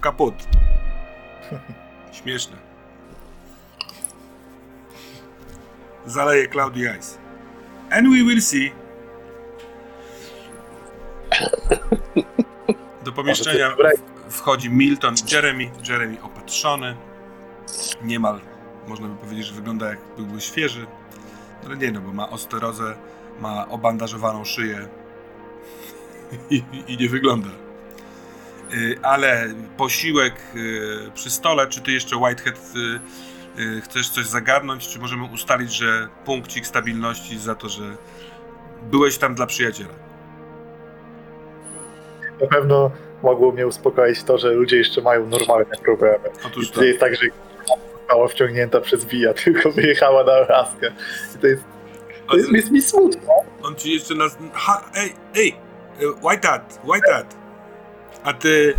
[SPEAKER 1] kaput. Śmieszne. Zaleje Cloudy Ice. And we will see. Do pomieszczenia wchodzi Milton, Jeremy, Jeremy opatrzony, niemal można by powiedzieć, że wygląda jak byłby świeży, ale nie no, bo ma osterozę, ma obandażowaną szyję i, i nie wygląda. Y, Ale posiłek y, przy stole, czy ty jeszcze Whitehead y, chcesz coś zagarnąć, czy możemy ustalić, że punkcik stabilności za to, że byłeś tam dla przyjaciela?
[SPEAKER 2] Na pewno mogło mnie uspokoić to, że ludzie jeszcze mają normalne problemy.
[SPEAKER 1] Otóż
[SPEAKER 2] I
[SPEAKER 1] to.
[SPEAKER 2] to jest tak, że została wciągnięta przez Via, tylko wyjechała na Alaskę. I to jest, to jest, jest mi smutno.
[SPEAKER 1] On ci jeszcze nas. Ha, ej, ej! y, White A ty.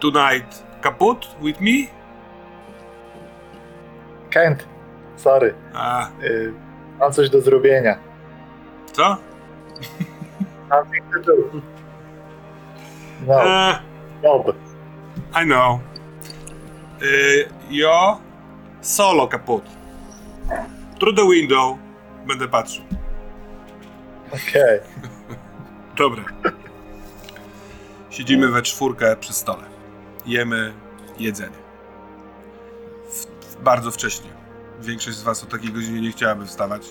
[SPEAKER 1] Tonight kaput with me?
[SPEAKER 2] Kent, sorry,
[SPEAKER 1] A,
[SPEAKER 2] y, mam coś do zrobienia.
[SPEAKER 1] co?
[SPEAKER 2] Nothing to do. No,
[SPEAKER 1] E,
[SPEAKER 2] job.
[SPEAKER 1] I know. Y, jo. Solo kaput. Through the window. Będę patrzył.
[SPEAKER 2] Okej.
[SPEAKER 1] Dobra. Siedzimy we czwórkę przy stole. Jemy jedzenie. W, w, bardzo wcześnie. Większość z Was o takiej godzinie nie chciałaby wstawać.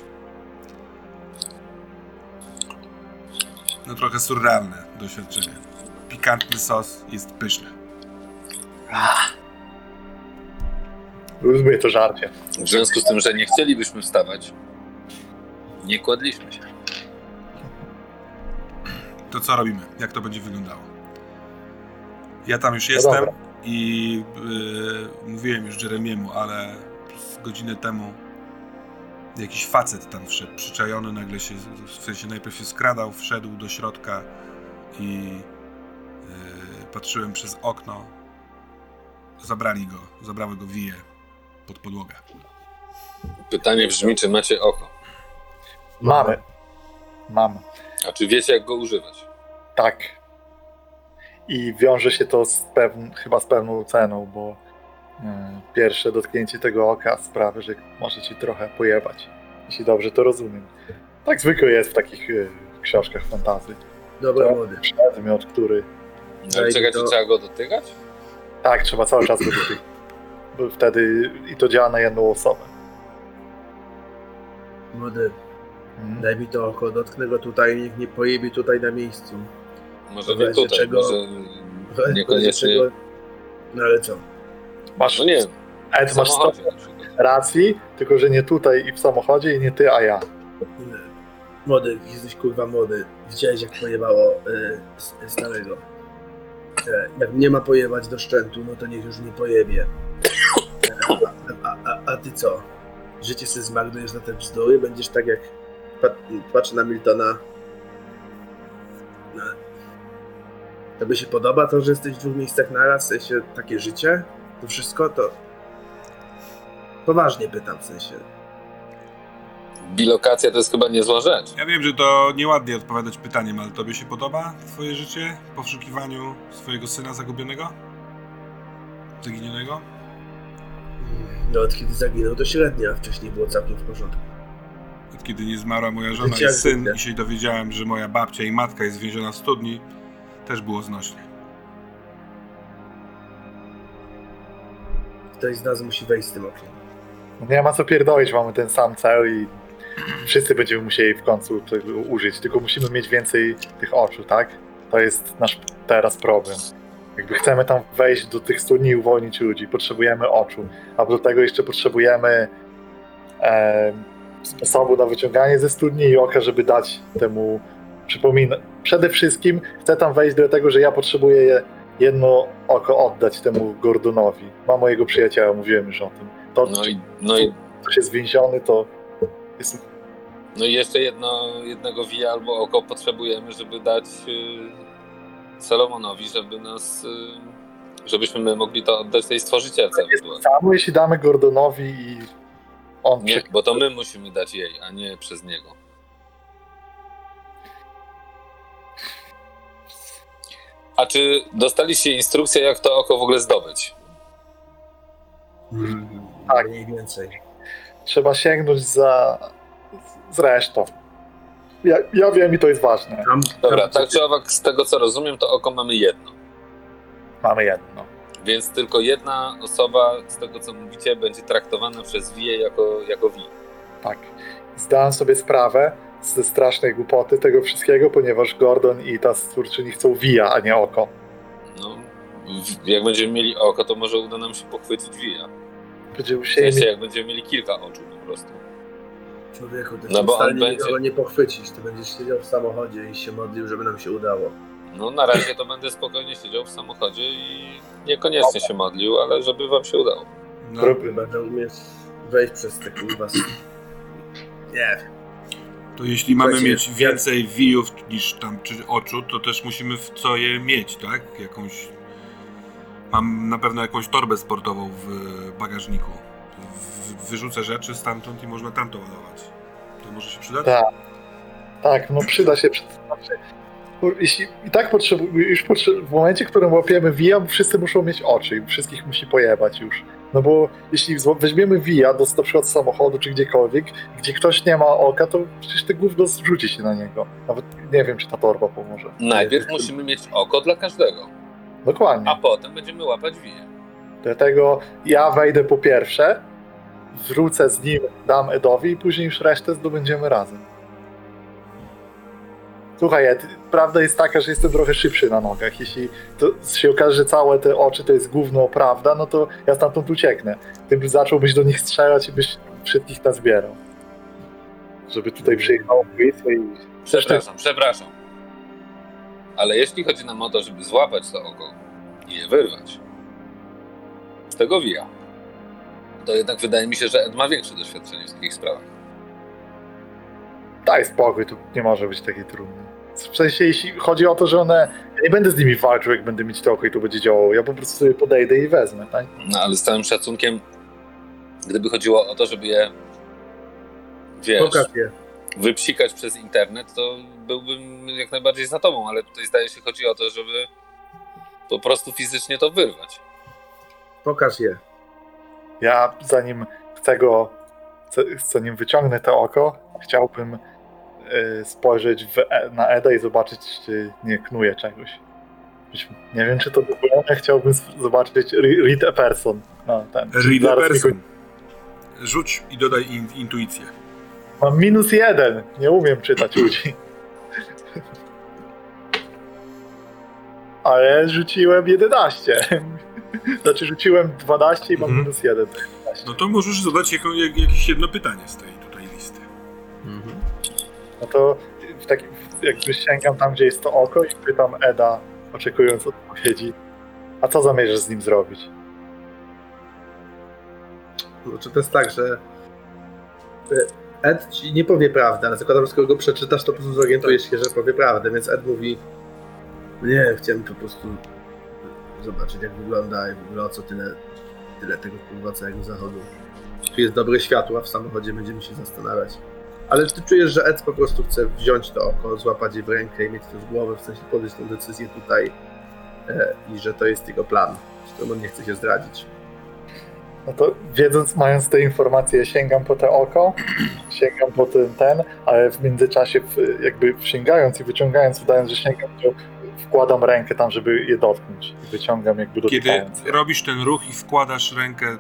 [SPEAKER 1] No trochę surrealne doświadczenie. Pikantny sos jest pyszny.
[SPEAKER 2] Lubię to żarcie.
[SPEAKER 3] W związku z tym, że nie chcielibyśmy wstawać, nie kładliśmy się.
[SPEAKER 1] To co robimy? Jak to będzie wyglądało? Ja tam już
[SPEAKER 2] No
[SPEAKER 1] jestem
[SPEAKER 2] dobra.
[SPEAKER 1] i yy, mówiłem już Jeremiemu, ale godzinę temu jakiś facet tam wszedł, przyczajony nagle się, w sensie najpierw się skradał, wszedł do środka i yy, patrzyłem przez okno. Zabrali go, zabrały go wije pod podłogę.
[SPEAKER 3] Pytanie brzmi, czy macie oko?
[SPEAKER 2] Mamy. Mam.
[SPEAKER 3] A czy wiecie, jak go używać?
[SPEAKER 2] Tak. I wiąże się to z pewn- chyba z pewną ceną, bo e, pierwsze dotknięcie tego oka sprawi, że może ci trochę pojebać. Jeśli dobrze to rozumiem. Tak zwykle jest w takich e, książkach fantazy.
[SPEAKER 4] Dobra,
[SPEAKER 2] To
[SPEAKER 4] młody.
[SPEAKER 2] przedmiot, który...
[SPEAKER 3] Ale
[SPEAKER 4] to-
[SPEAKER 3] trzeba go dotykać?
[SPEAKER 2] Tak, trzeba cały czas go dotykać. Bo wtedy i to działa na jedną osobę.
[SPEAKER 4] Młody,
[SPEAKER 2] Mhm.
[SPEAKER 4] daj mi to oko, dotknę go tutaj, niech nie pojebie tutaj na miejscu.
[SPEAKER 3] Może nie tutaj,
[SPEAKER 4] czego-
[SPEAKER 3] może niekoniecznie...
[SPEAKER 4] czego- No ale co?
[SPEAKER 2] Masz,
[SPEAKER 3] No nie wiem,
[SPEAKER 2] Ed,
[SPEAKER 3] w
[SPEAKER 2] masz 100
[SPEAKER 3] samochodzie na przykład.
[SPEAKER 2] racji, tylko że nie tutaj i w samochodzie i nie ty, a ja.
[SPEAKER 4] Młody, jesteś kurwa młody. Widziałeś jak pojebało y, starego. E, jak nie ma pojebać do szczętu, no to niech już nie pojebie. A, a, a ty co? Życie sobie zmarnujesz na te bzdury? Będziesz tak jak pat, patrzę na Miltona. Tobie się podoba to, że jesteś w dwóch miejscach naraz? W sensie takie życie? To wszystko to. Poważnie pytam w sensie.
[SPEAKER 3] Bilokacja to jest chyba niezła rzecz.
[SPEAKER 1] Ja wiem, że to nieładnie odpowiadać pytaniem, ale tobie się podoba twoje życie w poszukiwaniu swojego syna zagubionego? Zaginionego?
[SPEAKER 4] No od kiedy zaginął to średnio, a wcześniej było całkiem w porządku.
[SPEAKER 1] Od kiedy nie zmarła moja żona
[SPEAKER 4] Życie
[SPEAKER 1] i syn i się dowiedziałem, że moja babcia i matka jest więziona w studni, też było znośnie.
[SPEAKER 4] Ktoś z nas musi wejść z tym oknem.
[SPEAKER 2] Nie ma co pierdolić, mamy ten sam cel i wszyscy będziemy musieli w końcu tego użyć, tylko musimy mieć więcej tych oczu, tak? To jest nasz teraz problem. Jakby chcemy tam wejść do tych studni i uwolnić ludzi, potrzebujemy oczu, a do tego jeszcze potrzebujemy e, sposobu na wyciąganie ze studni i oka, żeby dać temu przypomina. Przede wszystkim chcę tam wejść do tego, że ja potrzebuję je- jedno oko oddać temu Gordonowi. Mam mojego przyjaciela, mówiłem już o tym. To,
[SPEAKER 3] No i, no i,
[SPEAKER 2] ktoś jest więziony, to jest
[SPEAKER 3] no i jeszcze jedno, jednego wija albo oko potrzebujemy, żeby dać y, Salomonowi, żeby nas, y, żebyśmy my mogli to oddać tej stworzycielce
[SPEAKER 2] samo, jeśli damy Gordonowi i on
[SPEAKER 3] Nie, bo to my musimy dać jej, a nie przez niego. A czy dostaliście instrukcję, jak to oko w ogóle zdobyć?
[SPEAKER 2] Tak.
[SPEAKER 4] Mniej więcej.
[SPEAKER 2] trzeba sięgnąć za z resztą. Ja, ja wiem i to jest ważne.
[SPEAKER 4] Tam,
[SPEAKER 3] Dobra,
[SPEAKER 4] tam,
[SPEAKER 3] tak czy owak, z tego co rozumiem, to oko mamy jedno.
[SPEAKER 2] Mamy jedno.
[SPEAKER 3] Więc tylko jedna osoba, z tego co mówicie, będzie traktowana przez Wiję jako, jako Wi.
[SPEAKER 2] Tak. Zdałem sobie sprawę ze strasznej głupoty tego wszystkiego, ponieważ Gordon i ta stwórczyni chcą wija, a nie oko.
[SPEAKER 3] No, w- jak będziemy mieli oko, to może uda nam się pochwycić Wija.
[SPEAKER 2] Będziemy
[SPEAKER 3] W
[SPEAKER 2] musieli
[SPEAKER 3] sensie,
[SPEAKER 2] mieć...
[SPEAKER 3] jak będziemy mieli kilka oczu po prostu.
[SPEAKER 4] Człowieku, ty
[SPEAKER 3] No bo on
[SPEAKER 4] stanie
[SPEAKER 3] będzie-
[SPEAKER 4] nie pochwycisz. Ty będziesz siedział w samochodzie i się modlił, żeby nam się udało.
[SPEAKER 3] No na razie to będę spokojnie siedział w samochodzie i niekoniecznie się modlił, ale żeby wam się udało.
[SPEAKER 1] No,
[SPEAKER 4] Będę umieć wejść przez te kurwa... Nie wiem.
[SPEAKER 1] To jeśli mamy
[SPEAKER 4] Słuchajcie,
[SPEAKER 1] mieć więcej wijów niż tam czy oczu, to też musimy w co je mieć, tak? Jakąś. Mam na pewno jakąś torbę sportową w bagażniku. W- Wyrzucę rzeczy stamtąd i można tam to ładować. To może się przydać?
[SPEAKER 2] Tak. Tak, no przyda się. Znaczy, jeśli i tak potrzebujemy, już potrze- w momencie, w którym łapiemy via, wszyscy muszą mieć oczy i wszystkich musi pojebać już. No bo jeśli weźmiemy via do na przykład samochodu czy gdziekolwiek, gdzie ktoś nie ma oka, to przecież te gówno zrzuci się na niego. Nawet nie wiem, czy ta torba pomoże.
[SPEAKER 3] Najpierw
[SPEAKER 2] Nie,
[SPEAKER 3] musimy mieć oko dla każdego,
[SPEAKER 2] Dokładnie.
[SPEAKER 3] a potem będziemy łapać Wiję.
[SPEAKER 2] Dlatego ja wejdę po pierwsze, wrócę z nim, dam Edowi i później już resztę zdobędziemy razem. Słuchaj, Ed, prawda jest taka, że jestem trochę szybszy na nogach. Jeśli to się okaże, że całe te oczy to jest gówno prawda, no to ja stamtąd ucieknę. Tym zacząłbyś do nich strzelać i byś wszystkich nazbierał. Żeby tutaj przyjechał i...
[SPEAKER 3] Przepraszam, przepraszam. Ale jeśli chodzi nam o to, żeby złapać to oko i je wyrwać z tego Wija, to jednak wydaje mi się, że Ed ma większe doświadczenie w takich sprawach.
[SPEAKER 2] Daj spokój, to nie może być takie trudne. W sensie, jeśli chodzi o to, że one... Ja nie będę z nimi walczył, jak będę mieć to oko i to będzie działało. Ja po prostu sobie podejdę i wezmę, tak?
[SPEAKER 3] No ale z całym szacunkiem, gdyby chodziło o to, żeby je wiesz,
[SPEAKER 4] Pokaż je.
[SPEAKER 3] wypsikać przez internet, to byłbym jak najbardziej za tobą, ale tutaj zdaje się chodzi o to, żeby po prostu fizycznie to wyrwać.
[SPEAKER 4] Pokaż je.
[SPEAKER 2] Ja zanim chcę go, chcę- zanim wyciągnę to oko, chciałbym spojrzeć w, E- na Eda i zobaczyć, czy nie knuje czegoś. Nie wiem, czy to ale chciałbym zobaczyć re- read a person. No, ten.
[SPEAKER 1] Read a person. Rzuć i dodaj in, intuicję.
[SPEAKER 2] Mam minus jeden. Nie umiem czytać ludzi. Ale rzuciłem 11. Znaczy rzuciłem 12 i mam
[SPEAKER 1] Mhm.
[SPEAKER 2] minus 1.
[SPEAKER 1] No to możesz zadać jak, jakieś jedno pytanie z tej tutaj listy.
[SPEAKER 2] No to w takim, jakby sięgam tam, gdzie jest to oko i pytam Eda, oczekując odpowiedzi. A co zamierzasz z nim zrobić?
[SPEAKER 4] Znaczy to jest tak, że Ed ci nie powie prawdy, ale zakładam, że skoro go przeczytasz, to po prostu zorientujesz się, że powie prawdę, więc Ed mówi nie, chciałem po prostu zobaczyć jak wygląda i w ogóle o co tyle, tyle tego całego zachodu. Tu jest dobre światło, a w samochodzie będziemy się zastanawiać. Ale ty czujesz, że Ed po prostu chce wziąć to oko, złapać je w rękę i mieć to z głowy, w sensie podjąć tę decyzję tutaj e, i że to jest jego plan, z którym on nie chce się zdradzić.
[SPEAKER 2] No to wiedząc, mając te informacje, sięgam po te oko, sięgam po ten, ten, ale w międzyczasie w, jakby sięgając i wyciągając, udając, że sięgam, to wkładam rękę tam, żeby je dotknąć i wyciągam jakby
[SPEAKER 1] Kiedy
[SPEAKER 2] dotykając.
[SPEAKER 1] robisz ten ruch i wkładasz rękę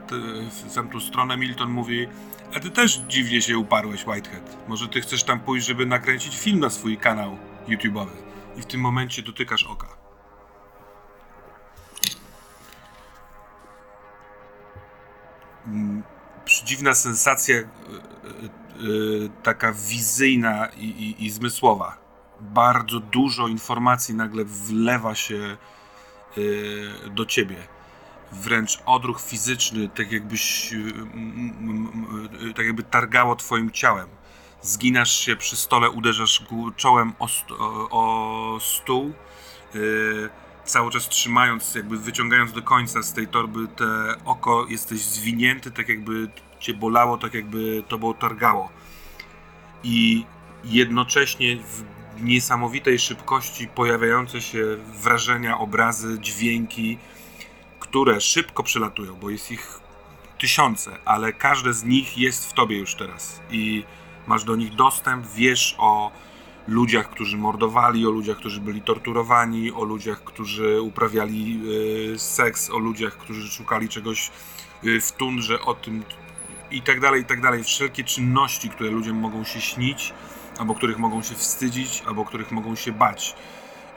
[SPEAKER 1] w tamtą stronę, Milton mówi a ty też dziwnie się uparłeś, Whitehead. Może ty chcesz tam pójść, żeby nakręcić film na swój kanał YouTube'owy. I w tym momencie dotykasz oka. Mm, Dziwna sensacja, y, y, y, taka wizyjna i, i, i zmysłowa. Bardzo dużo informacji nagle wlewa się do ciebie. Wręcz odruch fizyczny, tak jakbyś, y, y, tak jakby targało twoim ciałem. Zginasz się przy stole, uderzasz czołem o, o, stół, y, cały czas trzymając, jakby wyciągając do końca z tej torby te oko, jesteś zwinięty, tak jakby cię bolało, tak jakby tobą targało. I jednocześnie w niesamowitej szybkości pojawiające się wrażenia, obrazy, dźwięki, które szybko przelatują, bo jest ich tysiące, ale każde z nich jest w tobie już teraz i masz do nich dostęp, wiesz o ludziach, którzy mordowali, o ludziach, którzy byli torturowani, o ludziach, którzy uprawiali y, seks, o ludziach, którzy szukali czegoś y, w tundrze, o tym i tak dalej, i tak dalej. Wszelkie czynności, które ludziom mogą się śnić, albo których mogą się wstydzić, albo których mogą się bać.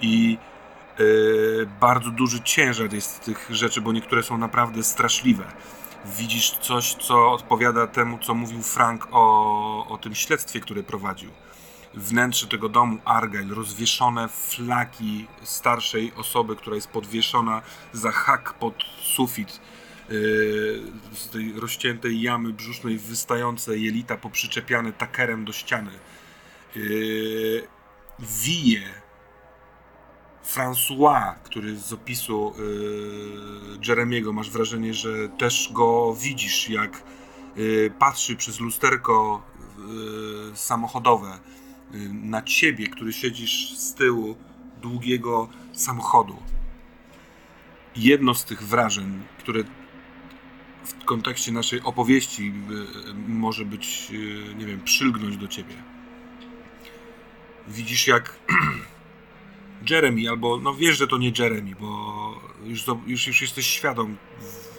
[SPEAKER 1] I bardzo duży ciężar jest tych rzeczy, bo niektóre są naprawdę straszliwe. Widzisz coś, co odpowiada temu, co mówił Frank o, o tym śledztwie, które prowadził. Wnętrze tego domu Argyle, rozwieszone flaki starszej osoby, która jest podwieszona za hak pod sufit yy, z tej rozciętej jamy brzusznej wystające jelita poprzyczepiane takerem do ściany. Yy, wije François, który z opisu yy, Jeremiego masz wrażenie, że też go widzisz, jak yy, patrzy przez lusterko yy, samochodowe yy, na ciebie, który siedzisz z tyłu długiego samochodu. Jedno z tych wrażeń, które w kontekście naszej opowieści może być, nie wiem, przylgnąć do ciebie. Widzisz, jak Jeremy, albo no wiesz, że to nie Jeremy, bo już, już, już jesteś świadom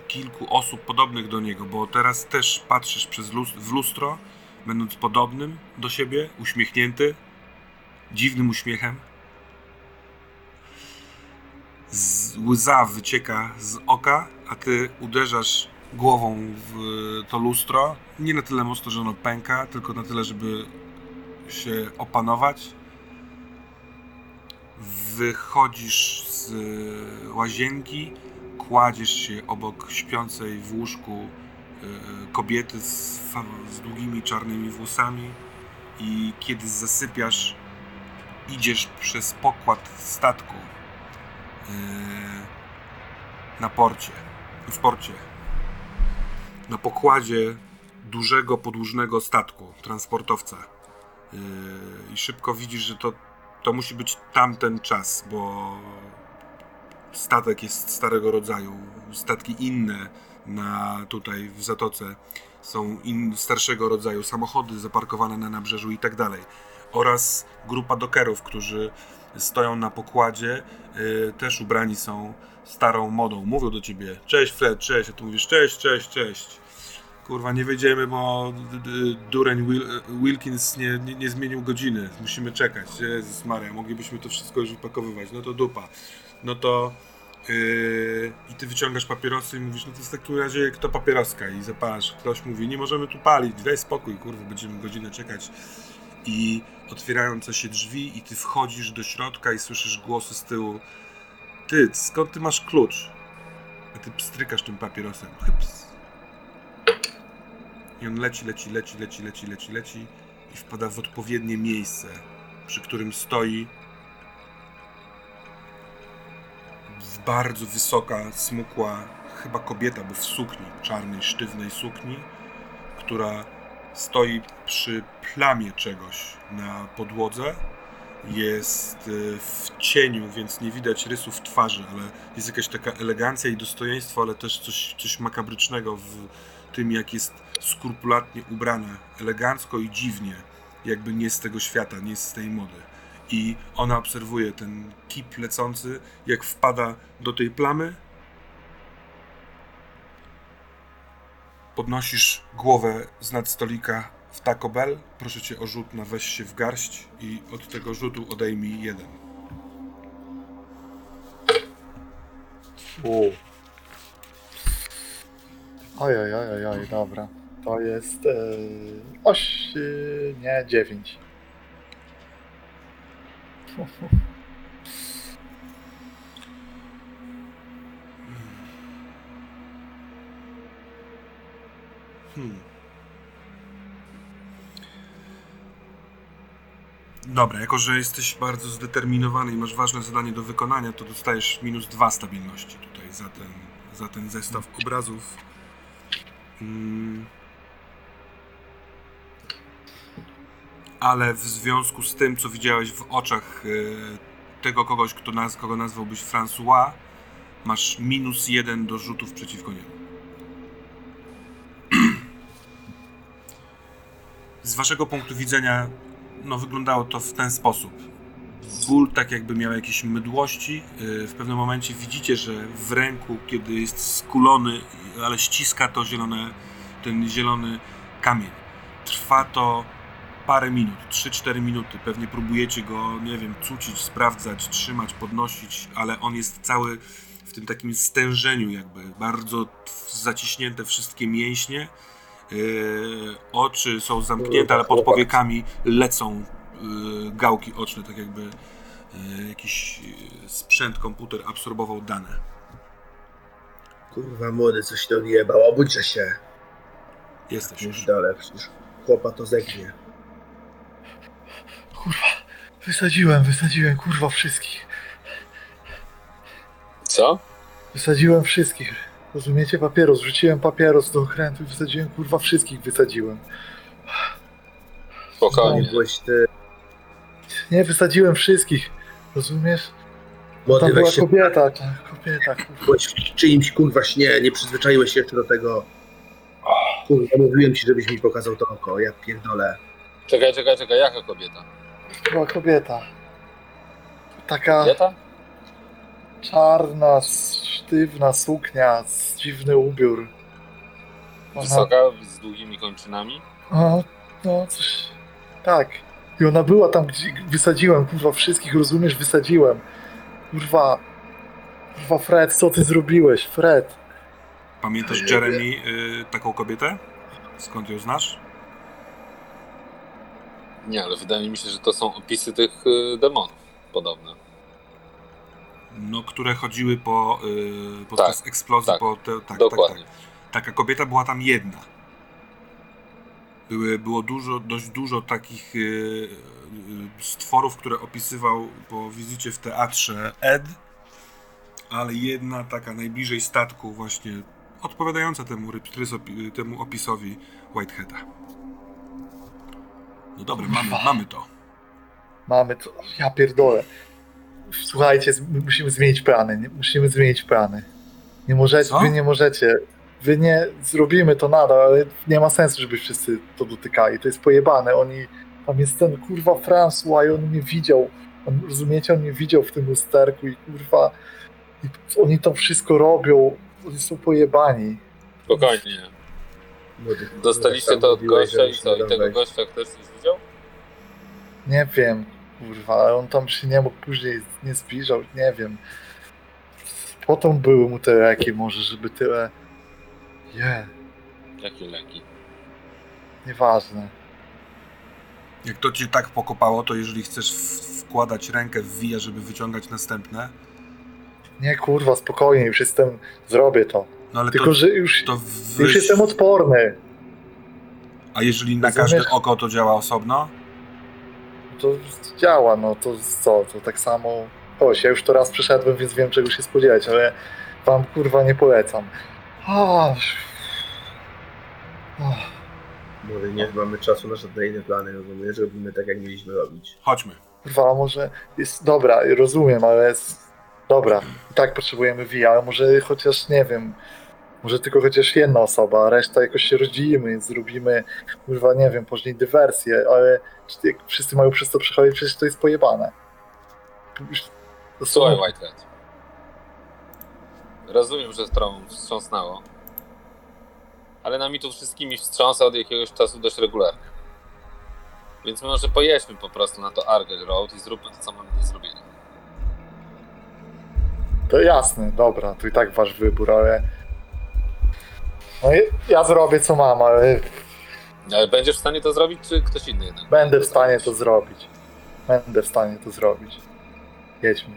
[SPEAKER 1] kilku osób podobnych do niego, bo teraz też patrzysz przez lus- w lustro, będąc podobnym do siebie, uśmiechnięty, dziwnym uśmiechem. Z, łza wycieka z oka, a ty uderzasz głową w to lustro. Nie na tyle mocno, że ono pęka, tylko na tyle, żeby się opanować wychodzisz z y, łazienki, kładziesz się obok śpiącej w łóżku y, kobiety z, z długimi czarnymi włosami i kiedy zasypiasz, idziesz przez pokład statku y, na porcie, w porcie. Na pokładzie dużego, podłużnego statku, transportowca. I szybko widzisz, że to to musi być tamten czas, bo statek jest starego rodzaju. Statki inne na tutaj w zatoce są in, starszego rodzaju, samochody zaparkowane na nabrzeżu i tak dalej. Oraz grupa dokerów, którzy stoją na pokładzie, y, też ubrani są starą modą. Mówią do ciebie, cześć Fred, cześć, a ty mówisz, cześć, cześć, cześć. Kurwa, nie wyjdziemy, bo dureń Wil Wilkins nie, nie, nie zmienił godziny. Musimy czekać. Jezus Maria, moglibyśmy to wszystko już wypakowywać. No to dupa. No to... Yy, I ty wyciągasz papierosy i mówisz, no to w takim razie kto papieroska? I zapalasz. Ktoś mówi, nie możemy tu palić, daj spokój, kurwa, będziemy godzinę czekać. I otwierające się drzwi i ty wchodzisz do środka i słyszysz głosy z tyłu. Ty, skąd ty masz klucz? A ty pstrykasz tym papierosem. Hyps. I on leci, leci, leci, leci, leci, leci, leci i wpada w odpowiednie miejsce, przy którym stoi bardzo wysoka, smukła, chyba kobieta, bo w sukni, czarnej, sztywnej sukni, która stoi przy plamie czegoś na podłodze. Jest y, w cieniu, więc nie widać rysów twarzy, ale jest jakaś taka elegancja i dostojeństwo, ale też coś, coś makabrycznego w tym, jak jest skrupulatnie ubrana, elegancko i dziwnie, jakby nie z tego świata, nie z tej mody. I ona obserwuje ten kip lecący, jak wpada do tej plamy. Podnosisz głowę z nad stolika w Taco Bell. Proszę cię o rzut na weź się w garść i od tego rzutu odejmij jeden.
[SPEAKER 2] U. Oj, oj, oj, oj, oj, dobra. To jest... E, oś... E, nie, dziewięć.
[SPEAKER 1] Hmm. Dobra, jako że jesteś bardzo zdeterminowany i masz ważne zadanie do wykonania, to dostajesz minus dwa stabilności tutaj za ten, za ten zestaw obrazów. Mm. Ale w związku z tym, co widziałeś w oczach e, tego kogoś, kto naz, kogo nazwałbyś François, masz minus jeden do rzutów przeciwko niemu. Z waszego punktu widzenia, no wyglądało to w ten sposób. Ból tak jakby miał jakieś mydłości. Yy, W pewnym momencie widzicie, że w ręku, kiedy jest skulony, ale ściska to zielone, ten zielony kamień. Trwa to parę minut, 3-4 minuty. Pewnie próbujecie go, nie wiem, cucić, sprawdzać, trzymać, podnosić, ale on jest cały w tym takim stężeniu jakby. Bardzo zaciśnięte wszystkie mięśnie. Yy, oczy są zamknięte, ale pod powiekami lecą yy, gałki oczne, tak jakby yy, jakiś sprzęt, komputer absorbował dane.
[SPEAKER 4] Kurwa młody, coś to odjebał, obudźże się.
[SPEAKER 1] Jesteś
[SPEAKER 4] Już
[SPEAKER 1] już.
[SPEAKER 4] dole, przecież chłopa to zegnie.
[SPEAKER 2] Kurwa, wysadziłem, wysadziłem, kurwa, wszystkich.
[SPEAKER 3] Co?
[SPEAKER 2] Wysadziłem wszystkich. Rozumiecie? Papieros. Wrzuciłem papieros do okrętu i wysadziłem, kurwa, wszystkich wysadziłem.
[SPEAKER 4] Nie
[SPEAKER 3] Spokojnie.
[SPEAKER 4] byłeś ty.
[SPEAKER 2] Nie, wysadziłem wszystkich. Rozumiesz?
[SPEAKER 4] Młody,
[SPEAKER 2] Tam była
[SPEAKER 4] się,
[SPEAKER 2] kobieta, ta kobieta, kurwa.
[SPEAKER 4] byłeś w czyimś kurwa śnie, nie przyzwyczaiłeś się jeszcze do tego. Kurwa, mówiłem ci, żebyś mi pokazał to oko, ja pierdolę.
[SPEAKER 3] Czekaj, czekaj, czekaj, jaka kobieta?
[SPEAKER 2] Była kobieta. Taka
[SPEAKER 3] Kobieta?
[SPEAKER 2] czarna, sztywna suknia, z dziwny ubiór. Ona-
[SPEAKER 3] Wysoka, z długimi kończynami?
[SPEAKER 2] No, no, coś. Tak. I ona była tam, gdzie wysadziłem, kurwa, wszystkich, rozumiesz? Wysadziłem. Kurwa. Kurwa, Fred, co ty zrobiłeś? Fred.
[SPEAKER 1] Pamiętasz Jeremy, yy, taką kobietę? Skąd ją znasz?
[SPEAKER 3] Nie, ale wydaje mi się, że to są opisy tych y, demonów podobne.
[SPEAKER 1] No, które chodziły po, yy, podczas
[SPEAKER 3] Tak,
[SPEAKER 1] eksplozji,
[SPEAKER 3] tak,
[SPEAKER 1] po te, tak, tak,
[SPEAKER 3] Dokładnie.
[SPEAKER 1] tak. Taka kobieta była tam jedna. Były, było dużo, dość dużo takich yy, stworów, które opisywał po wizycie w teatrze Ed, ale jedna taka najbliżej statku właśnie odpowiadająca temu, temu opisowi Whiteheada. No dobra, mamy, mamy to.
[SPEAKER 2] Mamy to. Ja pierdolę. Słuchajcie, musimy zmienić plany. Nie, musimy zmienić plany. Nie możecie,
[SPEAKER 1] Co?
[SPEAKER 2] wy nie możecie. Wy nie zrobimy to nadal, ale nie ma sensu, żeby wszyscy to dotykali. To jest pojebane. Oni. Tam jest ten kurwa François i on mnie widział. On, rozumiecie, on mnie widział w tym lusterku i kurwa. I oni to wszystko robią. Oni są pojebani.
[SPEAKER 3] Spokojnie. Dostaliście to od gościa i co? I tego
[SPEAKER 4] wejść.
[SPEAKER 3] gościa ktoś coś widział?
[SPEAKER 2] Nie wiem, kurwa, ale on tam się nie mógł później, nie zbliżał, nie wiem. Potem były mu te leki może, żeby tyle... Nie,
[SPEAKER 3] Jakie leki?
[SPEAKER 2] nieważne.
[SPEAKER 1] Jak to cię tak pokopało, to jeżeli chcesz wkładać rękę w wija, żeby wyciągać następne,
[SPEAKER 2] Nie, kurwa, spokojnie, już jestem, zrobię to.
[SPEAKER 1] No ale
[SPEAKER 2] Tylko,
[SPEAKER 1] to,
[SPEAKER 2] że już,
[SPEAKER 1] to
[SPEAKER 2] już jestem odporny.
[SPEAKER 1] A jeżeli na
[SPEAKER 2] Rozumiesz?
[SPEAKER 1] każde oko to działa osobno?
[SPEAKER 2] To działa, no to co, to tak samo... Chodź, ja już to raz przeszedłem, więc wiem czego się spodziewać, ale wam kurwa nie polecam. Ah. Ah.
[SPEAKER 4] Może nie mamy czasu na żadne inne plany, rozumiesz? Robimy tak, jak mieliśmy robić.
[SPEAKER 1] Chodźmy.
[SPEAKER 2] Kurwa, może jest... Dobra, rozumiem, ale jest... Dobra, i tak potrzebujemy VR, ale może chociaż, nie wiem, może tylko chociaż jedna osoba, a reszta jakoś się rozdzielimy, zrobimy, kurwa, nie wiem, później dywersję, ale jak wszyscy mają przez to przechodzić, przecież to jest pojebane. To
[SPEAKER 3] Słuchaj. Whitehead. Rozumiem, że stronę wstrząsnęło. Ale nami tu wszystkimi wstrząsa od jakiegoś czasu dość regularnie. Więc może pojedźmy po prostu na to Argyle Road i zróbmy to, co mamy do zrobienia.
[SPEAKER 2] To jasne, dobra, to i tak wasz wybór, ale... No i ja zrobię co mam, ale
[SPEAKER 3] Ale będziesz w stanie to zrobić, czy ktoś inny jednak?
[SPEAKER 2] będę w stanie to zrobić. Będę w stanie to zrobić. Jedźmy.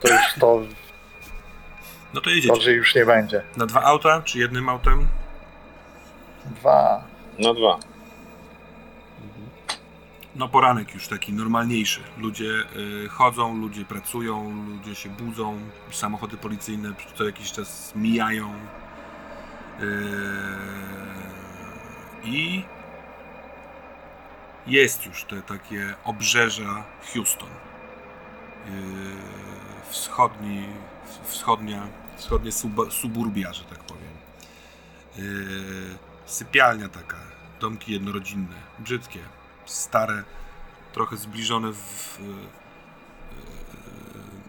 [SPEAKER 2] To już to,
[SPEAKER 1] No to jedziecie.
[SPEAKER 2] że już nie będzie.
[SPEAKER 1] Na dwa auta, czy jednym autem?
[SPEAKER 2] Dwa.
[SPEAKER 3] No dwa.
[SPEAKER 1] No poranek już taki normalniejszy. Ludzie y, chodzą, ludzie pracują, ludzie się budzą, samochody policyjne co jakiś czas mijają. Y, I jest już te takie obrzeża Houston. Y, wschodni, wschodnia, wschodnie sub, suburbia, że tak powiem. Y, sypialnia taka, domki jednorodzinne, brzydkie, stare, trochę zbliżone w,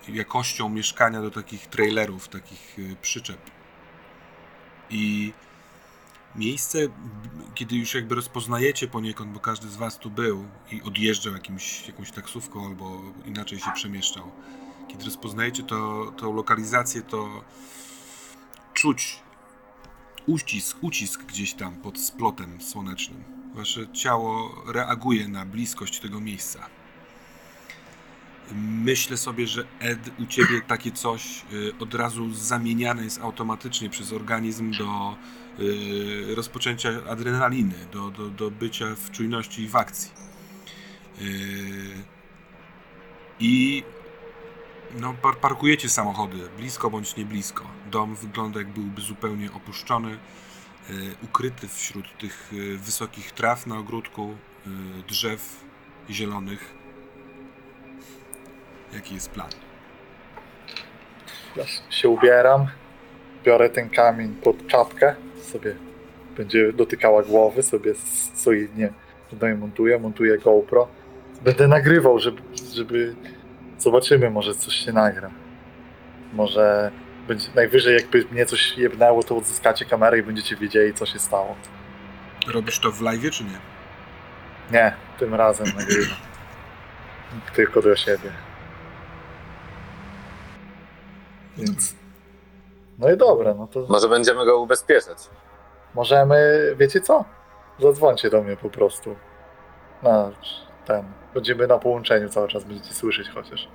[SPEAKER 1] jakością mieszkania do takich trailerów, takich e, przyczep. I miejsce, kiedy już jakby rozpoznajecie poniekąd, bo każdy z was tu był i odjeżdżał jakimś, jakąś taksówką albo inaczej się przemieszczał, kiedy rozpoznajecie to, tą lokalizację, to czuć uścisk, ucisk gdzieś tam pod splotem słonecznym. Wasze ciało reaguje na bliskość tego miejsca. Myślę sobie, że Ed, u ciebie takie coś y, od razu zamieniane jest automatycznie przez organizm do y, rozpoczęcia adrenaliny, do, do, do bycia w czujności i w akcji. Y, I no, par parkujecie samochody blisko bądź nie blisko. Dom wygląda jak byłby zupełnie opuszczony, ukryty wśród tych y, wysokich traw na ogródku, y, drzew zielonych. Jaki jest plan?
[SPEAKER 2] Ja się ubieram, biorę ten kamień pod czapkę, sobie będzie dotykała głowy, sobie solidnie tutaj montuję, montuję GoPro. Będę nagrywał, żeby, żeby zobaczymy, może coś się nagra. Może będzie najwyżej jakby mnie coś jebnęło, to odzyskacie kamerę i będziecie wiedzieli, co się stało.
[SPEAKER 1] Robisz to w live czy nie?
[SPEAKER 2] Nie, tym razem nagrywam. Tylko dla siebie. Więc. No i dobra, no to
[SPEAKER 3] Może będziemy go ubezpieczać.
[SPEAKER 2] możemy. Wiecie co? Zadzwońcie do mnie po prostu. Na ten. Będziemy na połączeniu cały czas, będziecie słyszeć chociaż.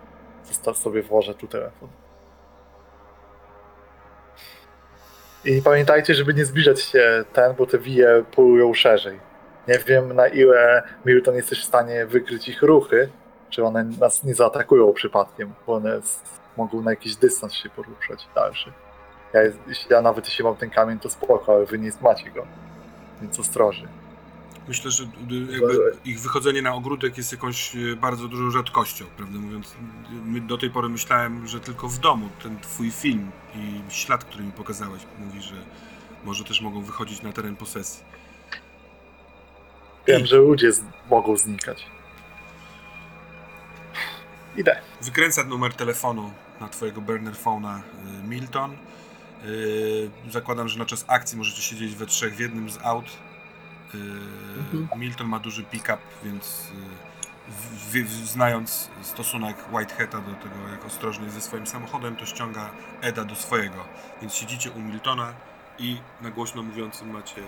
[SPEAKER 2] Zostaw sobie włożę tu telefon. I pamiętajcie, żeby nie zbliżać się ten, bo te wije polują szerzej. Nie wiem na ile Milton jesteś w stanie wykryć ich ruchy, czy one nas nie zaatakują przypadkiem, bo one mogą na jakiś dystans się poruszać dalszy. Ja, ja nawet jeśli mam ten kamień, to spoko, ale wy nie macie go. Więc ostrożnie.
[SPEAKER 1] Myślę, że ich wychodzenie na ogródek jest jakąś y, bardzo dużą rzadkością, prawdę mówiąc. Do tej pory myślałem, że tylko w domu ten twój film i ślad, który mi pokazałeś, mówi, że może też mogą wychodzić na teren posesji.
[SPEAKER 2] Wiem, że ludzie z- mogą znikać. Idę.
[SPEAKER 1] Wykręca numer telefonu na twojego burner phone'a y, Milton. Y, Zakładam, że na czas akcji możecie siedzieć we trzech w jednym z aut. Y, Milton ma duży pick-up, więc y, w, w, znając stosunek Whiteheada do tego, jak ostrożny jest ze swoim samochodem, to ściąga Eda do swojego. Więc siedzicie u Miltona i na głośno mówiącym macie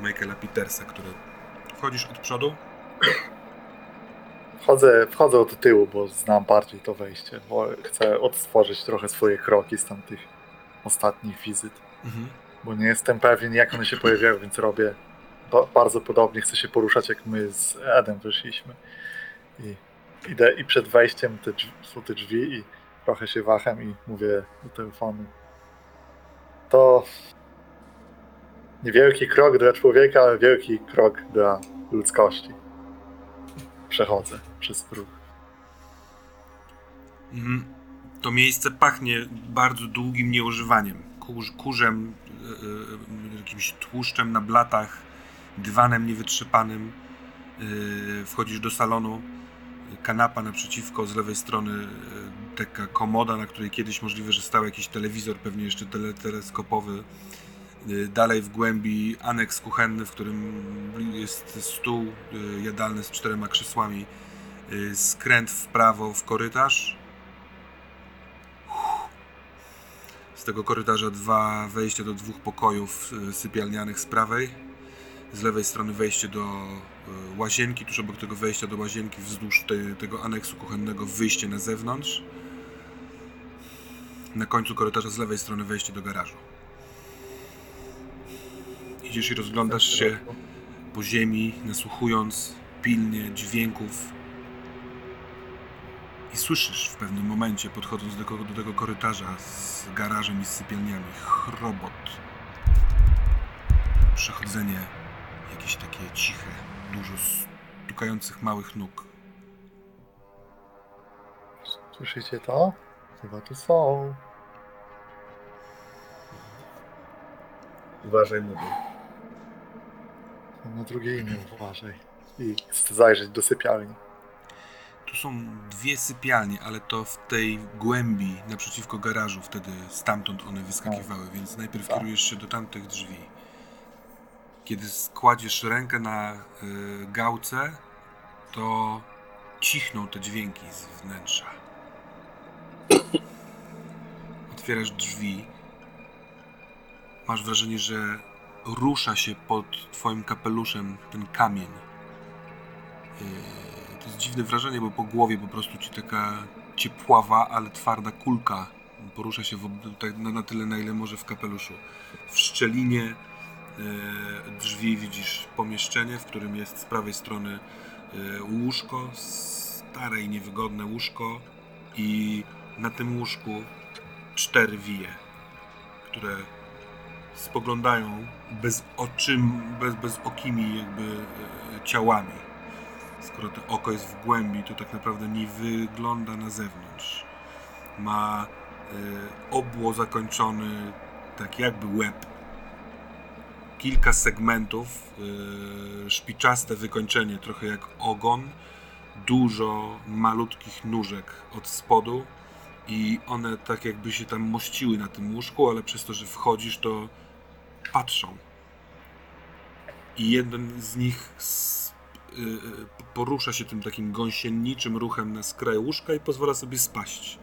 [SPEAKER 1] Michaela Petersa, który wchodzisz od przodu.
[SPEAKER 2] Wchodzę, wchodzę od tyłu, bo znam bardziej to wejście, bo chcę odtworzyć trochę swoje kroki z tamtych ostatnich wizyt.
[SPEAKER 1] Mhm.
[SPEAKER 2] bo nie jestem pewien jak one się pojawiają, więc robię bardzo podobnie, chcę się poruszać jak my z Edem wyszliśmy. I idę i przed wejściem te drzwi, są te drzwi i trochę się waham i mówię do telefonu. To niewielki krok dla człowieka, ale wielki krok dla ludzkości. Przechodzę przez próg.
[SPEAKER 1] Mhm. To miejsce pachnie bardzo długim nieużywaniem. Kurz, kurzem, yy, yy, jakimś tłuszczem na blatach, dywanem niewytrzepanym. Yy, wchodzisz do salonu, kanapa naprzeciwko, z lewej strony yy, taka komoda, na której kiedyś możliwe, że stał jakiś telewizor, pewnie jeszcze tele, teleskopowy. Yy, Dalej w głębi aneks kuchenny, w którym jest stół jadalny z czterema krzesłami. Skręt w prawo w korytarz. Z tego korytarza dwa wejścia do dwóch pokojów sypialnianych z prawej. Z lewej strony wejście do y, łazienki, tuż obok tego wejścia do łazienki wzdłuż te, tego aneksu kuchennego wyjście na zewnątrz. Na końcu korytarza z lewej strony wejście do garażu. Idziesz i rozglądasz się po ziemi, nasłuchując pilnie dźwięków. I słyszysz w pewnym momencie, podchodząc do, do tego korytarza z garażem i z sypialniami, chrobot. Przechodzenie jakieś takie ciche, dużo stukających małych nóg.
[SPEAKER 2] Słyszycie to? Chyba tu są.
[SPEAKER 4] Uważaj, mówię.
[SPEAKER 2] Są na drugiej innej, uważaj. I chcę zajrzeć do sypialni.
[SPEAKER 1] Tu są dwie sypialnie, ale to w tej głębi naprzeciwko garażu, wtedy stamtąd one wyskakiwały, więc najpierw
[SPEAKER 2] Tak.
[SPEAKER 1] kierujesz się do tamtych drzwi. Kiedy składziesz rękę na y, gałce, to cichną te dźwięki z wnętrza. Otwierasz drzwi. Masz wrażenie, że rusza się pod twoim kapeluszem ten kamień. Yy, To jest dziwne wrażenie, bo po głowie po prostu ci taka ciepława, ale twarda kulka porusza się w, na, na tyle, na ile może w kapeluszu. W szczelinie drzwi widzisz pomieszczenie, w którym jest z prawej strony yy, łóżko, stare i niewygodne łóżko i na tym łóżku cztery wije, które spoglądają bez oczym, bez, bez okimi jakby e, ciałami. Skoro to oko jest w głębi, to tak naprawdę nie wygląda na zewnątrz. Ma e, obło zakończony, tak jakby łeb. Kilka segmentów, e, szpiczaste wykończenie, trochę jak ogon. Dużo malutkich nóżek od spodu i one tak jakby się tam mościły na tym łóżku, ale przez to, że wchodzisz, to patrzą. I jeden z nich y, y, porusza się tym takim gąsieniczym ruchem na skraj łóżka i pozwala sobie spaść.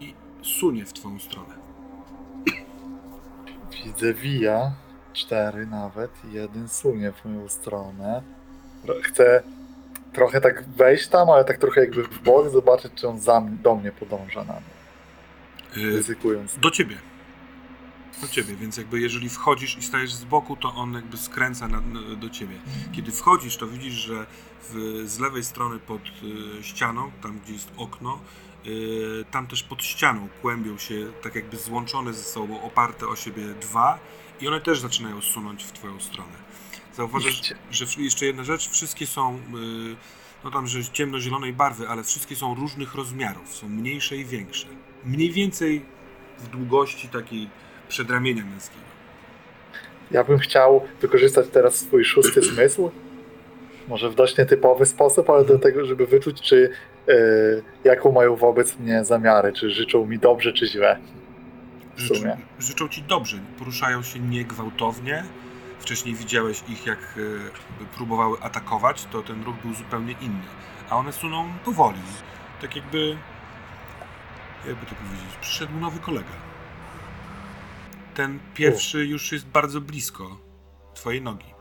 [SPEAKER 1] I sunie w twoją stronę.
[SPEAKER 2] Widzę wija, cztery nawet, i jeden sunie w moją stronę. Ro- Chcę trochę tak wejść tam, ale tak trochę jakby w bok, zobaczyć, czy on za do mnie podąża na mnie,
[SPEAKER 1] Y,
[SPEAKER 2] ryzykując.
[SPEAKER 1] Do ciebie. Do ciebie, więc jakby jeżeli wchodzisz i stajesz z boku, to on jakby skręca na, do ciebie. Kiedy wchodzisz, to widzisz, że w, z lewej strony pod y, ścianą, tam gdzie jest okno, y, tam też pod ścianą kłębią się tak jakby złączone ze sobą, oparte o siebie dwa i one też zaczynają sunąć w twoją stronę. Zauważysz, że jeszcze jedna rzecz, wszystkie są, y, no tam, że ciemno-zielonej barwy, ale wszystkie są różnych rozmiarów, są mniejsze i większe. Mniej więcej w długości takiej przedramienia męskiego.
[SPEAKER 2] Ja bym chciał wykorzystać teraz swój szósty zmysł. Może w dość nietypowy sposób, ale do tego, żeby wyczuć, czy e, jaką mają wobec mnie zamiary, czy życzą mi dobrze, czy źle.
[SPEAKER 1] Życzą, życzą ci dobrze, poruszają się niegwałtownie. Wcześniej widziałeś ich, jak e, próbowały atakować, to ten ruch był zupełnie inny. A one suną powoli. Tak jakby, jakby to powiedzieć, przyszedł nowy kolega. Ten pierwszy już jest bardzo blisko twojej nogi.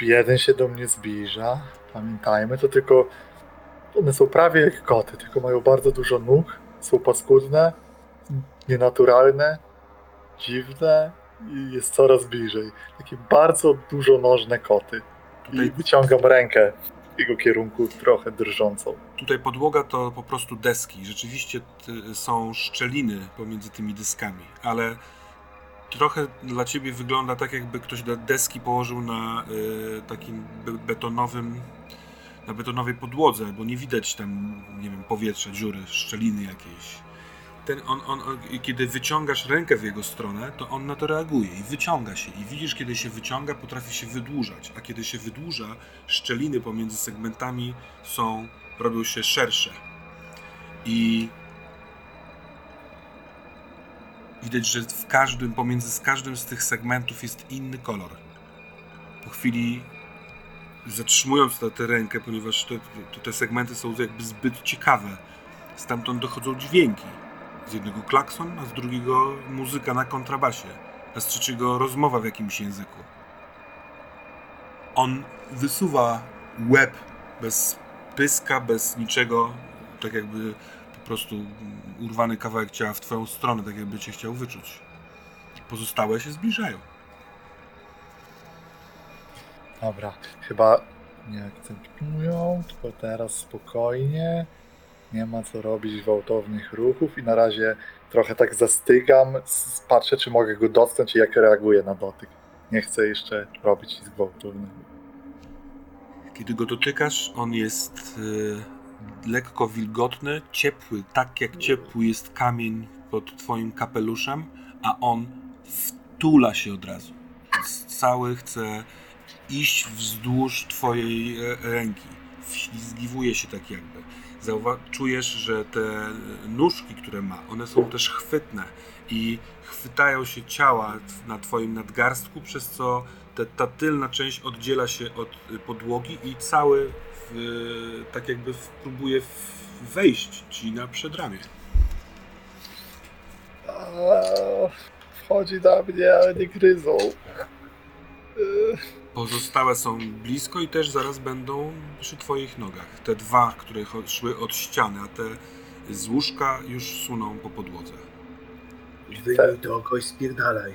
[SPEAKER 2] Jeden się do mnie zbliża. Pamiętajmy, to tylko. One są prawie jak koty, tylko mają bardzo dużo nóg, są paskudne, nienaturalne dziwne i jest coraz bliżej. Takie bardzo dużonożne koty. I
[SPEAKER 1] Tutaj,
[SPEAKER 2] wyciągam rękę w jego kierunku, trochę drżącą.
[SPEAKER 1] tutaj podłoga to po prostu deski. Rzeczywiście są szczeliny pomiędzy tymi deskami, ale trochę dla ciebie wygląda tak, jakby ktoś deski położył na y, takim be- betonowym, na betonowej podłodze, bo nie widać tam, nie wiem, powietrza, dziury, szczeliny jakiejś. Ten, on, on, kiedy wyciągasz rękę w jego stronę, to on na to reaguje i wyciąga się. I widzisz, kiedy się wyciąga, potrafi się wydłużać, a kiedy się wydłuża, szczeliny pomiędzy segmentami są, robią się szersze. I widać, że w każdym, pomiędzy z każdym z tych segmentów jest inny kolor. Po chwili zatrzymując tę tę rękę, ponieważ te, te, te segmenty są jakby zbyt ciekawe, stamtąd dochodzą dźwięki. Z jednego klakson, a z drugiego muzyka na kontrabasie, a z trzeciego rozmowa w jakimś języku. On wysuwa łeb bez pyska, bez niczego, tak jakby po prostu urwany kawałek ciała w twoją stronę, tak jakby cię chciał wyczuć. Pozostałe się zbliżają.
[SPEAKER 2] Dobra, chyba nie akcentują, tylko teraz spokojnie. Nie ma co robić gwałtownych ruchów i na razie trochę tak zastygam, patrzę czy mogę go dotknąć i jak reaguje na dotyk. Nie chcę jeszcze robić nic gwałtownego.
[SPEAKER 1] Kiedy go dotykasz, on jest y, lekko wilgotny, ciepły, tak jak ciepły jest kamień pod twoim kapeluszem, a on wtula się od razu. Cały chce iść wzdłuż twojej e, ręki. Wślizgiwuje się tak jakby. Zauwa- czujesz, że te nóżki, które ma, one są też chwytne i chwytają się ciała na twoim nadgarstku, przez co te, ta tylna część oddziela się od y, podłogi i cały w, tak jakby próbuje wejść ci na przedramię.
[SPEAKER 2] Wchodzi na mnie, ale nie gryzą.
[SPEAKER 1] Pozostałe są blisko i też zaraz będą przy twoich nogach. Te dwa, które szły od ściany, a te z łóżka już suną po podłodze.
[SPEAKER 4] Wyjmuj to oko i spierdalaj.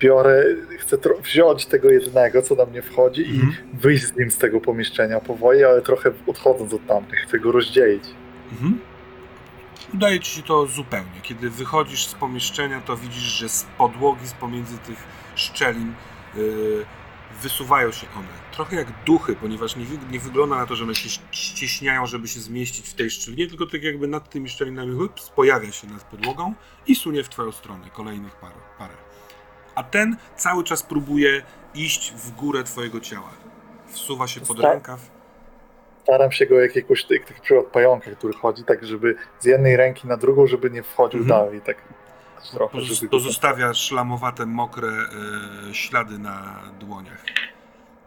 [SPEAKER 2] Biorę, chcę tro- wziąć tego jednego, co na mnie wchodzi
[SPEAKER 1] Mhm.
[SPEAKER 2] i wyjść z nim z tego pomieszczenia powoli, ale trochę odchodząc od tamtych. Chcę go rozdzielić.
[SPEAKER 1] Mhm. Udaje ci się to zupełnie. Kiedy wychodzisz z pomieszczenia, to widzisz, że z podłogi, z pomiędzy tych szczelin yy, wysuwają się one. Trochę jak duchy, ponieważ nie, nie wygląda na to, że one się ścieśniają, żeby się zmieścić w tej szczelinie, tylko tak jakby nad tymi szczelinami ups, pojawia się nad podłogą i sunie w twoją stronę kolejnych par, parę. A ten cały czas próbuje iść w górę twojego ciała. Wsuwa się pod rękaw.
[SPEAKER 2] Staram się go jakiegoś tych, tych przykład pająka, który chodzi, tak żeby z jednej ręki na drugą, żeby nie wchodził
[SPEAKER 1] Mhm.
[SPEAKER 2] dalej. Tak trochę,
[SPEAKER 1] Poz- Pozostawia szlamowate, mokre e, ślady na dłoniach.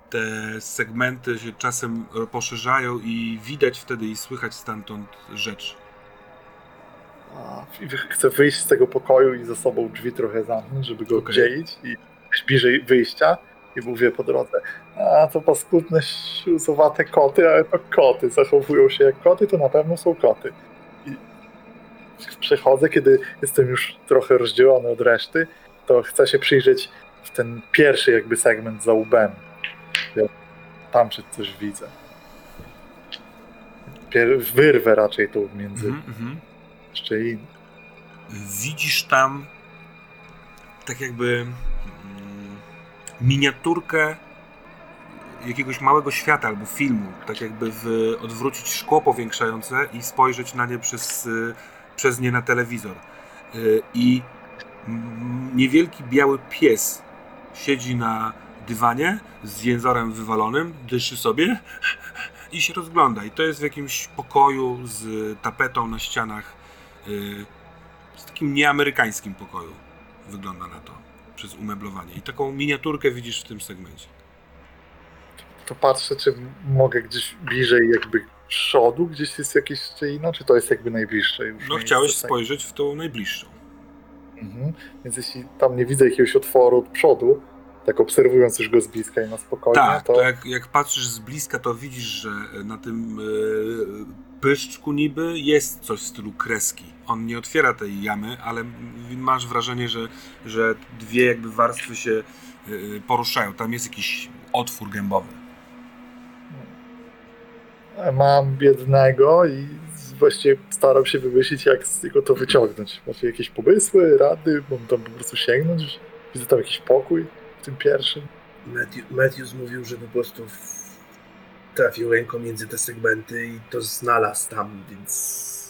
[SPEAKER 1] Te segmenty się czasem poszerzają i widać wtedy i słychać stamtąd rzecz.
[SPEAKER 2] A, Chcę wyjść z tego pokoju i za sobą drzwi trochę zamknąć, żeby go
[SPEAKER 1] Okej.
[SPEAKER 2] oddzielić i bliżej wyjścia. I mówię po drodze, a to paskudne, siuzowate koty, ale to koty. Zachowują się jak koty, to na pewno są koty. I przechodzę, kiedy jestem już trochę rozdzielony od reszty, to chcę się przyjrzeć w ten pierwszy jakby segment za łbem. Ja Tam czy coś widzę. Pier- wyrwę raczej tu między
[SPEAKER 1] Mhm, mhm.
[SPEAKER 2] szczelin.
[SPEAKER 1] Widzisz tam tak jakby mm, miniaturkę jakiegoś małego świata albo filmu, tak jakby w, odwrócić szkło powiększające i spojrzeć na nie przez, y, przez nie na telewizor. Y, I niewielki biały pies siedzi na dywanie z jęzorem wywalonym, dyszy sobie i się rozgląda. I to jest w jakimś pokoju z tapetą na ścianach. y, z takim nieamerykańskim pokoju wygląda na to przez umeblowanie. I taką miniaturkę widzisz w tym segmencie.
[SPEAKER 2] to patrzę, czy mogę gdzieś bliżej jakby przodu, gdzieś jest jakieś szczelina, czy to jest jakby najbliższe już
[SPEAKER 1] No chciałeś
[SPEAKER 2] tak?
[SPEAKER 1] spojrzeć w tą najbliższą.
[SPEAKER 2] Mhm. Więc jeśli tam nie widzę jakiegoś otworu od przodu, tak obserwując już go z bliska i na spokojnie,
[SPEAKER 1] Tak,
[SPEAKER 2] to
[SPEAKER 1] to jak, jak patrzysz z bliska, to widzisz, że na tym e, pyszczku niby jest coś w stylu kreski. On nie otwiera tej jamy, ale masz wrażenie, że, że dwie jakby warstwy się e, poruszają. Tam jest jakiś otwór gębowy.
[SPEAKER 2] Mam jednego i właściwie staram się wymyślić, jak z niego to wyciągnąć. Macie jakieś pomysły, rady? Mam tam po prostu sięgnąć? Widzę tam jakiś pokój w tym pierwszym.
[SPEAKER 4] Matthew, Matthews mówił, że po prostu trafił ręką między te segmenty i to znalazł tam, więc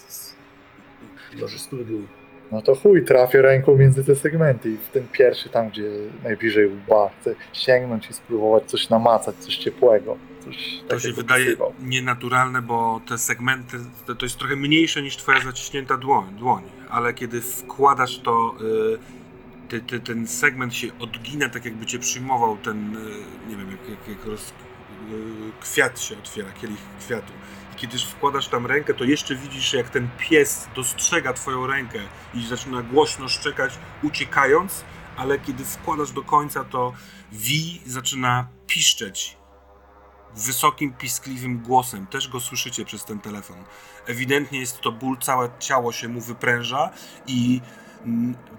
[SPEAKER 4] może spróbuj.
[SPEAKER 2] No to chuj, trafię ręką między te segmenty i w ten pierwszy, tam gdzie najbliżej łba, chcę sięgnąć i spróbować coś namacać, coś ciepłego. Coś
[SPEAKER 1] To się wydaje
[SPEAKER 2] wysypał.
[SPEAKER 1] nienaturalne, bo te segmenty to, to jest trochę mniejsze niż twoja zaciśnięta dłoń, dłoń ale kiedy wkładasz to, y, ty, ty, ten segment się odgina, tak jakby cię przyjmował ten, y, nie wiem, jak, jak, jak roz, y, kwiat się otwiera, kielich kwiatu. I kiedy wkładasz tam rękę, to jeszcze widzisz, jak ten pies dostrzega twoją rękę i zaczyna głośno szczekać, uciekając, ale kiedy wkładasz do końca, to Wi zaczyna piszczeć wysokim, piskliwym głosem. Też go słyszycie przez ten telefon. Ewidentnie jest to ból, całe ciało się mu wypręża i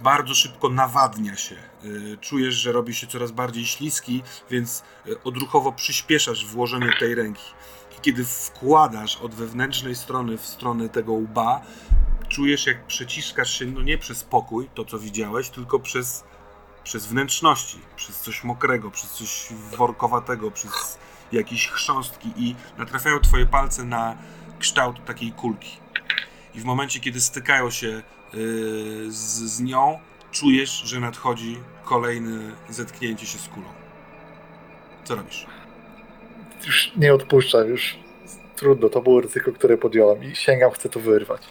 [SPEAKER 1] bardzo szybko nawadnia się. Y, Czujesz, że robi się coraz bardziej śliski, więc y, odruchowo przyspieszasz włożenie tej ręki. I kiedy wkładasz od wewnętrznej strony w stronę tego łba, czujesz jak przeciskasz się, no nie przez pokój, to co widziałeś, tylko przez, przez wnętrzności, przez coś mokrego, przez coś workowatego, przez jakieś chrząstki i natrafiają twoje palce na kształt takiej kulki. I w momencie, kiedy stykają się z, z nią, czujesz, że nadchodzi kolejne zetknięcie się z kulą. Co robisz?
[SPEAKER 2] Już nie odpuszczam, już trudno, to było ryzyko, które podjąłem i sięgam, chcę to wyrwać.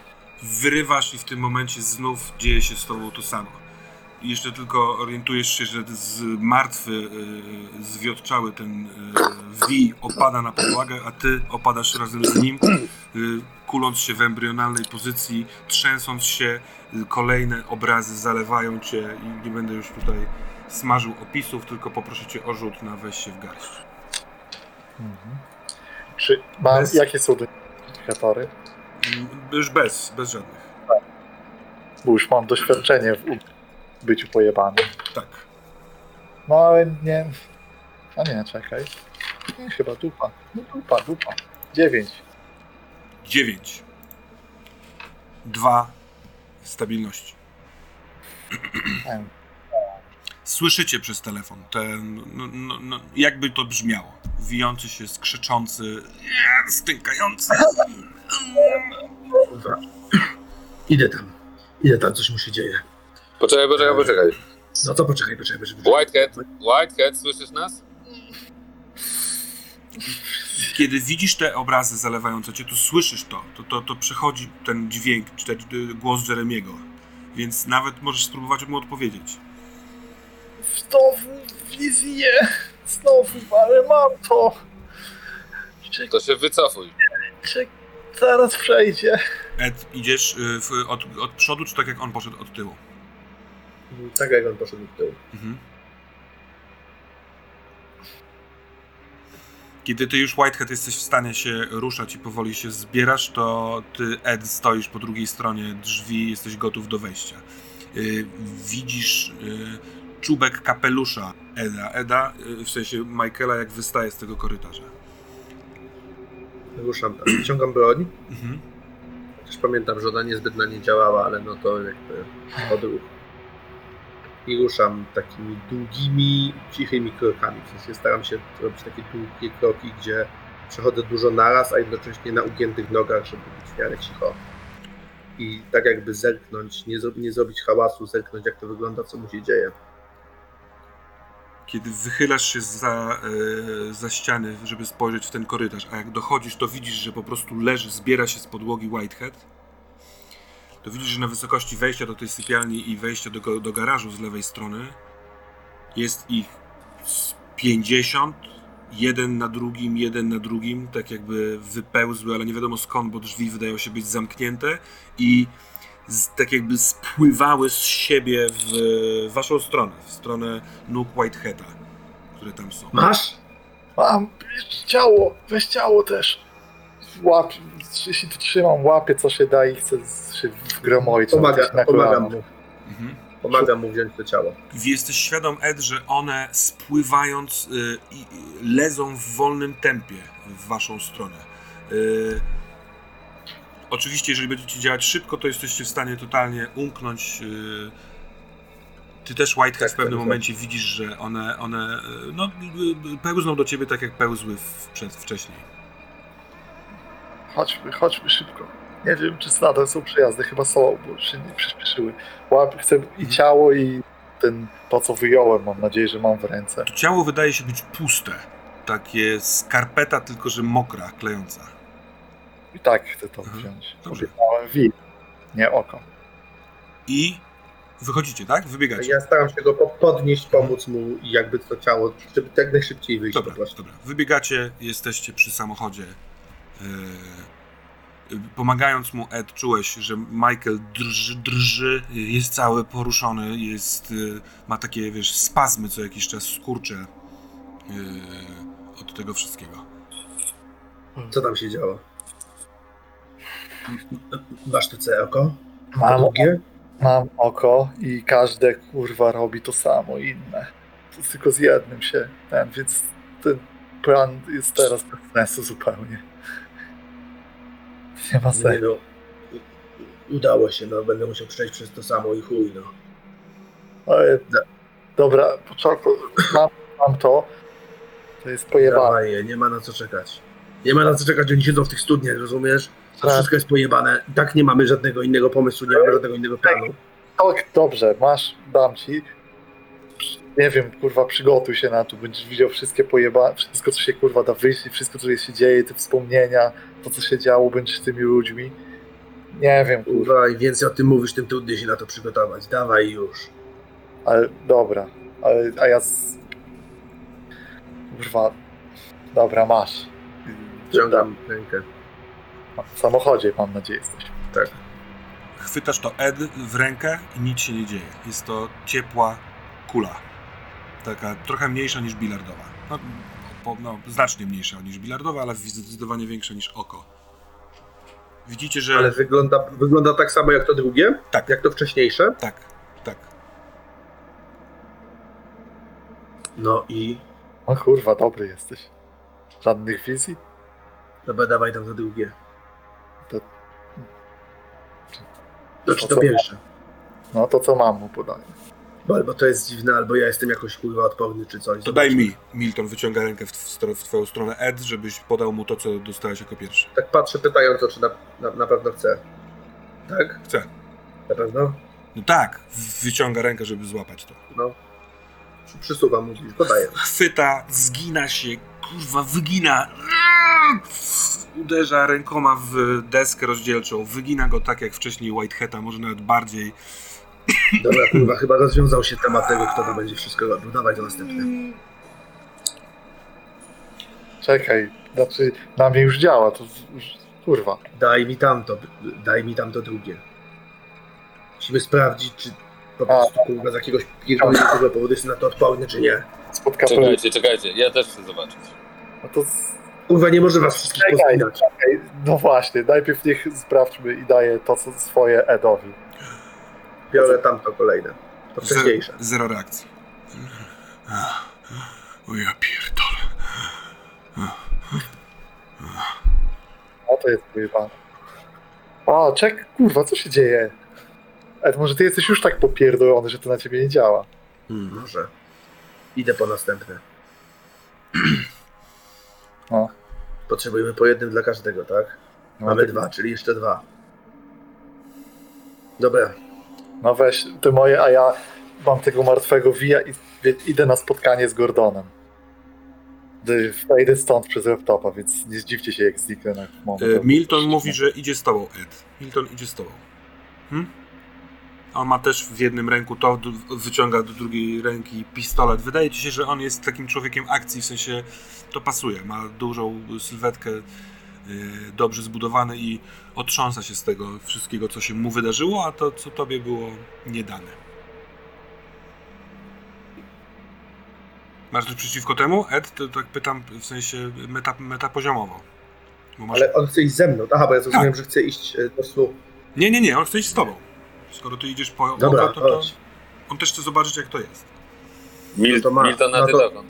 [SPEAKER 1] Wyrywasz i w tym momencie znów dzieje się z tobą to samo. I jeszcze tylko orientujesz się, że z martwy, yy, zwiotczały ten yy, wi opada na podłogę, a ty opadasz razem z nim, kuląc się w embrionalnej pozycji, trzęsąc się, kolejne obrazy zalewają cię i nie będę już tutaj smażył opisów, tylko poproszę cię o rzut na wejście w garść.
[SPEAKER 2] Mhm. Czy mam,
[SPEAKER 1] Bez-
[SPEAKER 2] jakie są identyfikatory?
[SPEAKER 1] Mm, Już bez, bez żadnych.
[SPEAKER 2] Bo już mam doświadczenie w byciu pojebanym.
[SPEAKER 1] Tak.
[SPEAKER 2] No ale nie... A nie, czekaj. Chyba dupa. No dupa, dupa. Dziewięć.
[SPEAKER 1] 9. 2 stabilności. Słyszycie przez telefon ten, no, no, no, jakby to brzmiało. Wijący się, skrzyczący, stękający.
[SPEAKER 4] Idę tam. Idę tam, coś mu się dzieje.
[SPEAKER 3] Poczekaj, poczekaj, poczekaj.
[SPEAKER 4] No to poczekaj, poczekaj, poczekaj.
[SPEAKER 3] Whitehead, Whitehead, słyszysz nas?
[SPEAKER 1] Kiedy widzisz te obrazy zalewające cię, to słyszysz to. To, to, to przychodzi ten dźwięk, czy ten y, głos Jeremiego. Więc nawet możesz spróbować mu odpowiedzieć.
[SPEAKER 2] Znowu wizję! Znowu, ale mam to! Czek,
[SPEAKER 3] To się wycofuj.
[SPEAKER 2] czek, zaraz przejdzie.
[SPEAKER 1] Ed, idziesz y, w, od, od przodu, czy tak jak on poszedł od tyłu?
[SPEAKER 4] Tak jak on poszedł w tył.
[SPEAKER 1] Mhm. Kiedy ty już Whitehead jesteś w stanie się ruszać i powoli się zbierasz, to ty Ed stoisz po drugiej stronie drzwi, jesteś gotów do wejścia. Y, widzisz y, czubek kapelusza Eda. Eda, y, w sensie Michaela, jak wystaje z tego korytarza.
[SPEAKER 4] Ruszam tam. Wyciągam broń.
[SPEAKER 1] Mhm.
[SPEAKER 4] Też pamiętam, że ona niezbyt na nie działała, ale no to jakby odruch. I ruszam takimi długimi, cichymi krokami. W sensie staram się robić takie długie kroki, gdzie przechodzę dużo naraz, a jednocześnie na ugiętych nogach, żeby być w miarę cicho. I tak jakby zerknąć, nie, nie zrobić hałasu, zerknąć jak to wygląda, co mu się dzieje.
[SPEAKER 1] Kiedy wychylasz się za, e, za ściany, żeby spojrzeć w ten korytarz, a jak dochodzisz, to widzisz, że po prostu leży, zbiera się z podłogi Whitehead, to widzisz, że na wysokości wejścia do tej sypialni i wejścia do, do garażu z lewej strony jest ich z 50, jeden na drugim, jeden na drugim, tak jakby wypełzły, ale nie wiadomo skąd, bo drzwi wydają się być zamknięte i z, tak jakby spływały z siebie w waszą stronę, w stronę nóg Whiteheada. które tam są.
[SPEAKER 4] Masz?
[SPEAKER 2] Mam ciało, weź ciało też. Łap, jeśli to trzymam, łapię co się da i chcę się wgromoić
[SPEAKER 4] Pomaga,
[SPEAKER 2] na
[SPEAKER 4] pomagam mu.
[SPEAKER 1] Mhm.
[SPEAKER 4] Pomagam mu wziąć to ciało.
[SPEAKER 1] Jesteś świadom, Ed, że one spływając y, i y, lezą w wolnym tempie w waszą stronę. Y, oczywiście, jeżeli będziecie działać szybko, to jesteście w stanie totalnie umknąć. Y, ty też, Whitehead,
[SPEAKER 4] Tak,
[SPEAKER 1] w pewnym
[SPEAKER 4] tak,
[SPEAKER 1] momencie widzisz, że one, one y, no, y, y, pełzną do ciebie tak, jak pełzły w, przed, wcześniej.
[SPEAKER 2] Chodźmy, chodźmy szybko. Nie wiem, czy nadal są przejazdy, chyba są, bo się nie przyspieszyły. Łap, chcę i ciało, i ten, to co wyjąłem, mam nadzieję, że mam w ręce.
[SPEAKER 1] To ciało wydaje się być puste. Takie skarpeta, tylko że mokra, klejąca.
[SPEAKER 2] I tak chcę to
[SPEAKER 1] Mhm.
[SPEAKER 2] wziąć.
[SPEAKER 1] Dobrze.
[SPEAKER 2] Obiecałem wid, nie oko.
[SPEAKER 1] I wychodzicie, tak? Wybiegacie.
[SPEAKER 4] Ja staram się go po- podnieść, pomóc mu i jakby to ciało, żeby jak najszybciej wyjść
[SPEAKER 1] Dobra, dobra. Wybiegacie, jesteście przy samochodzie. Yy, pomagając mu, Ed, czułeś, że Michael drży, drży, jest cały poruszony, jest, yy, ma takie, wiesz, spazmy co jakiś czas, skurcze yy, od tego wszystkiego.
[SPEAKER 4] Co tam się działo? Masz tu całe oko?
[SPEAKER 2] Mam,
[SPEAKER 4] Drugie?
[SPEAKER 2] mam oko i każde kurwa robi to samo, inne. To tylko z jednym się ten, więc ten plan jest teraz bez sensu zupełnie. Nie ma sensu.
[SPEAKER 4] no. Udało się, no będę musiał przejść przez to samo i chuj, no.
[SPEAKER 2] Ale, dobra, początku, mam, mam to. To jest pojebane.
[SPEAKER 4] Je, nie ma na co czekać. Nie ma na co czekać, oni siedzą w tych studniach, rozumiesz? To
[SPEAKER 2] Tak.
[SPEAKER 4] wszystko jest pojebane. Tak nie mamy żadnego innego pomysłu, nie mamy żadnego innego planu.
[SPEAKER 2] Tak, dobrze, masz, dam ci. Nie wiem, kurwa, przygotuj się na to, będziesz widział wszystkie pojeba, wszystko co się kurwa da wyjść i wszystko co się dzieje, te wspomnienia, to co się działo, będziesz z tymi ludźmi. Nie wiem, kurwa,
[SPEAKER 4] Kurwa, im więcej o tym mówisz, tym trudniej się na to przygotować. Dawaj już.
[SPEAKER 2] ale dobra, ale, a ja z... Kurwa, dobra, masz.
[SPEAKER 4] Ciągam rękę.
[SPEAKER 2] W samochodzie mam nadzieję jesteś.
[SPEAKER 1] Chwytasz to Ed w rękę i nic się nie dzieje. Jest to ciepła kula. Taka trochę mniejsza niż bilardowa. No, po, no, znacznie mniejsza niż bilardowa, ale zdecydowanie większa niż oko. Widzicie, że...
[SPEAKER 4] Ale wygląda, wygląda tak samo jak to drugie?
[SPEAKER 1] Tak.
[SPEAKER 4] Jak to wcześniejsze?
[SPEAKER 1] Tak, tak.
[SPEAKER 4] No i...
[SPEAKER 2] O kurwa, dobry jesteś. Żadnych wizji?
[SPEAKER 4] Dobra, dawaj tam to drugie.
[SPEAKER 2] To-
[SPEAKER 4] To
[SPEAKER 2] To
[SPEAKER 4] to
[SPEAKER 2] co?
[SPEAKER 4] pierwsze?
[SPEAKER 2] No to co mam mu podaję.
[SPEAKER 4] Bo albo to jest dziwne, albo ja jestem jakoś kurwa odporny czy coś.
[SPEAKER 1] To daj mi. Milton wyciąga rękę w, w, twoją stronę Ed, żebyś podał mu to, co dostałeś jako pierwszy.
[SPEAKER 4] Tak patrzę pytająco, czy na, na, na pewno chce. Tak?
[SPEAKER 1] Chce.
[SPEAKER 4] Na pewno?
[SPEAKER 1] No tak, wyciąga rękę, żeby złapać to.
[SPEAKER 4] No. Przy- Przysuwam mu blisko, daję.
[SPEAKER 1] Chwyta, zgina się, kurwa, wygina. Uderza rękoma w deskę rozdzielczą, wygina go tak jak wcześniej Whiteheada, może nawet bardziej.
[SPEAKER 4] Dobra, kurwa, chyba rozwiązał się temat tego, kto to będzie wszystko robił. Dawaj to następne.
[SPEAKER 2] Czekaj, znaczy na mnie już działa, to już, kurwa.
[SPEAKER 4] Daj mi tamto, daj mi tamto drugie. Musimy sprawdzić, czy po prostu kurwa z jakiegoś pierdolniętego powodu jest na to odporny, czy nie.
[SPEAKER 2] Spotka to
[SPEAKER 3] Czekajcie, czekajcie, ja też chcę zobaczyć.
[SPEAKER 2] no to z...
[SPEAKER 4] Kurwa, nie może was wszystkich
[SPEAKER 2] Czekaj.
[SPEAKER 4] pospinać.
[SPEAKER 2] Ej, No właśnie, najpierw niech sprawdźmy i daję to co swoje Edowi.
[SPEAKER 4] Biorę tamto kolejne. To
[SPEAKER 1] Zero,
[SPEAKER 4] wcześniejsze.
[SPEAKER 1] zero reakcji. O ja pierdolę.
[SPEAKER 2] A to jest pojebane. O, czek, kurwa, co się dzieje? Ed, może ty jesteś już tak popierdolony, że to na ciebie nie działa.
[SPEAKER 1] Hmm.
[SPEAKER 4] Może. Idę po następne.
[SPEAKER 2] O.
[SPEAKER 4] Potrzebujemy po jednym dla każdego, tak?
[SPEAKER 2] No,
[SPEAKER 4] Mamy
[SPEAKER 2] to-
[SPEAKER 4] dwa, czyli jeszcze dwa. Dobra,
[SPEAKER 2] No weź te moje, a ja mam tego martwego wija i idę na spotkanie z Gordonem. Wejdę stąd przez laptopa, więc nie zdziwcie się, jak zniknę na moment.
[SPEAKER 1] E, Milton mówi, że idzie z tobą, Ed. Milton idzie z tobą. Hm? On ma też w jednym ręku to, wyciąga do drugiej ręki pistolet. Wydaje ci się, że on jest takim człowiekiem akcji, w sensie to pasuje. Ma dużą sylwetkę, dobrze zbudowany i otrząsa się z tego wszystkiego, co się mu wydarzyło, a to, co tobie było niedane. Masz coś przeciwko temu, Ed? To tak pytam w sensie meta, metapoziomowo. Bo masz...
[SPEAKER 4] Ale on chce iść ze mną. Aha, bo ja zrozumiałem,
[SPEAKER 1] Tak.
[SPEAKER 4] że chce iść e, do snu.
[SPEAKER 1] Nie, nie, nie, on chce iść z tobą. Skoro ty idziesz po
[SPEAKER 4] Dobra,
[SPEAKER 1] oko, to, to on też chce zobaczyć, jak to jest.
[SPEAKER 3] Mil,
[SPEAKER 4] No to ma-
[SPEAKER 3] Milton, a
[SPEAKER 4] no
[SPEAKER 3] ty
[SPEAKER 4] to-
[SPEAKER 3] dokąd?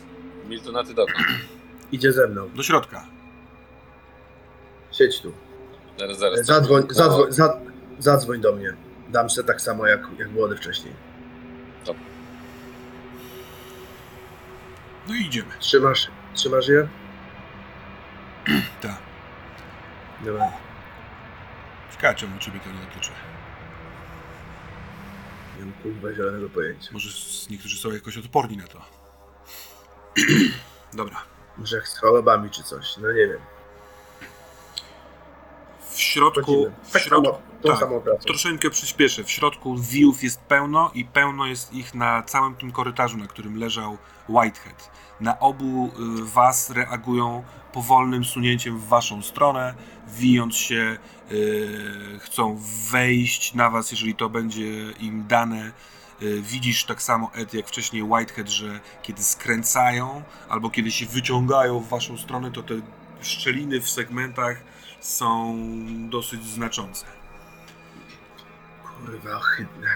[SPEAKER 3] Milton, a ty dokąd?
[SPEAKER 4] Idzie ze mną.
[SPEAKER 1] Do środka.
[SPEAKER 4] Siedź tu.
[SPEAKER 3] Zaraz, zaraz.
[SPEAKER 4] Zadzwoń,
[SPEAKER 3] No,
[SPEAKER 4] zadzwoń, za, zadzwoń do mnie. Dam się tak samo jak, jak młody wcześniej.
[SPEAKER 1] No i idziemy.
[SPEAKER 4] Trzymasz, trzymasz je?
[SPEAKER 1] Tak.
[SPEAKER 4] Dobra.
[SPEAKER 1] Ciekawe, czemu ciebie to nie dotyczy.
[SPEAKER 4] Nie mam kurwa zielonego pojęcia.
[SPEAKER 1] Może s- niektórzy są jakoś odporni na to. Dobra.
[SPEAKER 4] Może jak z chorobami czy coś, no nie wiem.
[SPEAKER 1] W środku, w
[SPEAKER 4] Tak
[SPEAKER 1] środku, tak.
[SPEAKER 4] samą
[SPEAKER 1] troszeczkę przyspieszę. W środku wiłów jest pełno i pełno jest ich na całym tym korytarzu, na którym leżał Whitehead. Na obu y, was reagują powolnym sunięciem w waszą stronę, wijąc się, y, chcą wejść na was, jeżeli to będzie im dane. Y, Widzisz tak samo, Ed, jak wcześniej Whitehead, że kiedy skręcają albo kiedy się wyciągają w waszą stronę, to te szczeliny w segmentach są dosyć znaczące.
[SPEAKER 4] Kurwa, ohydne.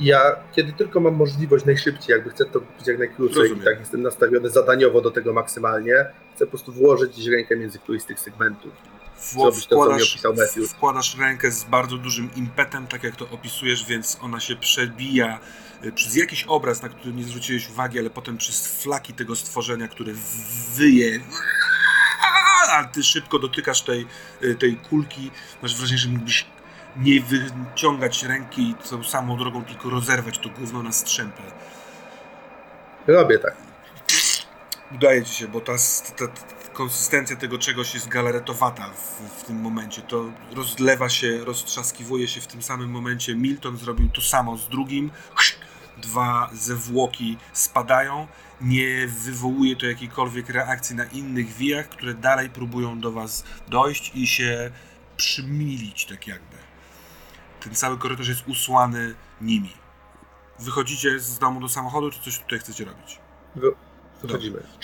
[SPEAKER 4] Ja, kiedy tylko mam możliwość najszybciej, jakby chcę to robić jak najkrócej
[SPEAKER 1] Rozumiem.
[SPEAKER 4] i tak jestem nastawiony zadaniowo do tego maksymalnie, chcę po prostu włożyć gdzieś rękę między któryś z tych segmentów. Zrobić to, co mi
[SPEAKER 1] wkładasz,
[SPEAKER 4] opisał Matthew.
[SPEAKER 1] wkładasz rękę z bardzo dużym impetem, tak jak to opisujesz, więc ona się przebija y, przez jakiś obraz, na który nie zwróciłeś uwagi, ale potem przez flaki tego stworzenia, które wyje. A ty szybko dotykasz tej, y, tej kulki. Masz wrażenie, że mógłbyś nie wyciągać ręki i tą samą drogą tylko rozerwać to gówno na strzępy.
[SPEAKER 4] Robię tak.
[SPEAKER 1] Udaje ci się, bo ta, ta, ta konsystencja tego czegoś jest galaretowata w, w tym momencie. To rozlewa się, roztrzaskiwuje się w tym samym momencie. Milton zrobił to samo z drugim. Dwa zwłoki spadają. Nie wywołuje to jakiejkolwiek reakcji na innych wijach, które dalej próbują do was dojść i się przymilić tak jakby. Ten cały korytarz jest usłany nimi. Wychodzicie z domu do samochodu, czy coś tutaj chcecie robić?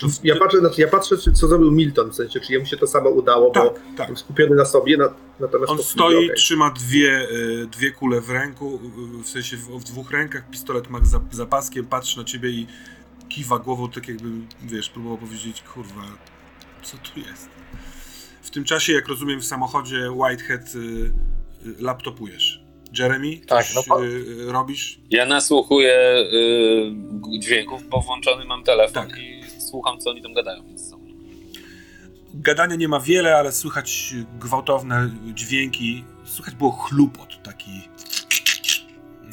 [SPEAKER 1] W-
[SPEAKER 4] Ja patrzę, znaczy ja patrzę, co zrobił Milton, w sensie, czy jemu się to samo udało, bo
[SPEAKER 1] Tak, tak.
[SPEAKER 4] skupiony na sobie, na, natomiast
[SPEAKER 1] On
[SPEAKER 4] to
[SPEAKER 1] stoi,
[SPEAKER 4] okej.
[SPEAKER 1] trzyma dwie, y, dwie kule w ręku, w sensie w, w dwóch rękach, pistolet ma za, za paskiem, patrzy na ciebie i kiwa głową, tak jakby, wiesz, próbował powiedzieć, kurwa, co tu jest? W tym czasie, jak rozumiem, w samochodzie Whitehead y, y, laptopujesz. Jeremy,
[SPEAKER 2] Tak,
[SPEAKER 1] coś
[SPEAKER 2] no po-
[SPEAKER 1] y, robisz?
[SPEAKER 3] Ja nasłuchuję y, dźwięków, bo włączony mam telefon
[SPEAKER 1] Tak.
[SPEAKER 3] i słucham, co oni tam gadają między sobą.
[SPEAKER 1] Gadania nie ma wiele, ale słychać gwałtowne dźwięki. Słychać było chlupot taki.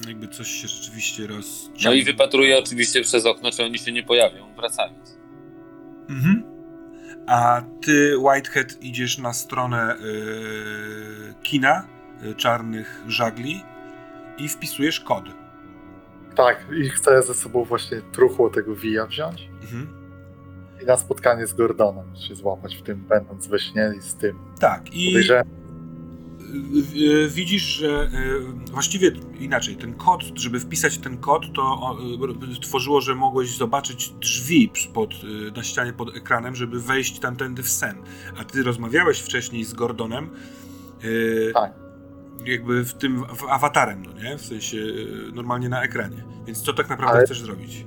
[SPEAKER 1] Jakby coś się rzeczywiście roz.
[SPEAKER 3] No i wypatruję oczywiście przez okno, czy oni się nie pojawią, wracając.
[SPEAKER 1] Mhm. A ty, Whitehead, idziesz na stronę yy, kina czarnych żagli i wpisujesz kod.
[SPEAKER 2] Tak, i chcę ze sobą właśnie truchło tego wija wziąć
[SPEAKER 1] Mhm.
[SPEAKER 2] i na spotkanie z Gordonem się złapać w tym, będąc we śnie i z tym.
[SPEAKER 1] Tak, i
[SPEAKER 2] Podejrzewam,
[SPEAKER 1] y, y, widzisz, że y, właściwie inaczej, ten kod, żeby wpisać ten kod, to y, tworzyło, że mogłeś zobaczyć drzwi pod, y, na ścianie pod ekranem, żeby wejść tamtędy w sen. A ty rozmawiałeś wcześniej z Gordonem. y,
[SPEAKER 2] Tak.
[SPEAKER 1] Jakby w tym w awatarem, no nie? W sensie y, normalnie na ekranie. Więc co tak naprawdę
[SPEAKER 2] Ale-
[SPEAKER 1] chcesz zrobić?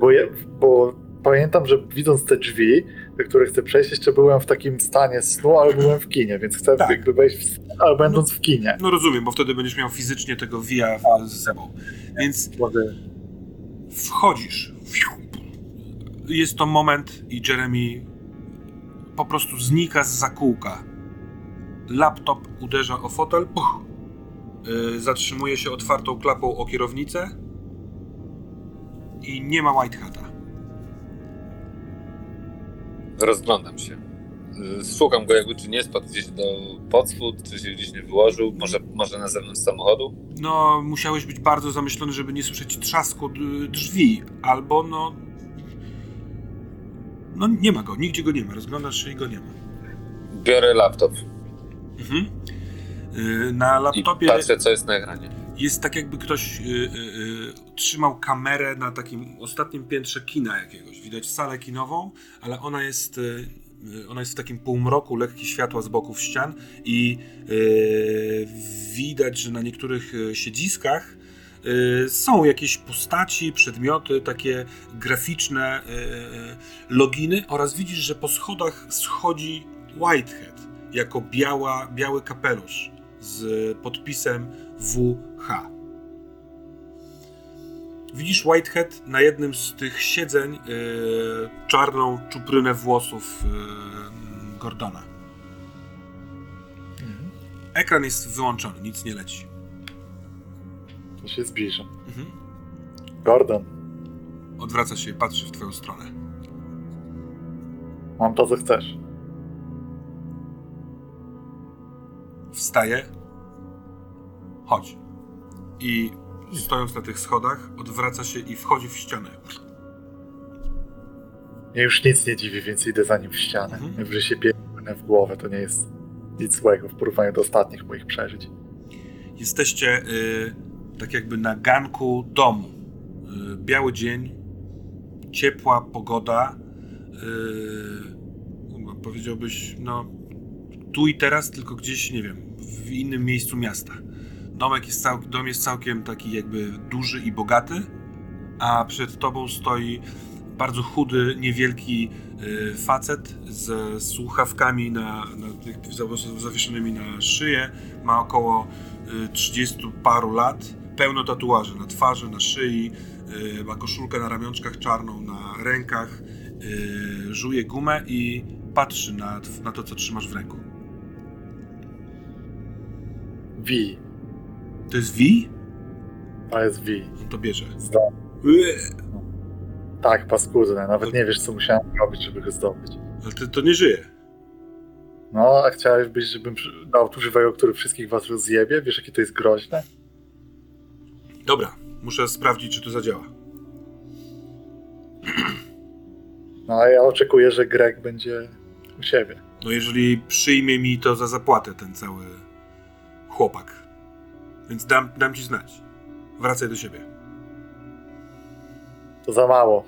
[SPEAKER 2] bo, je, bo pamiętam, że widząc te drzwi, do których chcę przejść, jeszcze byłem w takim stanie snu, ale byłem w kinie, więc chcę
[SPEAKER 1] Tak.
[SPEAKER 2] jakby wejść w sen, ale będąc w kinie.
[SPEAKER 1] No rozumiem, bo wtedy będziesz miał fizycznie tego via z sobą. Więc wchodzisz. Jest to moment i Jeremy po prostu znika z zakółka. Laptop uderza o fotel, puch, Yy, zatrzymuje się otwartą klapą o kierownicę i nie ma Whitehata.
[SPEAKER 3] Rozglądam się. Y, Szukam go jakby, czy nie spadł gdzieś do podsłód, czy się gdzieś nie wyłożył, może, może na zewnątrz samochodu.
[SPEAKER 1] No, musiałeś być bardzo zamyślony, żeby nie słyszeć trzasku drzwi, albo no... No nie ma go, nigdzie go nie ma, rozglądasz się i go nie ma.
[SPEAKER 3] Biorę laptop
[SPEAKER 1] Mhm. Yy, Na
[SPEAKER 3] i
[SPEAKER 1] laptopie
[SPEAKER 3] patrzę, co jest na ekranie.
[SPEAKER 1] jest tak jakby ktoś yy, yy, yy, trzymał kamerę na takim ostatnim piętrze kina jakiegoś. Widać salę kinową, ale ona jest, y, y, ona jest w takim półmroku, lekkie światła z boków ścian i y, widać, że na niektórych y, siedziskach y, są jakieś postaci, przedmioty, takie graficzne y, y, loginy oraz widzisz, że po schodach schodzi Whitehead jako biała, biały kapelusz z podpisem WH. Widzisz Whitehead na jednym z tych siedzeń yy, czarną czuprynę włosów yy, Gordona.
[SPEAKER 2] Mhm.
[SPEAKER 1] Ekran jest wyłączony, nic nie leci.
[SPEAKER 2] To się zbliża.
[SPEAKER 1] Mhm.
[SPEAKER 2] Gordon,
[SPEAKER 1] Odwraca się i patrzy w twoją stronę.
[SPEAKER 2] mam to, co chcesz.
[SPEAKER 1] Wstaje. Chodź. I stojąc na tych schodach, odwraca się i wchodzi w ścianę.
[SPEAKER 2] Mnie już nic nie dziwi, więc idę za nim w ścianę.
[SPEAKER 1] Mhm.
[SPEAKER 2] Najwyżej się biegnę w głowę, to nie jest nic złego w porównaniu do ostatnich moich przeżyć.
[SPEAKER 1] Jesteście y, tak jakby na ganku domu. Y, biały dzień, ciepła pogoda. Y, powiedziałbyś, no tu i teraz, tylko gdzieś, nie wiem, w innym miejscu miasta. Domek jest cał, dom jest całkiem taki jakby duży i bogaty, a przed tobą stoi bardzo chudy, niewielki y, facet ze słuchawkami na, na zawies- zawieszonymi na szyję. Ma około y, 30 paru lat, pełno tatuaży na twarzy, na szyi, y, ma koszulkę na ramionczkach czarną, na rękach, y, żuje gumę i patrzy na, na to, co trzymasz w ręku.
[SPEAKER 2] Wi,
[SPEAKER 1] To jest Wi?
[SPEAKER 2] to jest Wi.
[SPEAKER 1] On to bierze.
[SPEAKER 2] Zdał.
[SPEAKER 1] Ue,
[SPEAKER 2] Tak, paskudne. Nawet nie wiesz, co musiałem robić, żeby go zdobyć.
[SPEAKER 1] Ale to, to nie żyje.
[SPEAKER 2] No, a chciałeś być, żebym dał tu żywego, który wszystkich was rozjebie? Wiesz, jakie to jest groźne?
[SPEAKER 1] Dobra, muszę sprawdzić, czy to zadziała.
[SPEAKER 2] No, a ja oczekuję, że Greg będzie u siebie.
[SPEAKER 1] No jeżeli przyjmie mi to za zapłatę ten cały chłopak. Więc dam, dam ci znać. Wracaj do siebie.
[SPEAKER 2] To za mało.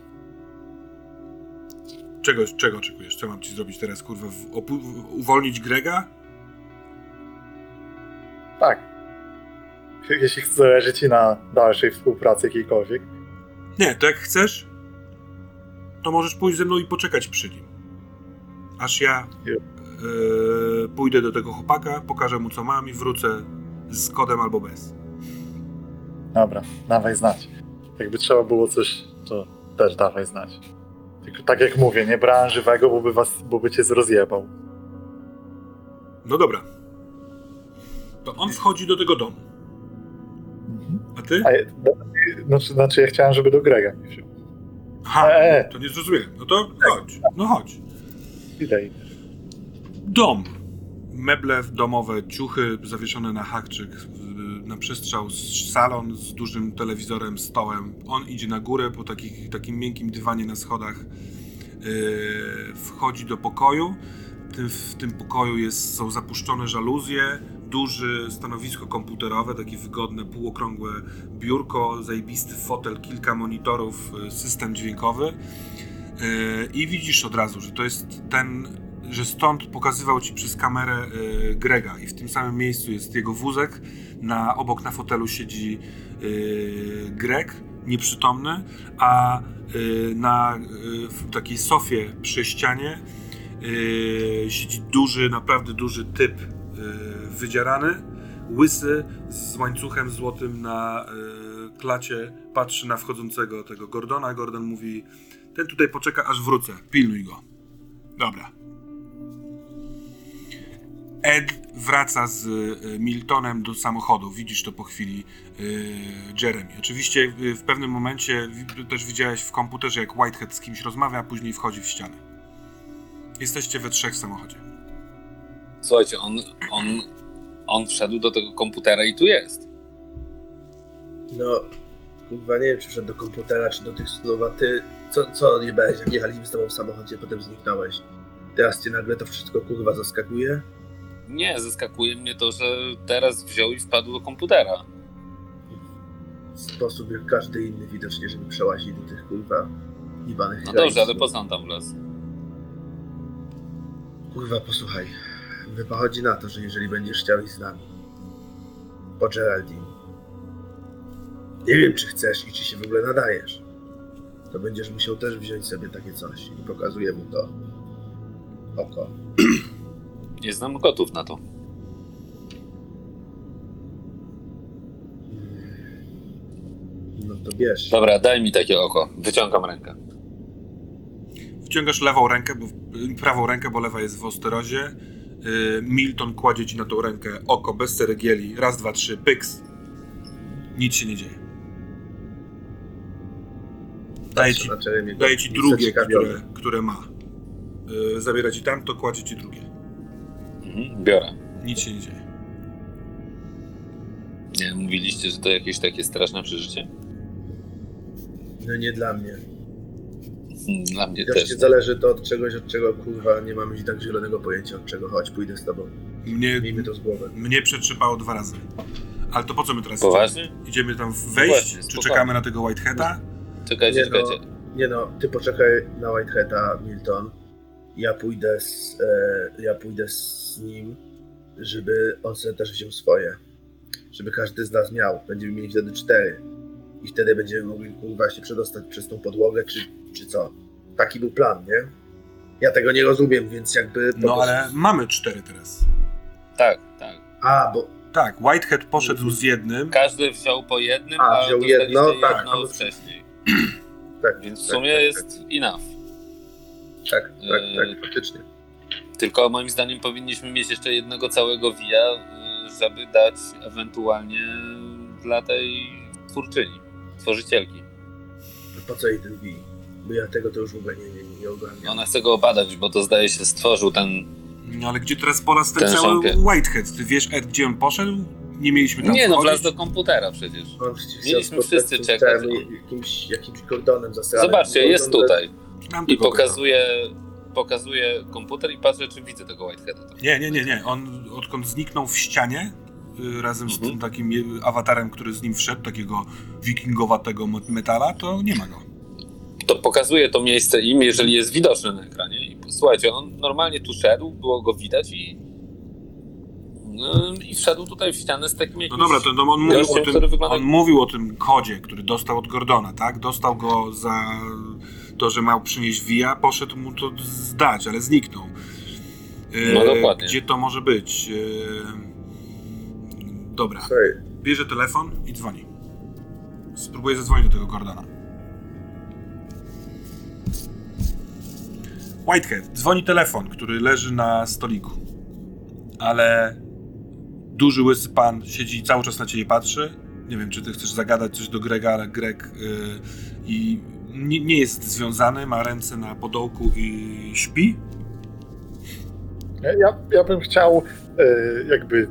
[SPEAKER 1] Czego, czego oczekujesz? Co mam ci zrobić teraz, kurwa? Uwolnić Grega?
[SPEAKER 2] Tak. Jeśli zależy ci na dalszej współpracy jakiejkolwiek,
[SPEAKER 1] Nie, to jak chcesz, to możesz pójść ze mną i poczekać przy nim. Aż ja pójdę do tego chłopaka, pokażę mu co mam i wrócę z kodem albo bez.
[SPEAKER 2] dobra, dawaj znać. Jakby trzeba było coś, to też dawaj znać. Tylko tak jak mówię, nie brałem żywego, bo by, was, bo by cię rozjebał.
[SPEAKER 1] No dobra. To on wchodzi do tego domu. A ty?
[SPEAKER 2] A, ja- znaczy, znaczy, ja chciałem, żeby do Grega nie wziął.
[SPEAKER 1] Aha,
[SPEAKER 2] E.
[SPEAKER 1] to nie zrozumiałem. No to chodź. No chodź.
[SPEAKER 2] Idę, idę.
[SPEAKER 1] Dom. Meble domowe, ciuchy zawieszone na hakczyk, w- na przestrzał, salon z dużym telewizorem, stołem. On idzie na górę po takich, takim miękkim dywanie na schodach. Yy, wchodzi do pokoju. Tym, w tym pokoju jest, są zapuszczone żaluzje, duże stanowisko komputerowe, takie wygodne, półokrągłe biurko, zajebisty fotel, kilka monitorów, yy, system dźwiękowy. Yy, I widzisz od razu, że to jest ten, że stąd pokazywał ci przez kamerę yy, Grega i w tym samym miejscu jest jego wózek. Na, obok na fotelu siedzi yy, Greg, nieprzytomny, a yy, na takiej sofie przy ścianie siedzi duży, naprawdę duży typ wydzierany, łysy, z łańcuchem złotym na klacie, patrzy na wchodzącego tego Gordona. Gordon mówi, ten tutaj poczeka aż wrócę, pilnuj go. Dobra. Ed wraca z y, Miltonem do samochodu. Widzisz to po chwili, y, Jeremy. Oczywiście y, w pewnym momencie też widziałeś w komputerze, jak Whitehead z kimś rozmawia, a później wchodzi w ścianę. Jesteście we trzech w samochodzie.
[SPEAKER 3] Słuchajcie, on, on, on wszedł do tego komputera i tu jest.
[SPEAKER 4] No, kurwa, nie wiem, czy wszedł do komputera, czy do tych snów, a ty, co, co odjebałeś, jak jechaliśmy z tobą w samochodzie, potem zniknąłeś. Teraz cię nagle to wszystko, kurwa, zaskakuje?
[SPEAKER 3] Nie, zaskakuje mnie to, że teraz wziął i wpadł do komputera.
[SPEAKER 4] sposób jak każdy inny widocznie, żeby przełazić do tych kurwa jebanych
[SPEAKER 3] No dobrze, ale po co on tam wlazł?
[SPEAKER 4] Kurwa, posłuchaj. Wychodzi na to, że jeżeli będziesz chciał iść z nami po Geraldine, nie wiem czy chcesz i czy się w ogóle nadajesz, to będziesz musiał też wziąć sobie takie coś i pokazuję mu to oko.
[SPEAKER 3] Nie znam gotów na to.
[SPEAKER 4] No to bierz.
[SPEAKER 3] Dobra, daj mi takie oko. Wyciągam rękę.
[SPEAKER 1] Wciągasz lewą rękę, bo, prawą rękę, bo lewa jest w osterozie. Yy, Milton kładzie ci na tą rękę oko bez ceregieli. Raz, dwa, trzy, pyks. Nic się nie dzieje. Daje ci, daje ci drugie, które, które ma. Yy, zabiera ci tam, to kładzie ci drugie.
[SPEAKER 3] Mhm, biorę.
[SPEAKER 1] Nic się nie dzieje.
[SPEAKER 3] Nie, mówiliście, że to jakieś takie straszne przeżycie?
[SPEAKER 4] No nie dla mnie.
[SPEAKER 3] Dla mnie
[SPEAKER 4] Też
[SPEAKER 3] też.
[SPEAKER 4] nie zależy to od czegoś, od czego kurwa nie mamy i tak zielonego pojęcia od czego. Chodź, pójdę z tobą.
[SPEAKER 1] Mnie,
[SPEAKER 4] Miejmy to z głowy.
[SPEAKER 1] mnie przetrzypało dwa razy. Ale to po co my teraz
[SPEAKER 3] Poważnie?
[SPEAKER 1] idziemy? Idziemy tam wejść?
[SPEAKER 3] No właśnie,
[SPEAKER 1] czy
[SPEAKER 3] spokojnie.
[SPEAKER 1] czekamy na tego Whiteheada?
[SPEAKER 3] Czekajcie,
[SPEAKER 4] Nie no,
[SPEAKER 3] czekajcie.
[SPEAKER 4] nie no, ty poczekaj na Whiteheada, Milton. Ja pójdę z, e, ja pójdę z nim, żeby on sobie też wziął swoje. Żeby każdy z nas miał. Będziemy mieli wtedy cztery. I wtedy będziemy mogli się przedostać przez tą podłogę, czy, czy co. Taki był plan, nie? Ja tego nie rozumiem, więc jakby...
[SPEAKER 1] No
[SPEAKER 4] prostu-
[SPEAKER 1] ale mamy cztery teraz.
[SPEAKER 3] Tak, tak.
[SPEAKER 4] A, bo
[SPEAKER 1] Tak, Whitehead poszedł z jednym.
[SPEAKER 3] Każdy wziął po jednym,
[SPEAKER 4] A,
[SPEAKER 3] a,
[SPEAKER 4] wziął jedno,
[SPEAKER 3] jedno,
[SPEAKER 4] tak, a my-
[SPEAKER 3] wcześniej.
[SPEAKER 4] tak,
[SPEAKER 3] Więc w
[SPEAKER 4] tak,
[SPEAKER 3] sumie
[SPEAKER 4] tak,
[SPEAKER 3] jest enough.
[SPEAKER 4] Tak, tak, tak,
[SPEAKER 3] Yy,
[SPEAKER 4] faktycznie.
[SPEAKER 3] Tylko moim zdaniem powinniśmy mieć jeszcze jednego całego via, y, żeby dać ewentualnie dla tej twórczyni, tworzycielki.
[SPEAKER 4] Po co jej ten bij? Bo ja tego to już w ogóle nie, nie, nie ogarniam.
[SPEAKER 3] Ona chce go obadać, bo to zdaje się stworzył ten...
[SPEAKER 1] No ale gdzie teraz po raz ten,
[SPEAKER 3] Ten
[SPEAKER 1] cały
[SPEAKER 3] szampion.
[SPEAKER 1] Whitehead? Ty wiesz, Ed, gdzie on poszedł? Nie mieliśmy tam
[SPEAKER 3] Nie no, wlazł do komputera przecież. Mieliśmy wszyscy czekać.
[SPEAKER 4] tym Jakimś, jakimś kordonem zasranym.
[SPEAKER 3] Zobaczcie, jest tutaj. I pokazuje, pokazuje komputer i patrzę, czy widzę tego Whiteheada.
[SPEAKER 1] Nie, nie, nie, nie. On odkąd zniknął w ścianie, y, razem z
[SPEAKER 3] Mhm.
[SPEAKER 1] tym takim je- awatarem, który z nim wszedł, takiego wikingowatego metala, to nie ma go.
[SPEAKER 3] To pokazuje to miejsce im, jeżeli jest widoczne na ekranie. I słuchajcie, on normalnie tu szedł, było go widać i... No, I wszedł tutaj w ścianę z takim
[SPEAKER 1] No
[SPEAKER 3] jakimś...
[SPEAKER 1] dobra, to no, on, mówił
[SPEAKER 3] gościem,
[SPEAKER 1] o tym,
[SPEAKER 3] wygląda-
[SPEAKER 1] on mówił o tym kodzie, który dostał od Gordona, tak? Dostał go za to, że miał przynieść Via, poszedł mu to zdać, ale zniknął. E,
[SPEAKER 3] No dokładnie.
[SPEAKER 1] Gdzie to może być? E, dobra, bierze telefon i dzwoni. Spróbuję zadzwonić do tego Gordona. Whitehead, dzwoni telefon, który leży na stoliku. Ale duży łysy pan siedzi i cały czas na ciebie patrzy. Nie wiem, czy ty chcesz zagadać coś do Grega, ale Greg yy, i nie, nie jest związany, ma ręce na podołku i śpi.
[SPEAKER 2] Ja, ja, bym chciał e, jakby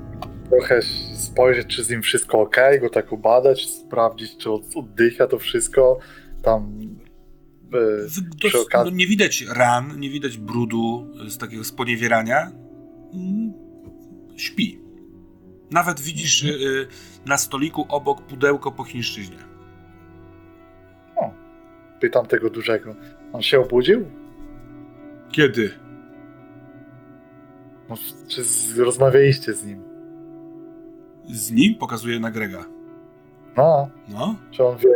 [SPEAKER 2] trochę spojrzeć, czy z nim wszystko ok, go tak ubadać, sprawdzić, czy od, oddycha to wszystko. Tam e,
[SPEAKER 1] no, nie widać ran, nie widać brudu z takiego sponiewierania. Mm, Śpi. Nawet widzisz
[SPEAKER 2] Mhm.
[SPEAKER 1] y, y, na stoliku obok pudełko po chińszczyźnie.
[SPEAKER 2] Pytam tego dużego. On się obudził?
[SPEAKER 1] Kiedy?
[SPEAKER 2] No, czy z, rozmawialiście z nim?
[SPEAKER 1] Z nim pokazuje na Grega.
[SPEAKER 2] No,
[SPEAKER 1] No,
[SPEAKER 2] czy on wie?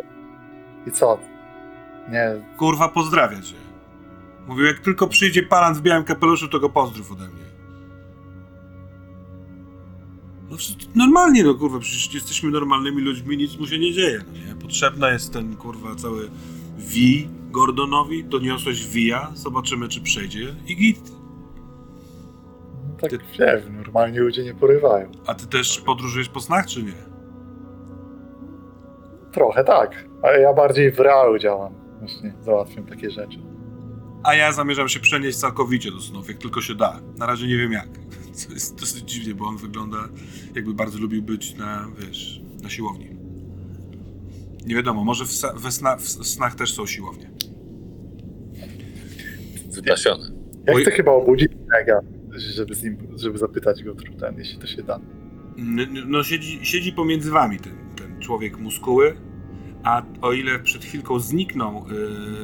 [SPEAKER 2] I co? Nie,
[SPEAKER 1] kurwa, pozdrawia cię. Mówił, jak tylko przyjdzie palant w białym kapeluszu, to go pozdrów ode mnie. No normalnie, no kurwa, przecież jesteśmy normalnymi ludźmi, nic mu się nie dzieje, no nie? Potrzebna jest ten, kurwa, cały wi Gordonowi, doniosłeś via, zobaczymy, czy przejdzie i git.
[SPEAKER 2] tak
[SPEAKER 1] Ty-
[SPEAKER 2] wie, normalnie ludzie nie porywają.
[SPEAKER 1] A ty też podróżujesz po snach, czy nie?
[SPEAKER 2] Trochę tak, ale ja bardziej w realu działam. Właśnie załatwiam takie rzeczy.
[SPEAKER 1] A ja zamierzam się przenieść całkowicie do snów, jak tylko się da. Na razie nie wiem jak. Co jest dosyć dziwnie, bo on wygląda jakby bardzo lubił być na, wiesz, na siłowni. Nie wiadomo, może w, we sna, w snach też są siłownie.
[SPEAKER 3] Wypasiony.
[SPEAKER 2] Ja chcę chyba obudzić Grega, żeby z nim, żeby zapytać go ten, jeśli to się da.
[SPEAKER 1] No siedzi, siedzi pomiędzy wami ten, ten człowiek muskuły A o ile przed chwilką zniknął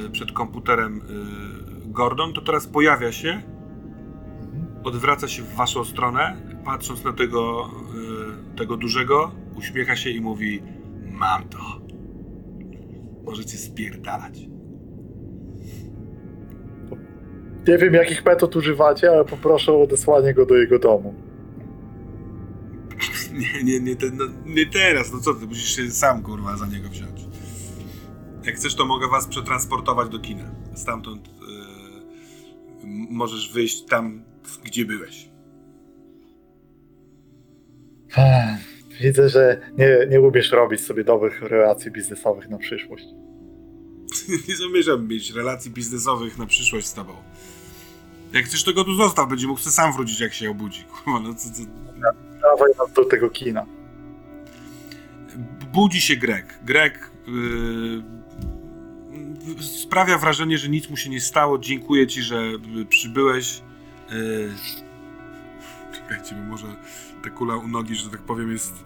[SPEAKER 1] y, przed komputerem y, Gordon, to teraz pojawia się,
[SPEAKER 2] Mhm.
[SPEAKER 1] odwraca się w waszą stronę, patrząc na tego, y, tego dużego, uśmiecha się i mówi: Mam to. Możecie spierdalać.
[SPEAKER 2] Nie wiem, jakich metod używacie, ale poproszę o odesłanie go do jego domu.
[SPEAKER 1] Nie, nie, nie, te, no, nie teraz, no co ty, musisz się sam kurwa za niego wziąć. Jak chcesz, to mogę was przetransportować do kina. Stamtąd y, m- możesz wyjść tam, gdzie byłeś.
[SPEAKER 2] Widzę, że nie, nie lubisz robić sobie dobrych relacji biznesowych na przyszłość.
[SPEAKER 1] nie zamierzam mieć relacji biznesowych na przyszłość z tobą. Jak chcesz, to go tu zostaw, będzie mógł sam wrócić, jak się obudzi. Kurwa, no co, co,
[SPEAKER 2] Dawaj nas do tego kina.
[SPEAKER 1] Budzi się Greg. Greg yy, sprawia wrażenie, że nic mu się nie stało. Dziękuję ci, że przybyłeś. Yy, czekajcie, może ta kula u nogi, że tak powiem, jest.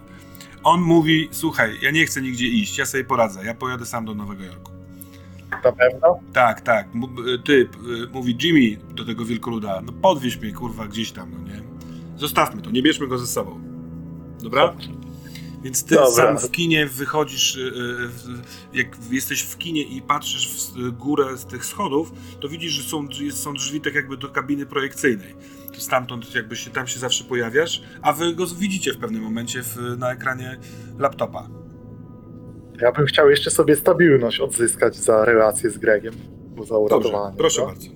[SPEAKER 1] On mówi: Słuchaj, ja nie chcę nigdzie iść, ja sobie poradzę. Ja pojadę sam do Nowego Jorku.
[SPEAKER 2] Na pewno?
[SPEAKER 1] Tak, tak. M- y, ty, mówi Jimmy do tego wielkoluda: No podwieź mnie, kurwa, gdzieś tam, no nie? Zostawmy to, nie bierzmy go ze sobą. Dobra? Więc ty
[SPEAKER 2] Dobra.
[SPEAKER 1] sam w kinie wychodzisz, y, y, jak jesteś w kinie i patrzysz w górę z tych schodów, to widzisz, że są, są drzwi tak jakby do kabiny projekcyjnej. To stamtąd jakby się tam się zawsze pojawiasz, a wy go widzicie w pewnym momencie w, na ekranie laptopa.
[SPEAKER 2] Ja bym chciał jeszcze sobie stabilność odzyskać za relację z Gregiem. Bo za
[SPEAKER 1] Dobrze,
[SPEAKER 2] uratowanie.
[SPEAKER 1] proszę
[SPEAKER 2] go.
[SPEAKER 1] bardzo.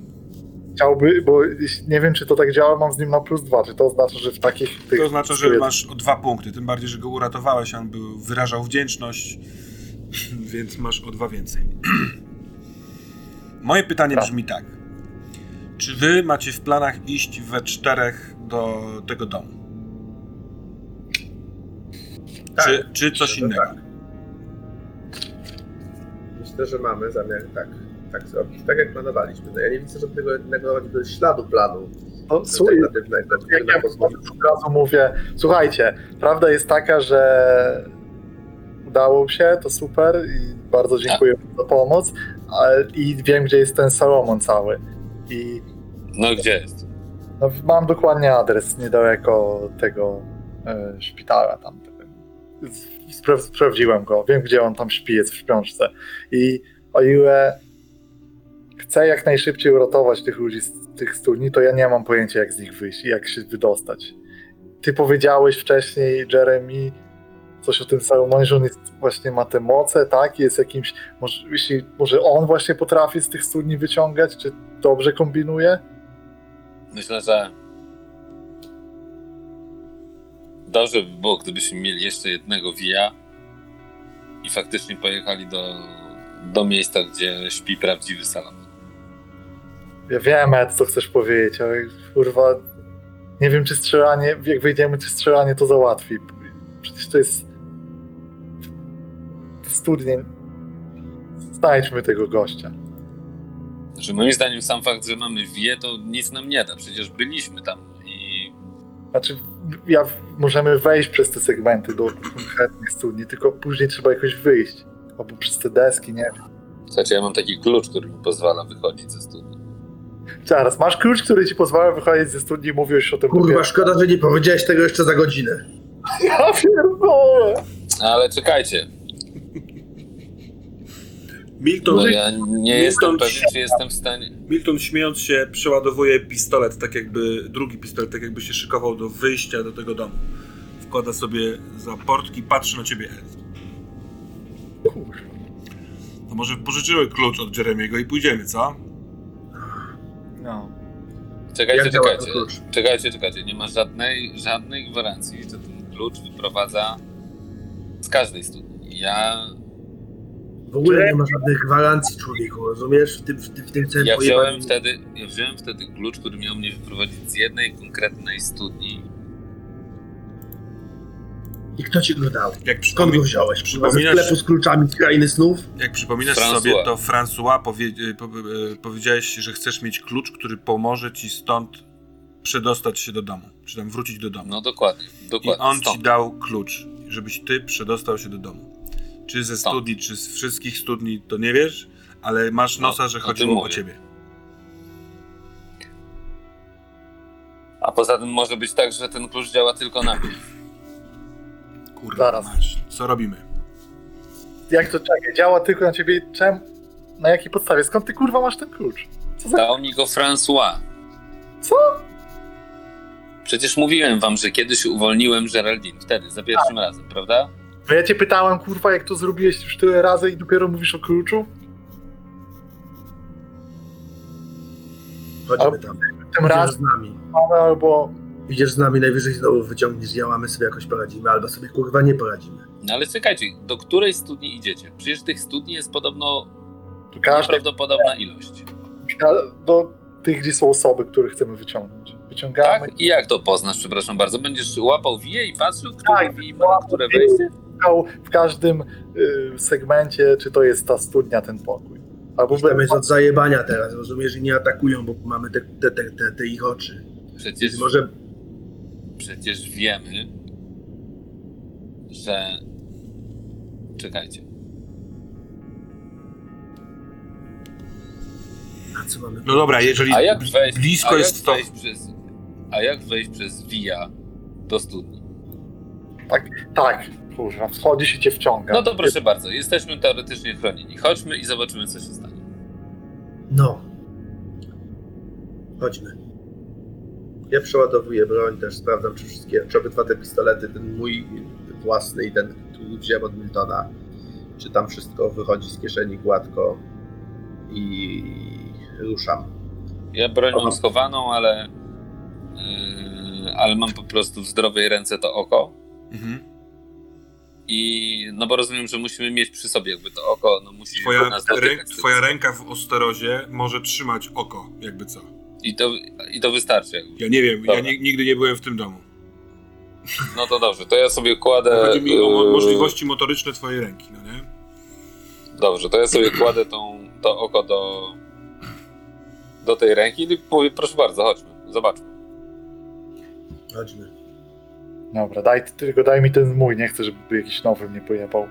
[SPEAKER 2] Chciałby, bo nie wiem, czy to tak działa, mam z nim na plus dwa. Czy to oznacza, że w takich. Tych
[SPEAKER 1] To oznacza, że masz o dwa punkty, tym bardziej, że go uratowałeś, on był, wyrażał wdzięczność, więc masz o dwa więcej. Moje pytanie
[SPEAKER 2] Tak.
[SPEAKER 1] brzmi tak. Czy wy macie w planach iść we czterech do tego domu?
[SPEAKER 4] Tak,
[SPEAKER 1] czy, czy coś
[SPEAKER 4] myślę,
[SPEAKER 1] innego?
[SPEAKER 4] tak. Myślę, że mamy zamiar tak, tak zrobić, tak jak planowaliśmy. No ja nie widzę żadnego choćby śladu planu
[SPEAKER 2] No, słuchaj,
[SPEAKER 4] który
[SPEAKER 2] jak ja od razu mówię, słuchajcie, prawda jest taka, że udało się, to super i bardzo dziękuję za pomoc ale, i wiem, gdzie jest ten Salomon cały. I
[SPEAKER 3] No gdzie jest?
[SPEAKER 2] no, mam dokładnie adres niedaleko tego e, szpitala tam. Spra sprawdziłem go, wiem, gdzie on tam śpi, jest w śpiączce. I o ile chcę jak najszybciej uratować tych ludzi z tych studni, to ja nie mam pojęcia, jak z nich wyjść i jak się wydostać. Ty powiedziałeś wcześniej, Jeremy, coś o tym Salomonie, że on jest, właśnie ma te moce, tak? Jest jakimś, może, jeśli, może on właśnie potrafi z tych studni wyciągać, czy dobrze kombinuje?
[SPEAKER 3] Myślę, że dobrze by było, gdybyśmy mieli jeszcze jednego wija i faktycznie pojechali do, do miejsca, gdzie śpi prawdziwy Salomon.
[SPEAKER 2] Ja wiem, Ed, co chcesz powiedzieć, ale kurwa, nie wiem, czy strzelanie, jak wyjdziemy, czy strzelanie to załatwi. Przecież to jest studnie. Znajdźmy tego gościa.
[SPEAKER 3] Że moim zdaniem sam fakt, że mamy wie, to nic nam nie da. Przecież byliśmy tam i
[SPEAKER 2] Znaczy, ja, możemy wejść przez te segmenty do konkretnych studni, tylko później trzeba jakoś wyjść. Albo przez te deski, nie wiem.
[SPEAKER 3] Słuchajcie, ja mam taki klucz, który mi pozwala wychodzić ze studni.
[SPEAKER 2] Zaraz, masz klucz, który ci pozwala wychodzić ze studni, mówiłeś o tym
[SPEAKER 4] Kurwa,
[SPEAKER 2] dopiero.
[SPEAKER 4] szkoda, że nie powiedziałeś tego jeszcze za godzinę.
[SPEAKER 2] Ja pierdolę!
[SPEAKER 3] Ale czekajcie,
[SPEAKER 1] Milton,
[SPEAKER 3] no ja nie jestem
[SPEAKER 1] Milton-
[SPEAKER 3] pewien, czy jestem w stanie...
[SPEAKER 1] Milton śmiejąc się przeładowuje pistolet, tak jakby, drugi pistolet, tak jakby się szykował do wyjścia do tego domu. Wkłada sobie za portki, patrzy na ciebie.
[SPEAKER 2] Kurwa.
[SPEAKER 1] To może pożyczymy klucz od Jeremiego i pójdziemy, co?
[SPEAKER 2] No.
[SPEAKER 3] Czekajcie,
[SPEAKER 4] Jak
[SPEAKER 3] czekajcie. Czekajcie, czekajcie. Nie ma żadnej, żadnej gwarancji, że ten klucz wyprowadza z każdej studni. Ja,
[SPEAKER 4] W ogóle nie ma żadnych gwarancji człowieku, rozumiesz? W tym, w tym, w tym całym
[SPEAKER 3] ja, wziąłem wtedy, ja wziąłem wtedy klucz, który miał mnie wyprowadzić z jednej konkretnej studni.
[SPEAKER 4] I kto ci go dał?
[SPEAKER 1] Jak,
[SPEAKER 4] Skąd go wziąłeś? Przypominasz... Sklepu z kluczami z krainy snów?
[SPEAKER 1] jak przypominasz
[SPEAKER 3] François.
[SPEAKER 1] sobie, to François powie, e, po, e, powiedziałeś, że chcesz mieć klucz, który pomoże ci stąd przedostać się do domu, czy tam wrócić do domu.
[SPEAKER 3] No dokładnie,
[SPEAKER 1] I
[SPEAKER 3] dokładnie.
[SPEAKER 1] on ci
[SPEAKER 3] stąd.
[SPEAKER 1] dał klucz, żebyś ty przedostał się do domu. Czy ze
[SPEAKER 3] Stąd.
[SPEAKER 1] studni, czy z wszystkich studni, to nie wiesz, ale masz
[SPEAKER 3] No,
[SPEAKER 1] nosa, że
[SPEAKER 3] o tym
[SPEAKER 1] chodziło o
[SPEAKER 3] mówię.
[SPEAKER 1] ciebie.
[SPEAKER 3] A poza tym może być tak, że ten klucz działa tylko na mnie.
[SPEAKER 1] Kurwa,
[SPEAKER 2] Zaraz.
[SPEAKER 1] mać. Co robimy?
[SPEAKER 2] Jak to czekaj, działa tylko na ciebie? Czem? Na jakiej podstawie? Skąd ty kurwa masz ten klucz? Co za...
[SPEAKER 3] Dał mi go François.
[SPEAKER 2] Co?
[SPEAKER 3] Przecież mówiłem wam, że kiedyś uwolniłem Geraldine. Wtedy, za pierwszym razem, prawda?
[SPEAKER 2] No ja cię pytałem, kurwa, jak to zrobiłeś już tyle razy i dopiero mówisz o kluczu?
[SPEAKER 4] Chodźmy tam.
[SPEAKER 2] Tym
[SPEAKER 4] Idziesz
[SPEAKER 2] razem
[SPEAKER 4] z nami.
[SPEAKER 2] albo...
[SPEAKER 4] Idziesz z nami, najwyżej znowu wyciągniesz, działamy sobie jakoś poradzimy, albo sobie kurwa nie poradzimy.
[SPEAKER 3] No ale czekajcie, do której studni idziecie? Przecież tych studni jest podobno
[SPEAKER 2] Każdy
[SPEAKER 3] nieprawdopodobna ilość.
[SPEAKER 2] do tych, gdzie są osoby, które chcemy wyciągnąć. Wyciągamy
[SPEAKER 3] Tak? I jak to poznasz, przepraszam bardzo? Będziesz łapał wije i patrzył, które
[SPEAKER 2] Tak,
[SPEAKER 3] ma które wejście?
[SPEAKER 2] Szukał w każdym y, segmencie, czy to jest ta studnia, ten pokój. Albo
[SPEAKER 4] Tam jest od zajebania teraz, rozumiesz, i nie atakują, bo mamy te, te, te, te, te ich oczy.
[SPEAKER 3] Przecież,
[SPEAKER 4] Więc może
[SPEAKER 3] przecież wiemy, że... Czekajcie.
[SPEAKER 4] na co mamy...
[SPEAKER 1] No dobra, jeżeli
[SPEAKER 3] A jak wejść,
[SPEAKER 1] blisko
[SPEAKER 3] a jak
[SPEAKER 1] jest to...
[SPEAKER 3] wejść przez... A jak wejść przez wija do studni?
[SPEAKER 2] tak, kurwa, wchodzisz i cię wciąga.
[SPEAKER 3] No to proszę bardzo, jesteśmy teoretycznie chronieni. Chodźmy i zobaczymy, co się stanie.
[SPEAKER 4] No. Chodźmy. Ja przeładowuję broń, też sprawdzam, czy wszystkie, czy obydwa te pistolety, ten mój własny i ten, który wziąłem od Miltona, czy tam wszystko wychodzi z kieszeni gładko i ruszam.
[SPEAKER 3] Ja broń mam schowaną, ale... Yy, ale mam po prostu w zdrowej ręce to oko.
[SPEAKER 1] Mhm.
[SPEAKER 3] I no bo rozumiem, że musimy mieć przy sobie jakby to oko, no musi
[SPEAKER 1] Twoja,
[SPEAKER 3] nas dotykać.
[SPEAKER 1] twoja ręka w osterozie może trzymać oko, jakby co.
[SPEAKER 3] I to, I to wystarczy. Jakby.
[SPEAKER 1] Ja nie wiem, ja
[SPEAKER 3] Dobra.
[SPEAKER 1] ni- nigdy nie byłem w tym domu.
[SPEAKER 3] No to dobrze, to ja sobie kładę.
[SPEAKER 1] Chodzi mi o
[SPEAKER 3] yy,
[SPEAKER 1] możliwości motoryczne twojej ręki, no nie?
[SPEAKER 3] Dobrze, to ja sobie kładę tą, to oko do, do tej ręki i mówię, proszę bardzo, chodźmy, zobaczmy.
[SPEAKER 4] Chodźmy.
[SPEAKER 2] Dobra, daj, tylko daj mi ten mój, nie chcę, żeby jakiś nowy mnie pojebał.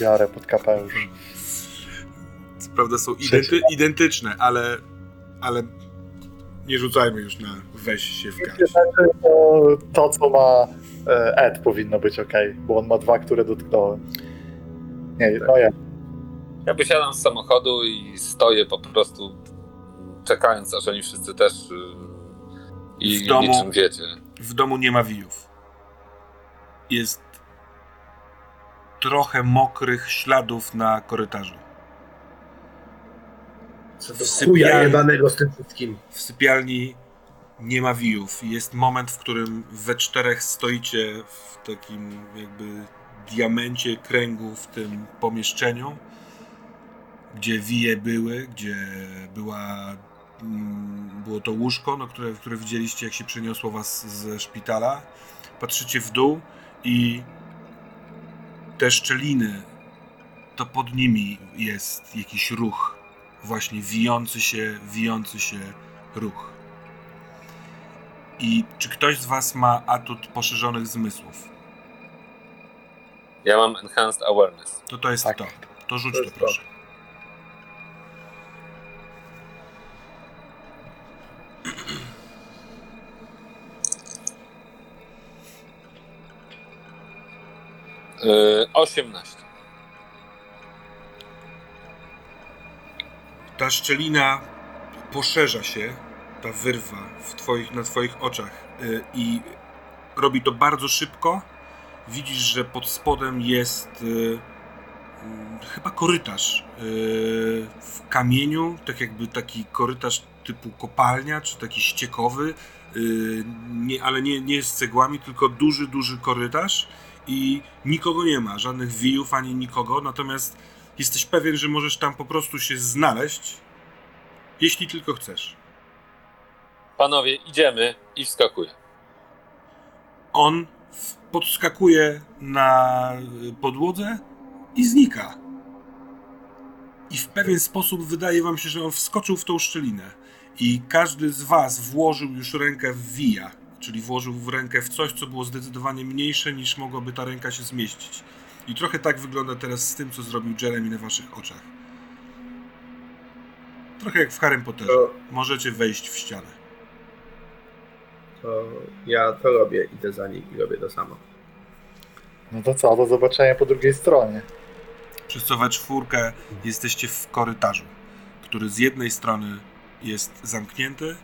[SPEAKER 2] Biorę pod kapelusz.
[SPEAKER 1] Co prawda są identy, identyczne, ale, ale nie rzucajmy już na weź się w garść.
[SPEAKER 2] To, to, co ma e, Ed powinno być ok, bo on ma dwa, które dotknąłem. Nie, no ja.
[SPEAKER 3] Ja wysiadam z samochodu i stoję po prostu czekając, aż oni wszyscy też yy, i
[SPEAKER 1] W domu-
[SPEAKER 3] niczym wiecie.
[SPEAKER 1] W domu nie ma wijów. Jest trochę mokrych śladów na korytarzu.
[SPEAKER 4] Co do
[SPEAKER 1] Sypialnia.
[SPEAKER 4] chuja jebanego z tym wszystkim.
[SPEAKER 1] W sypialni nie ma wijów. Jest moment, w którym we czterech stoicie w takim jakby diamencie kręgu w tym pomieszczeniu, gdzie wije były, gdzie była, było to łóżko, no, które, które widzieliście, jak się przeniosło was ze szpitala. Patrzycie w dół i te szczeliny, to pod nimi jest jakiś ruch, właśnie wijący się, wijący się ruch. I czy ktoś z was ma atut poszerzonych zmysłów?
[SPEAKER 3] Ja mam enhanced awareness.
[SPEAKER 1] To to jest
[SPEAKER 2] Tak.
[SPEAKER 1] to. To rzuć
[SPEAKER 4] To
[SPEAKER 1] to. proszę.
[SPEAKER 3] 18.
[SPEAKER 1] Ta szczelina poszerza się, ta wyrwa w twoich, na twoich oczach y, i robi to bardzo szybko. Widzisz, że pod spodem jest y, mm, chyba korytarz w kamieniu, tak jakby taki korytarz typu kopalnia, czy taki ściekowy, nie, ale nie, nie z cegłami, tylko duży, duży korytarz i nikogo nie ma, żadnych wijów ani nikogo, natomiast jesteś pewien, że możesz tam po prostu się znaleźć, jeśli tylko chcesz.
[SPEAKER 3] Panowie, idziemy i wskakuję.
[SPEAKER 1] On podskakuje na podłodze i znika. I w pewien sposób wydaje wam się, że on wskoczył w tą szczelinę. I każdy z was włożył już rękę w wija, czyli włożył w rękę w coś, co było zdecydowanie mniejsze niż mogłaby ta ręka się zmieścić. I trochę tak wygląda teraz z tym, co zrobił Jeremy na waszych oczach. Trochę jak w Harry Potterze.
[SPEAKER 4] To,
[SPEAKER 1] Możecie wejść w ścianę.
[SPEAKER 4] to ja to robię, idę za nim i robię to samo.
[SPEAKER 2] No to co, do zobaczenia po drugiej stronie.
[SPEAKER 1] Przez co we czwórkę jesteście w korytarzu, który z jednej strony jest zamknięty,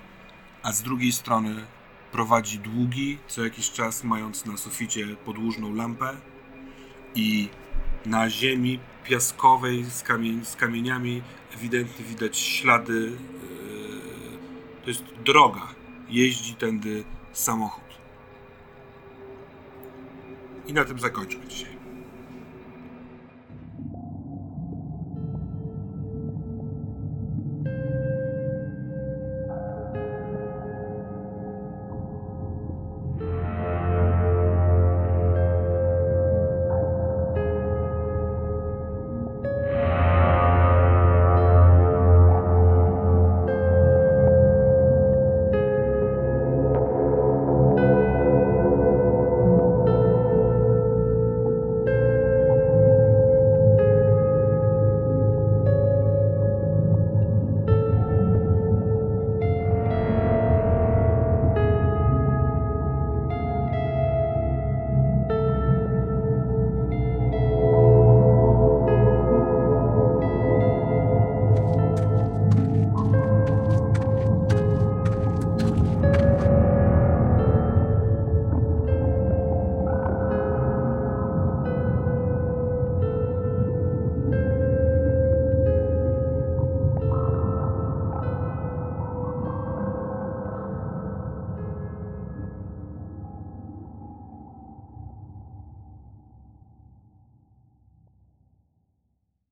[SPEAKER 1] a z drugiej strony prowadzi długi, co jakiś czas mając na suficie podłużną lampę i na ziemi piaskowej z, z kamieniami ewidentnie widać ślady. Yy, to jest droga. Jeździ tędy samochód. I na tym zakończmy dzisiaj.